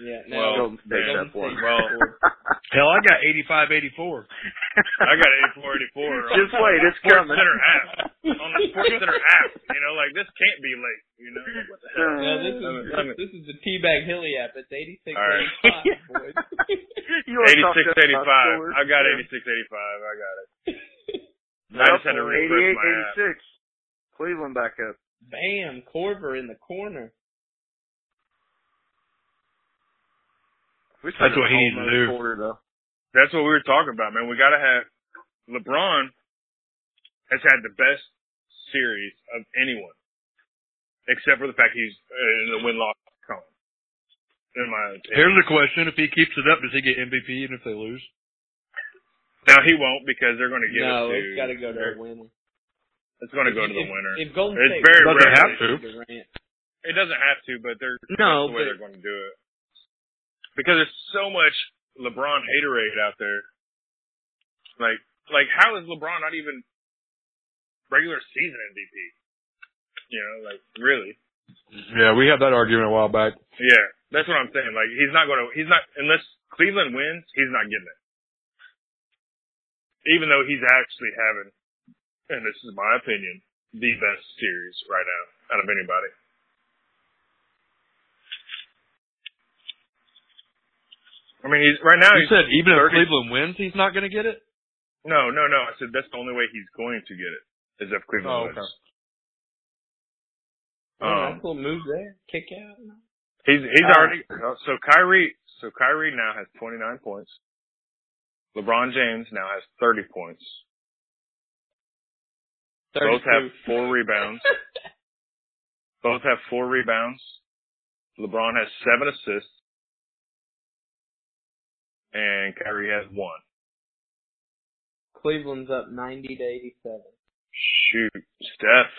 Yeah, no. Well, Golden State Golden up one. State Well, scored. Hell, I got 85, 84. I got 84, 84. Just wait, it's Sports coming. Center app. On the Sports Center app. You know, like this can't be late. You know, what the hell? Uh, No, this is Let me- let me- this is the Teabag Hilly app. It's 86, All right. 85, boys. you wanna talk 86, to us about 85. I got 86, 85. I got it. Nope, I just had to refresh 88, my app. 86. Cleveland back up. Bam, Korver in the corner. That's what he a needs to do. Quarter. That's what we were talking about, man. We got to have LeBron has had the best series of anyone, except for the fact he's uh, in the win loss column. in my opinion. Here's the question: If he keeps it up, does he get MVP? Even if they lose? Now he won't because they're going to give no, it to. it's got to go to a winner. It's going to go If- to the if- winner. If Golden It's State very wins, rare. it's have to. Durant. It doesn't have to, but they're No, that's the way but- they're going to do it. Because there's so much LeBron haterade out there. Like, like how is LeBron not even regular season MVP? You know, like really? Yeah, we had that argument a while back. Yeah, that's what I'm saying. Like he's not going to, he's not unless Cleveland wins, he's not getting it. Even though he's actually having, and this is my opinion, the best series right now out of anybody. I mean, he's right now. You He's, said even if Cleveland wins, he's not going to get it. no, no, no. I said that's the only way he's going to get it is if Cleveland Oh, okay. wins. Oh, Um, nice little move there. Kick out. He's he's Uh, already so Kyrie so Kyrie now has 29 points. LeBron James now has 30 points. Both have four rebounds. Both have four rebounds. LeBron has seven assists. And Kyrie has one. Cleveland's up 90 to 87. Shoot. Steph.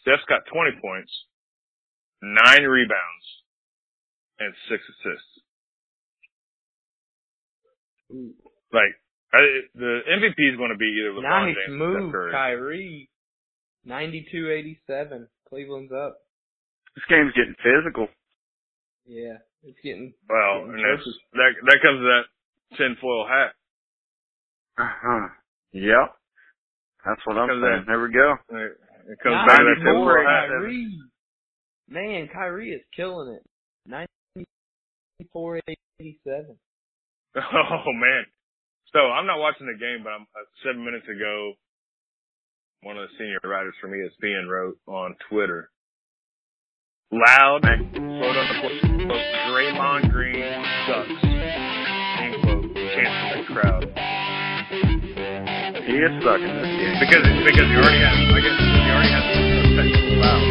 Steph's got 20 points, nine rebounds, and six assists. Ooh. Like, I, the MVP is going to be either LeBron Nice James or move, Steph Curry. Kyrie. 92-87. Cleveland's up. This game's getting physical. Yeah, it's getting. Well, getting and that's, that that comes to that tinfoil hat. Uh-huh. Yep. That's what I'm saying. in. There we go. It, it comes back to that tinfoil hat. Kyrie. Man, Kyrie is killing it. 94-87. Oh man. So I'm not watching the game, but I'm uh, seven minutes ago. One of the senior writers from ESPN wrote on Twitter. Loud, quote unquote, Draymond Green sucks. End quote. Chant the crowd. He is stuck in this game. Because because he already has, I guess he already has a technical foul,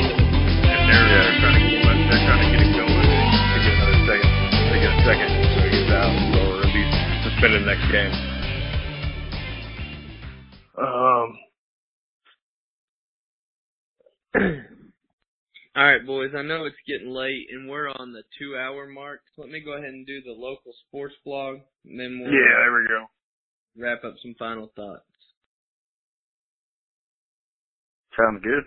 and they're they're trying to get they're trying to get it going to get another second, to get a second, so he gets out, at least suspended next game. Um, All right, boys. I know it's getting late, and we're on the two-hour mark. So let me go ahead and do the local sports blog, and then we'll yeah, there we go. wrap up some final thoughts. Sounds good.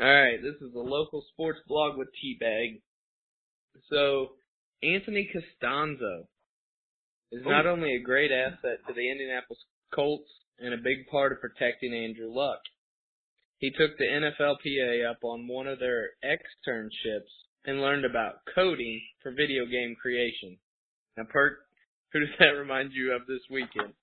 All right, this is a local sports blog with Teabag. So, Anthony Castonzo is oh. not only a great asset to the Indianapolis Colts and a big part of protecting Andrew Luck. He took the NFLPA up on one of their externships and learned about coding for video game creation. Now, Perk, who does that remind you of this weekend?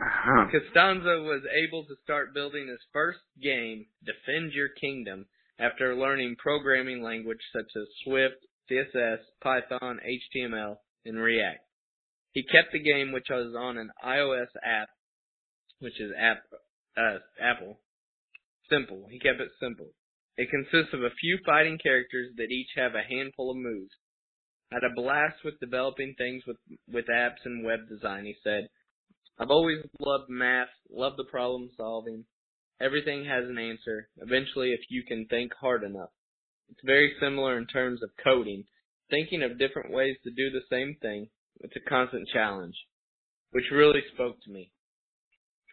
Uh-huh. Castonzo was able to start building his first game, Defend Your Kingdom, after learning programming language such as Swift, CSS, Python, HTML, and React. He kept the game, which was on an iOS app, which is app, uh, Apple. Simple. He kept it simple. It consists of a few fighting characters that each have a handful of moves. I had a blast with developing things with, with apps and web design, he said. I've always loved math, loved the problem solving. Everything has an answer, eventually if you can think hard enough. It's very similar in terms of coding. Thinking of different ways to do the same thing, it's a constant challenge, which really spoke to me.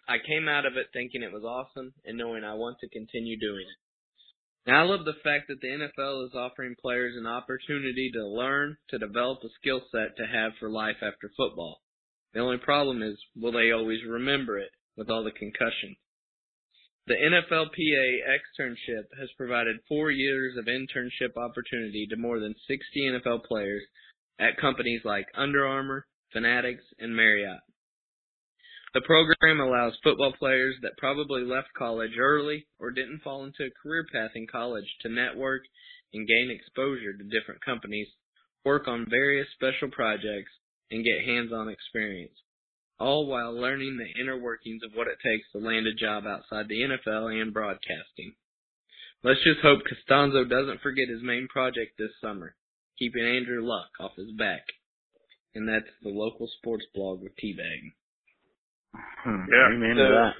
I came out of it thinking it was awesome and knowing I want to continue doing it. Now I love the fact that the NFL is offering players an opportunity to learn, to develop a skill set to have for life after football. The only problem is, will they always remember it with all the concussions? The NFLPA externship has provided four years of internship opportunity to more than 60 NFL players at companies like Under Armour, Fanatics, and Marriott. The program allows football players that probably left college early or didn't fall into a career path in college to network and gain exposure to different companies, work on various special projects, and get hands-on experience, all while learning the inner workings of what it takes to land a job outside the NFL and broadcasting. Let's just hope Castonzo doesn't forget his main project this summer, keeping Andrew Luck off his back. And that's the local sports blog with Teabag. Hmm, Yeah. Amen So- to that.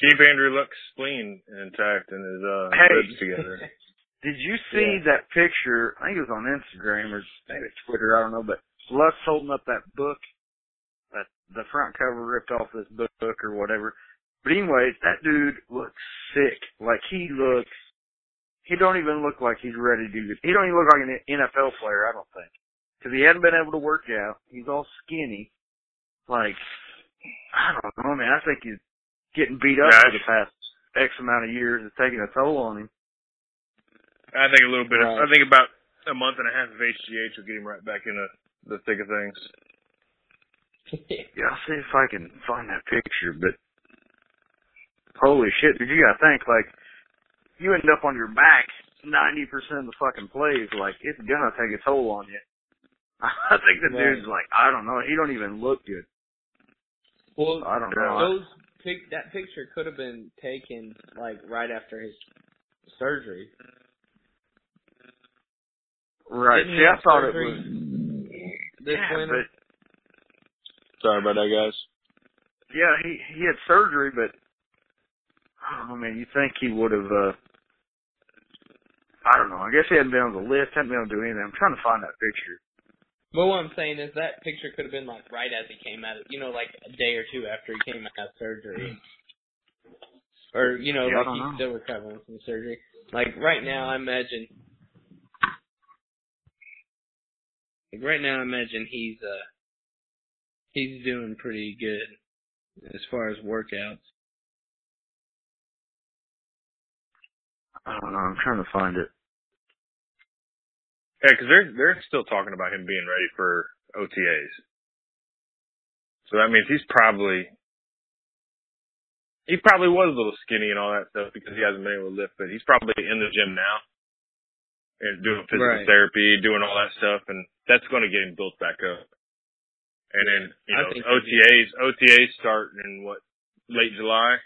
Keep Andrew Luck's spleen intact and his uh Hey. ribs together. Did you see that picture? I think it was on Instagram or maybe Twitter. I don't know, but Luck's holding up that book, that the front cover ripped off this book or whatever. But anyways, that dude looks sick. Like he looks, he don't even look like he's ready to do this. He don't even look like an NFL player. I don't think, because he hadn't been able to work out. He's all skinny. Like I don't know, man. I think he's getting beat up for the past X amount of years. It's taking a toll on him. I think a little bit. Of, I think about a month and a half of HGH will get him right back into the thick of things. Yeah, I'll see if I can find that picture, but holy shit, dude, you gotta think, like, you end up on your back 90% of the fucking plays, like, it's gonna take a toll on you. I think the Right. dude's like, I don't know, he don't even look good. well, I don't know. those pic- that picture could have been taken like right after his surgery. Right, Didn't see, I have thought it was, This yeah, winter. but, Sorry about that, guys. yeah, he, he had surgery, but, I don't man, you think he would have, uh, I don't know, I guess he hadn't been on the list, hadn't been able to do anything. I'm trying to find that picture. But what I'm saying is that picture could have been like right as he came out of, you know, like a day or two after he came out of surgery. Or, you know, Yeah, like he's know. still recovering from surgery. Like right now, I imagine, like right now, I imagine he's, uh, he's doing pretty good as far as workouts. I don't know, I'm trying to find it. Yeah, because they're they're still talking about him being ready for OTAs. So that means he's probably he probably was a little skinny and all that stuff because he hasn't been able to lift, but he's probably in the gym now and doing physical Right. therapy, doing all that stuff, and that's going to get him built back up. And then you I know think- OTAs OTAs start in what late July,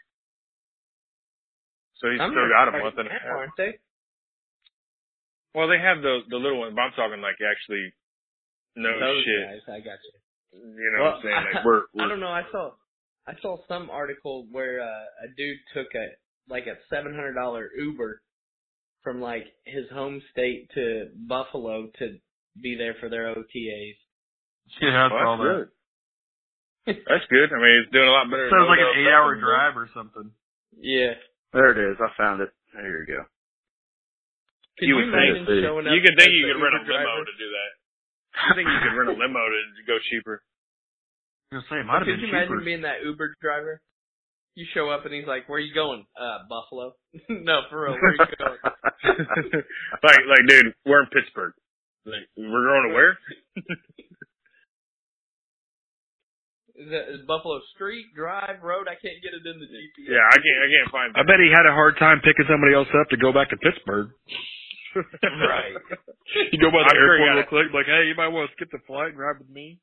so he's I'm still got a month and a half. aren't they? Well, they have the the little ones, but I'm talking like actually no Those shit. guys, I got you. You know Well, what I'm saying? Like we're, we're don't know. I saw I saw some article where uh, a dude took a like a seven hundred dollar Uber from like his home state to Buffalo to be there for their OTAs. Yeah, I Well, saw that's that. good. That's good. I mean, it's doing a lot better. So it like an eight hour drive or something. yeah. There it is. I found it. There you go. Could You you, would think imagine so. showing up? You could think you could rent a Uber limo driver? to do that. I think you could rent a limo to go cheaper. I was say it might have Could been you cheaper. imagine being that Uber driver? You show up and he's like, "Where are you going?" Uh, Buffalo. no, for real. Where are you going? like, like, dude, we're in Pittsburgh. Like, we're going to where? Is that is Buffalo Street, Drive, Road? I can't get it in the GPS. Yeah, I can't, I can't find. I bet he had a hard time picking somebody else up to go back to Pittsburgh. right. You go by the I'm airport got real quick, like, hey, you might want to skip the flight and ride with me.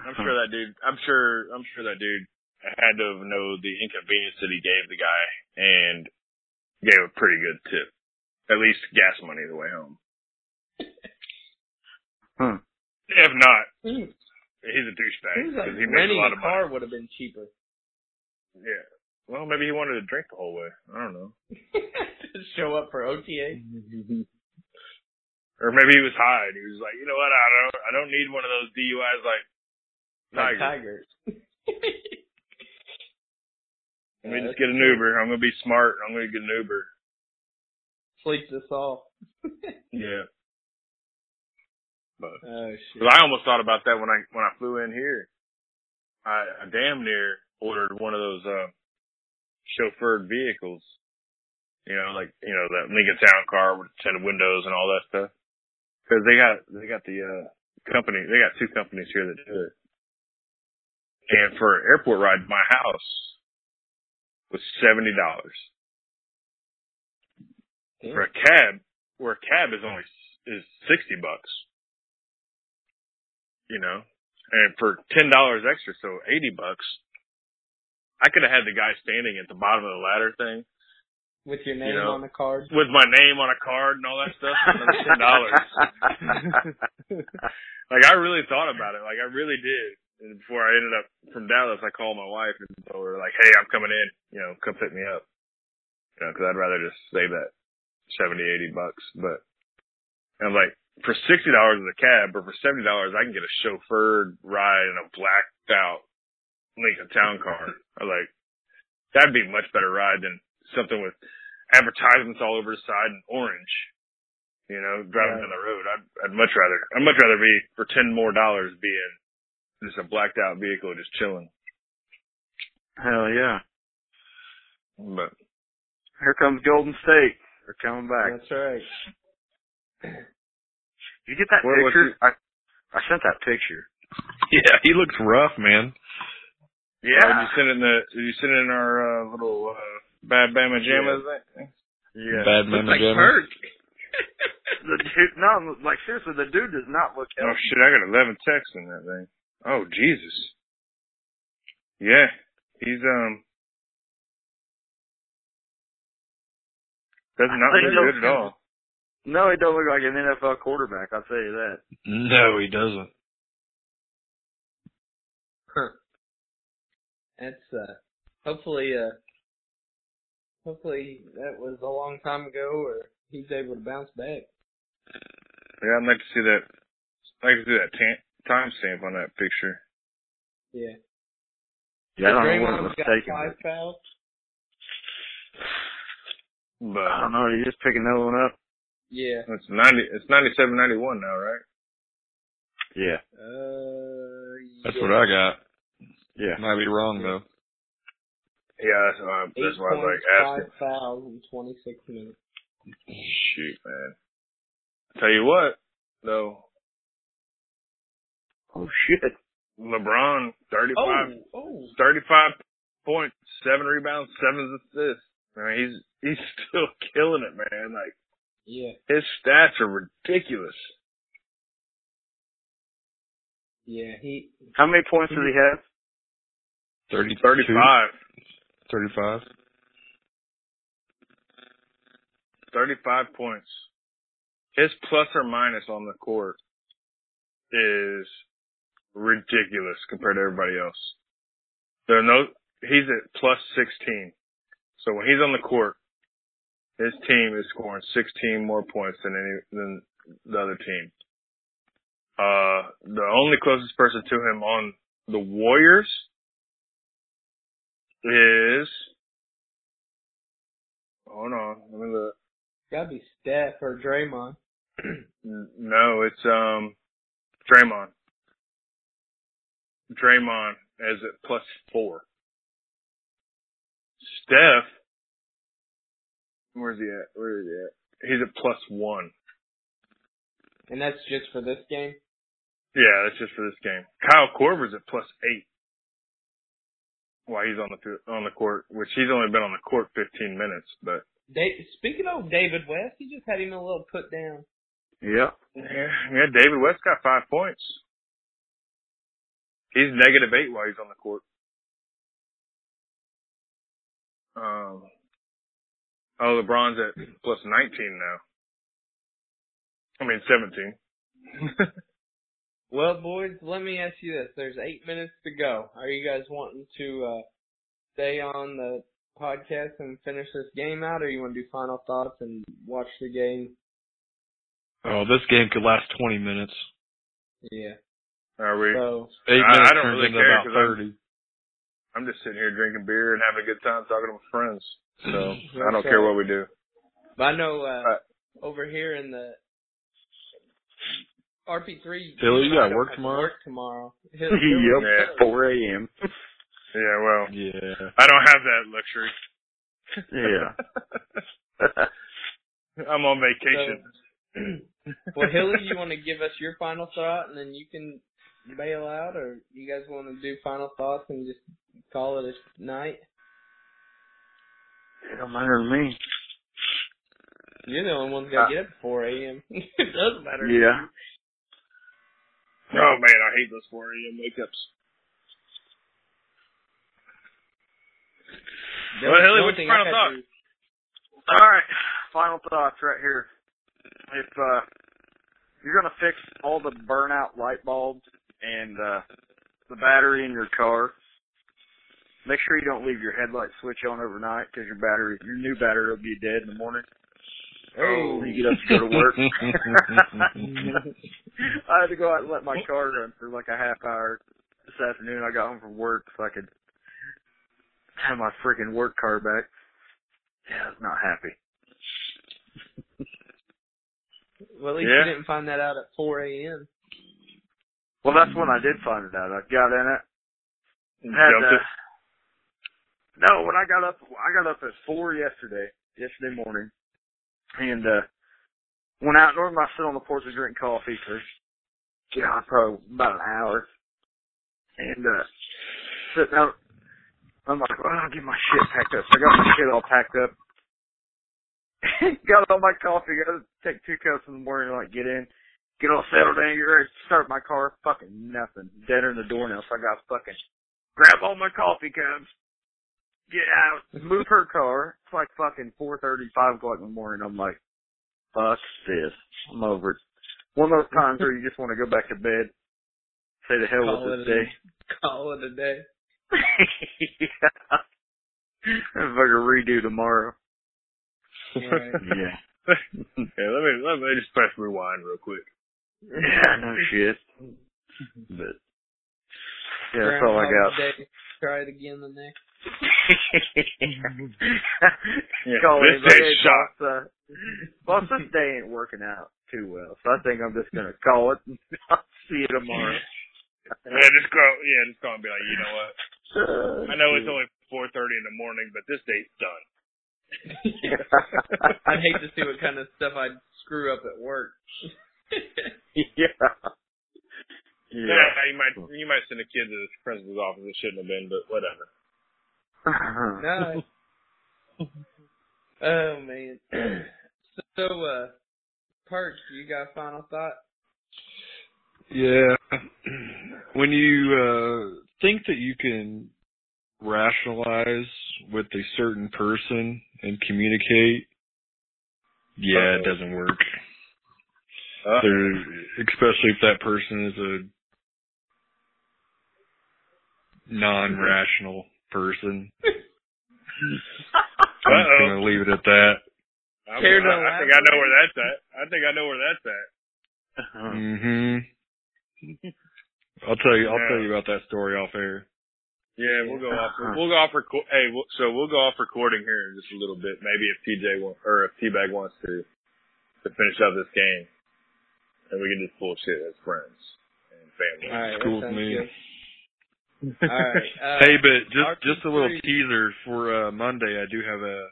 I'm sure that dude. I'm sure. I'm sure that dude had to have known the inconvenience that he gave the guy and gave a pretty good tip. At least gas money the way home. Hmm. If not, Seems he's a douchebag seems like because he makes a lot a of money. car would have been cheaper. Yeah. Well, maybe he wanted to drink the whole way. I don't know. Just show up for OTA. Or maybe he was high and he was like, you know what? I don't. I don't need one of those DUIs like Like Tiger. Tigers. Let me Yeah, just get an Uber. I'm gonna be smart. I'm gonna get an Uber. Sleep this off. Yeah. But Oh shit. I almost thought about that when I when I flew in here. I, I damn near ordered one of those uh chauffeured vehicles. You know, like you know that Lincoln Town car with tinted windows and all that stuff. Because they got they got the uh company they got two companies here that do it. and for an airport ride to my house was seventy dollars. For a cab, where a cab is only is sixty bucks. You know, and for ten dollars extra, so eighty bucks. I could have had the guy standing at the bottom of the ladder thing With your name know, on the card. with my name on a card and all that stuff. ten dollars. like I really thought about it. Like I really did. And before I ended up from Dallas, I called my wife and told her like, "Hey, I'm coming in. You know, come pick me up." You know, because I'd rather just save that seventy, eighty bucks. But and I'm like, for sixty dollars in a cab, or for seventy dollars, I can get a chauffeured ride in a blacked out Lincoln Town car. I like, that'd be a much better ride than something with advertisements all over the side and orange. You know, driving Right. down the road. I'd I'd much rather I'd much rather be for ten more dollars be in just a blacked out vehicle just chilling. Hell yeah. But Here comes Golden State. They're coming back. That's right. Did you get that Where picture? I I sent that picture. Yeah, he looks rough, man. yeah, did you send it in the did you send it in our uh, little uh, bad Bama jammas thing? Yeah. Bad Looks man like again. The dude, no, like seriously, the dude does not look Oh shit, I got eleven texts in that thing. Oh Jesus. Yeah. He's um does not I look good at all. No, he don't look like an NFL quarterback. I'll tell you that. No, he doesn't. That's uh hopefully uh hopefully that was a long time ago or he's able to bounce back. Yeah, I'd like to see that I'd like to see that tam- timestamp on that picture. Yeah. Yeah, I don't know Draymond's what got mistaken. five fouls. But I don't know. You're just picking that one up. Yeah. it's ninety it's ninety seven ninety one now, right? Yeah. Uh That's yeah. what I got. Yeah. Might be wrong though. Yeah, that's why Eight that's why I was like asking. five fouls in twenty six minutes. Shoot, man. Tell you what, though, Oh shit. LeBron, 35, Oh, oh. 35 points, seven rebounds, seven assists. I mean, he's, he's still killing it, man. Like, Yeah. his stats are ridiculous. Yeah, he How many points does he have? 30, 35, 35. 35 points. His plus or minus on the court is ridiculous compared to everybody else. There are no, he's at plus 16. So when he's on the court, his team is scoring 16 more points than any, than the other team. Uh, the only closest person to him on the Warriors is, hold on, let me look. gotta be Steph or Draymond. No, it's um Draymond. Draymond is at plus four. Steph, where's he at? Where is he at? He's at plus one. And that's just for this game? Yeah, that's just for this game. Kyle Korver's at plus eight. While he's on the on the court, which he's only been on the court 15 minutes, but Da- speaking of David West, he just had him a little put down. Yeah. yeah, yeah, David West got five points. He's negative eight while he's on the court. Um, oh, LeBron's at plus 19 now. I mean, 17. Well, boys, let me ask you this. There's eight minutes to go. Are you guys wanting to uh stay on the podcast and finish this game out, or you want to do final thoughts and watch the game? Oh, this game could last 20 minutes. Yeah. Are we? So, Eight I- I minutes don't turns really into care about 'cause I'm- 30. I'm just sitting here drinking beer and having a good time talking to my friends. So I don't That's care what we do. but I know uh, Uh, over here in the RP3, Billy, you got work tomorrow? Work tomorrow. He'll- yep. he'll- Yeah. 4 a.m. Yeah, well, Yeah. I don't have that luxury. Yeah. I'm on vacation. well, Hilly, you want to give us your final thought, and then you can bail out, or you guys want to do final thoughts and just call it a night? It don't matter to me. You're the only one who's got to get up at 4 a.m. it doesn't matter. to Yeah. Oh man, I hate those 4 a.m. wake ups. The Well, Haley, only what's your final had All right. Final thoughts right here. If uh you're gonna fix all the burnout light bulbs and uh the battery in your car, make sure you don't leave your headlight switch on overnight because your battery, your new battery will be dead in the morning. Oh. When you get up to go to work. I had to go out and let my car run for like a half hour this afternoon. I got home from work so I could have my freaking work car back. Yeah, I was not happy. Well, at least Yeah. you didn't find that out at 4 a.m. Well, that's when I did find it out. I got in it. And Had, jumped uh, it. No, when I got up, I got up at four yesterday, yesterday morning, and uh went out. Normally, I sit on the porch and drink coffee for, yeah, probably about an hour, and uh sitting out. I'm like, well, I'll get my shit packed up. So I got my shit all packed up. got all my coffee. Got to take two cups in the morning. Like, get in, get all settled in. Get ready to start my car. Fucking nothing. Deader in the door now. So I got fucking grab all my coffee cups, get out, move her car. It's like fucking four thirty, five o'clock in the morning. I'm like, fuck this. I'm over it. One of those times where you just want to go back to bed, say the hell Call with it this a- day. Call it a day. yeah. I'm fucking redo tomorrow. Right. Yeah. yeah, let me let me just press rewind real quick. Yeah, no shit. But yeah, that's all I got. Day. Try it again the next. Yeah, Call this him, day's hey, shot. boss, uh, boss, this day ain't working out too well, so I think I'm just gonna call it. and I'll see you tomorrow. Yeah, just go. Yeah, just go and be like, you know what? I know it's only 4:30 in the morning, but this day's done. I'd hate to see what kind of stuff I'd screw up at work. yeah. Yeah, Yeah. you might you might send a kid to the principal's office. It shouldn't have been, but whatever. no. Oh man. so, uh, Perks, you got a final thought? Yeah. When you uh think that you can rationalize with a certain person and communicate, yeah, it Uh-oh. doesn't work. Uh, There, especially if that person is a non-rational person. I'm just gonna leave it at that. I'm- Care to I, I think I know where that's at. I think I know where that's at. Mhm. I'll tell you. I'll Yeah. tell you about that story off air. Yeah, we'll go off. We'll go off. Reco- hey, we'll, so we'll go off recording here in just a little bit. Maybe if TJ wants, or if T-Bag wants to, to finish up this game, and we can just bullshit as friends and family. All right, Cool with me. good. All right. Uh, hey, but just RP3 just a little teaser for uh Monday. I do have a.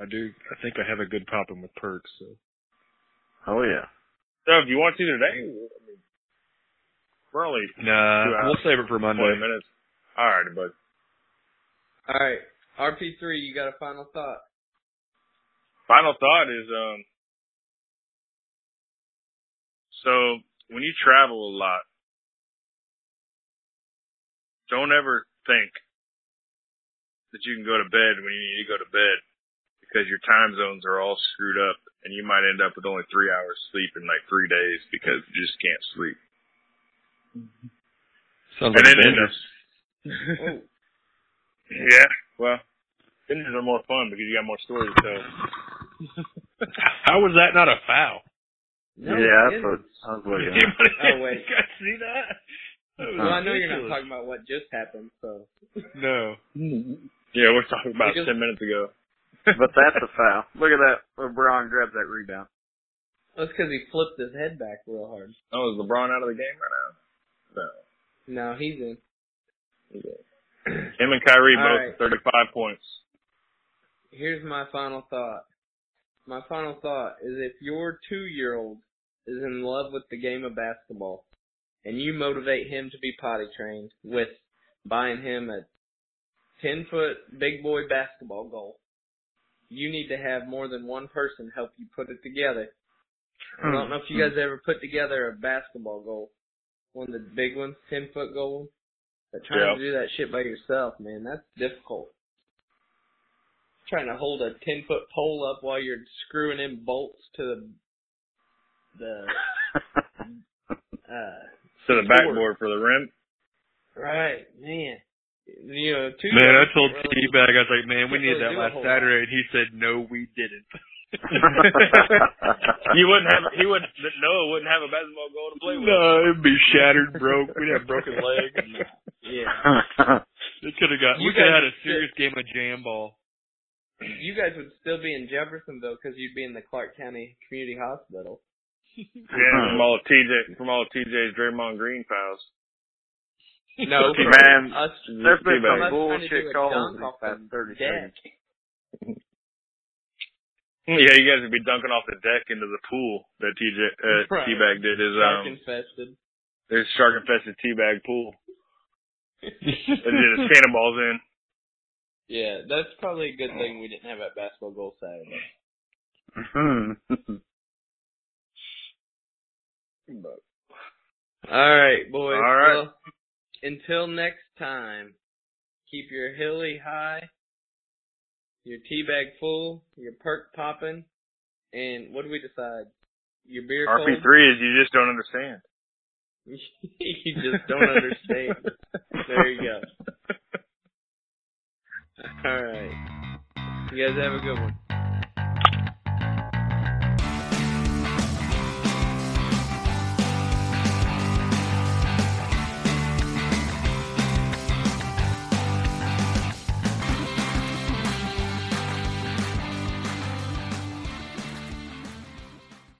I do. I think I have a good popping with perks. So. Oh yeah. So if you want to today, I mean, we're only Nah, Two hours. we'll save it for twenty Monday. minutes. All right, but All right. RP3, you got a final thought? final thought is um. So when you travel a lot, don't ever think that you can go to bed when you need to go to bed because your time zones are all screwed up and you might end up with only three hours sleep in like three days because you just can't sleep. Sounds and like then a end bender. up. yeah, well, bingers are more fun because you got more stories to tell. How was that not a foul? No, yeah, it that's what isn't. I was looking at. Oh, wait. you guys see that? That Well, I know you're not talking about what just happened, so. No. Yeah, we're talking about Because- ten minutes ago. But that's a foul. Look at that. LeBron grabs that rebound. That's because he flipped his head back real hard. Oh, is LeBron out of the game right now? No. No, he's in. Him and Kyrie All both right. 35 points. Here's my final thought. My final thought is if your two year old is in love with the game of basketball and you motivate him to be potty trained with buying him a 10 foot big boy basketball goal, you need to have more than one person help you put it together. I don't know if you guys ever put together a basketball goal, one of the big ones, 10 foot goal. But trying Yeah. to do that shit by yourself, man, that's difficult. Trying to hold a 10 foot pole up while you're screwing in bolts to the, the, uh, To the backboard for the rim. right, man. You know, two Man, I told can't really- T-Bag, I was like, man, we can't needed that last whole Saturday, and he said, no, we didn't. You wouldn't have. He wouldn't Noah wouldn't have a basketball goal to play with. no, it'd be shattered, broke. We'd have broken legs. Yeah. It could have got. You we could have had a serious game of jam ball. You guys would still be in Jeffersonville because you'd be in the Clark County Community Hospital. Yeah, from all of TJ, from all of TJ's Draymond Green fouls. No, Man, us. There's been some us trying to do bullshit a calls dunk these off past the 30 deck. seconds. Yeah, you guys would be dunking off the deck into the pool that TJ uh, Right. T-Bag did his Shark um infested. his shark infested T-Bag pool. They did his cannonballs in. Yeah, that's probably a good thing we didn't have that basketball goal Saturday. All right, boys. All right. Well, until next time, keep your hilly high, your tea bag full, your perk popping, and what do we decide? Your beer? RP3 is you just don't understand. you just don't understand. there you go. All right. You guys have a good one.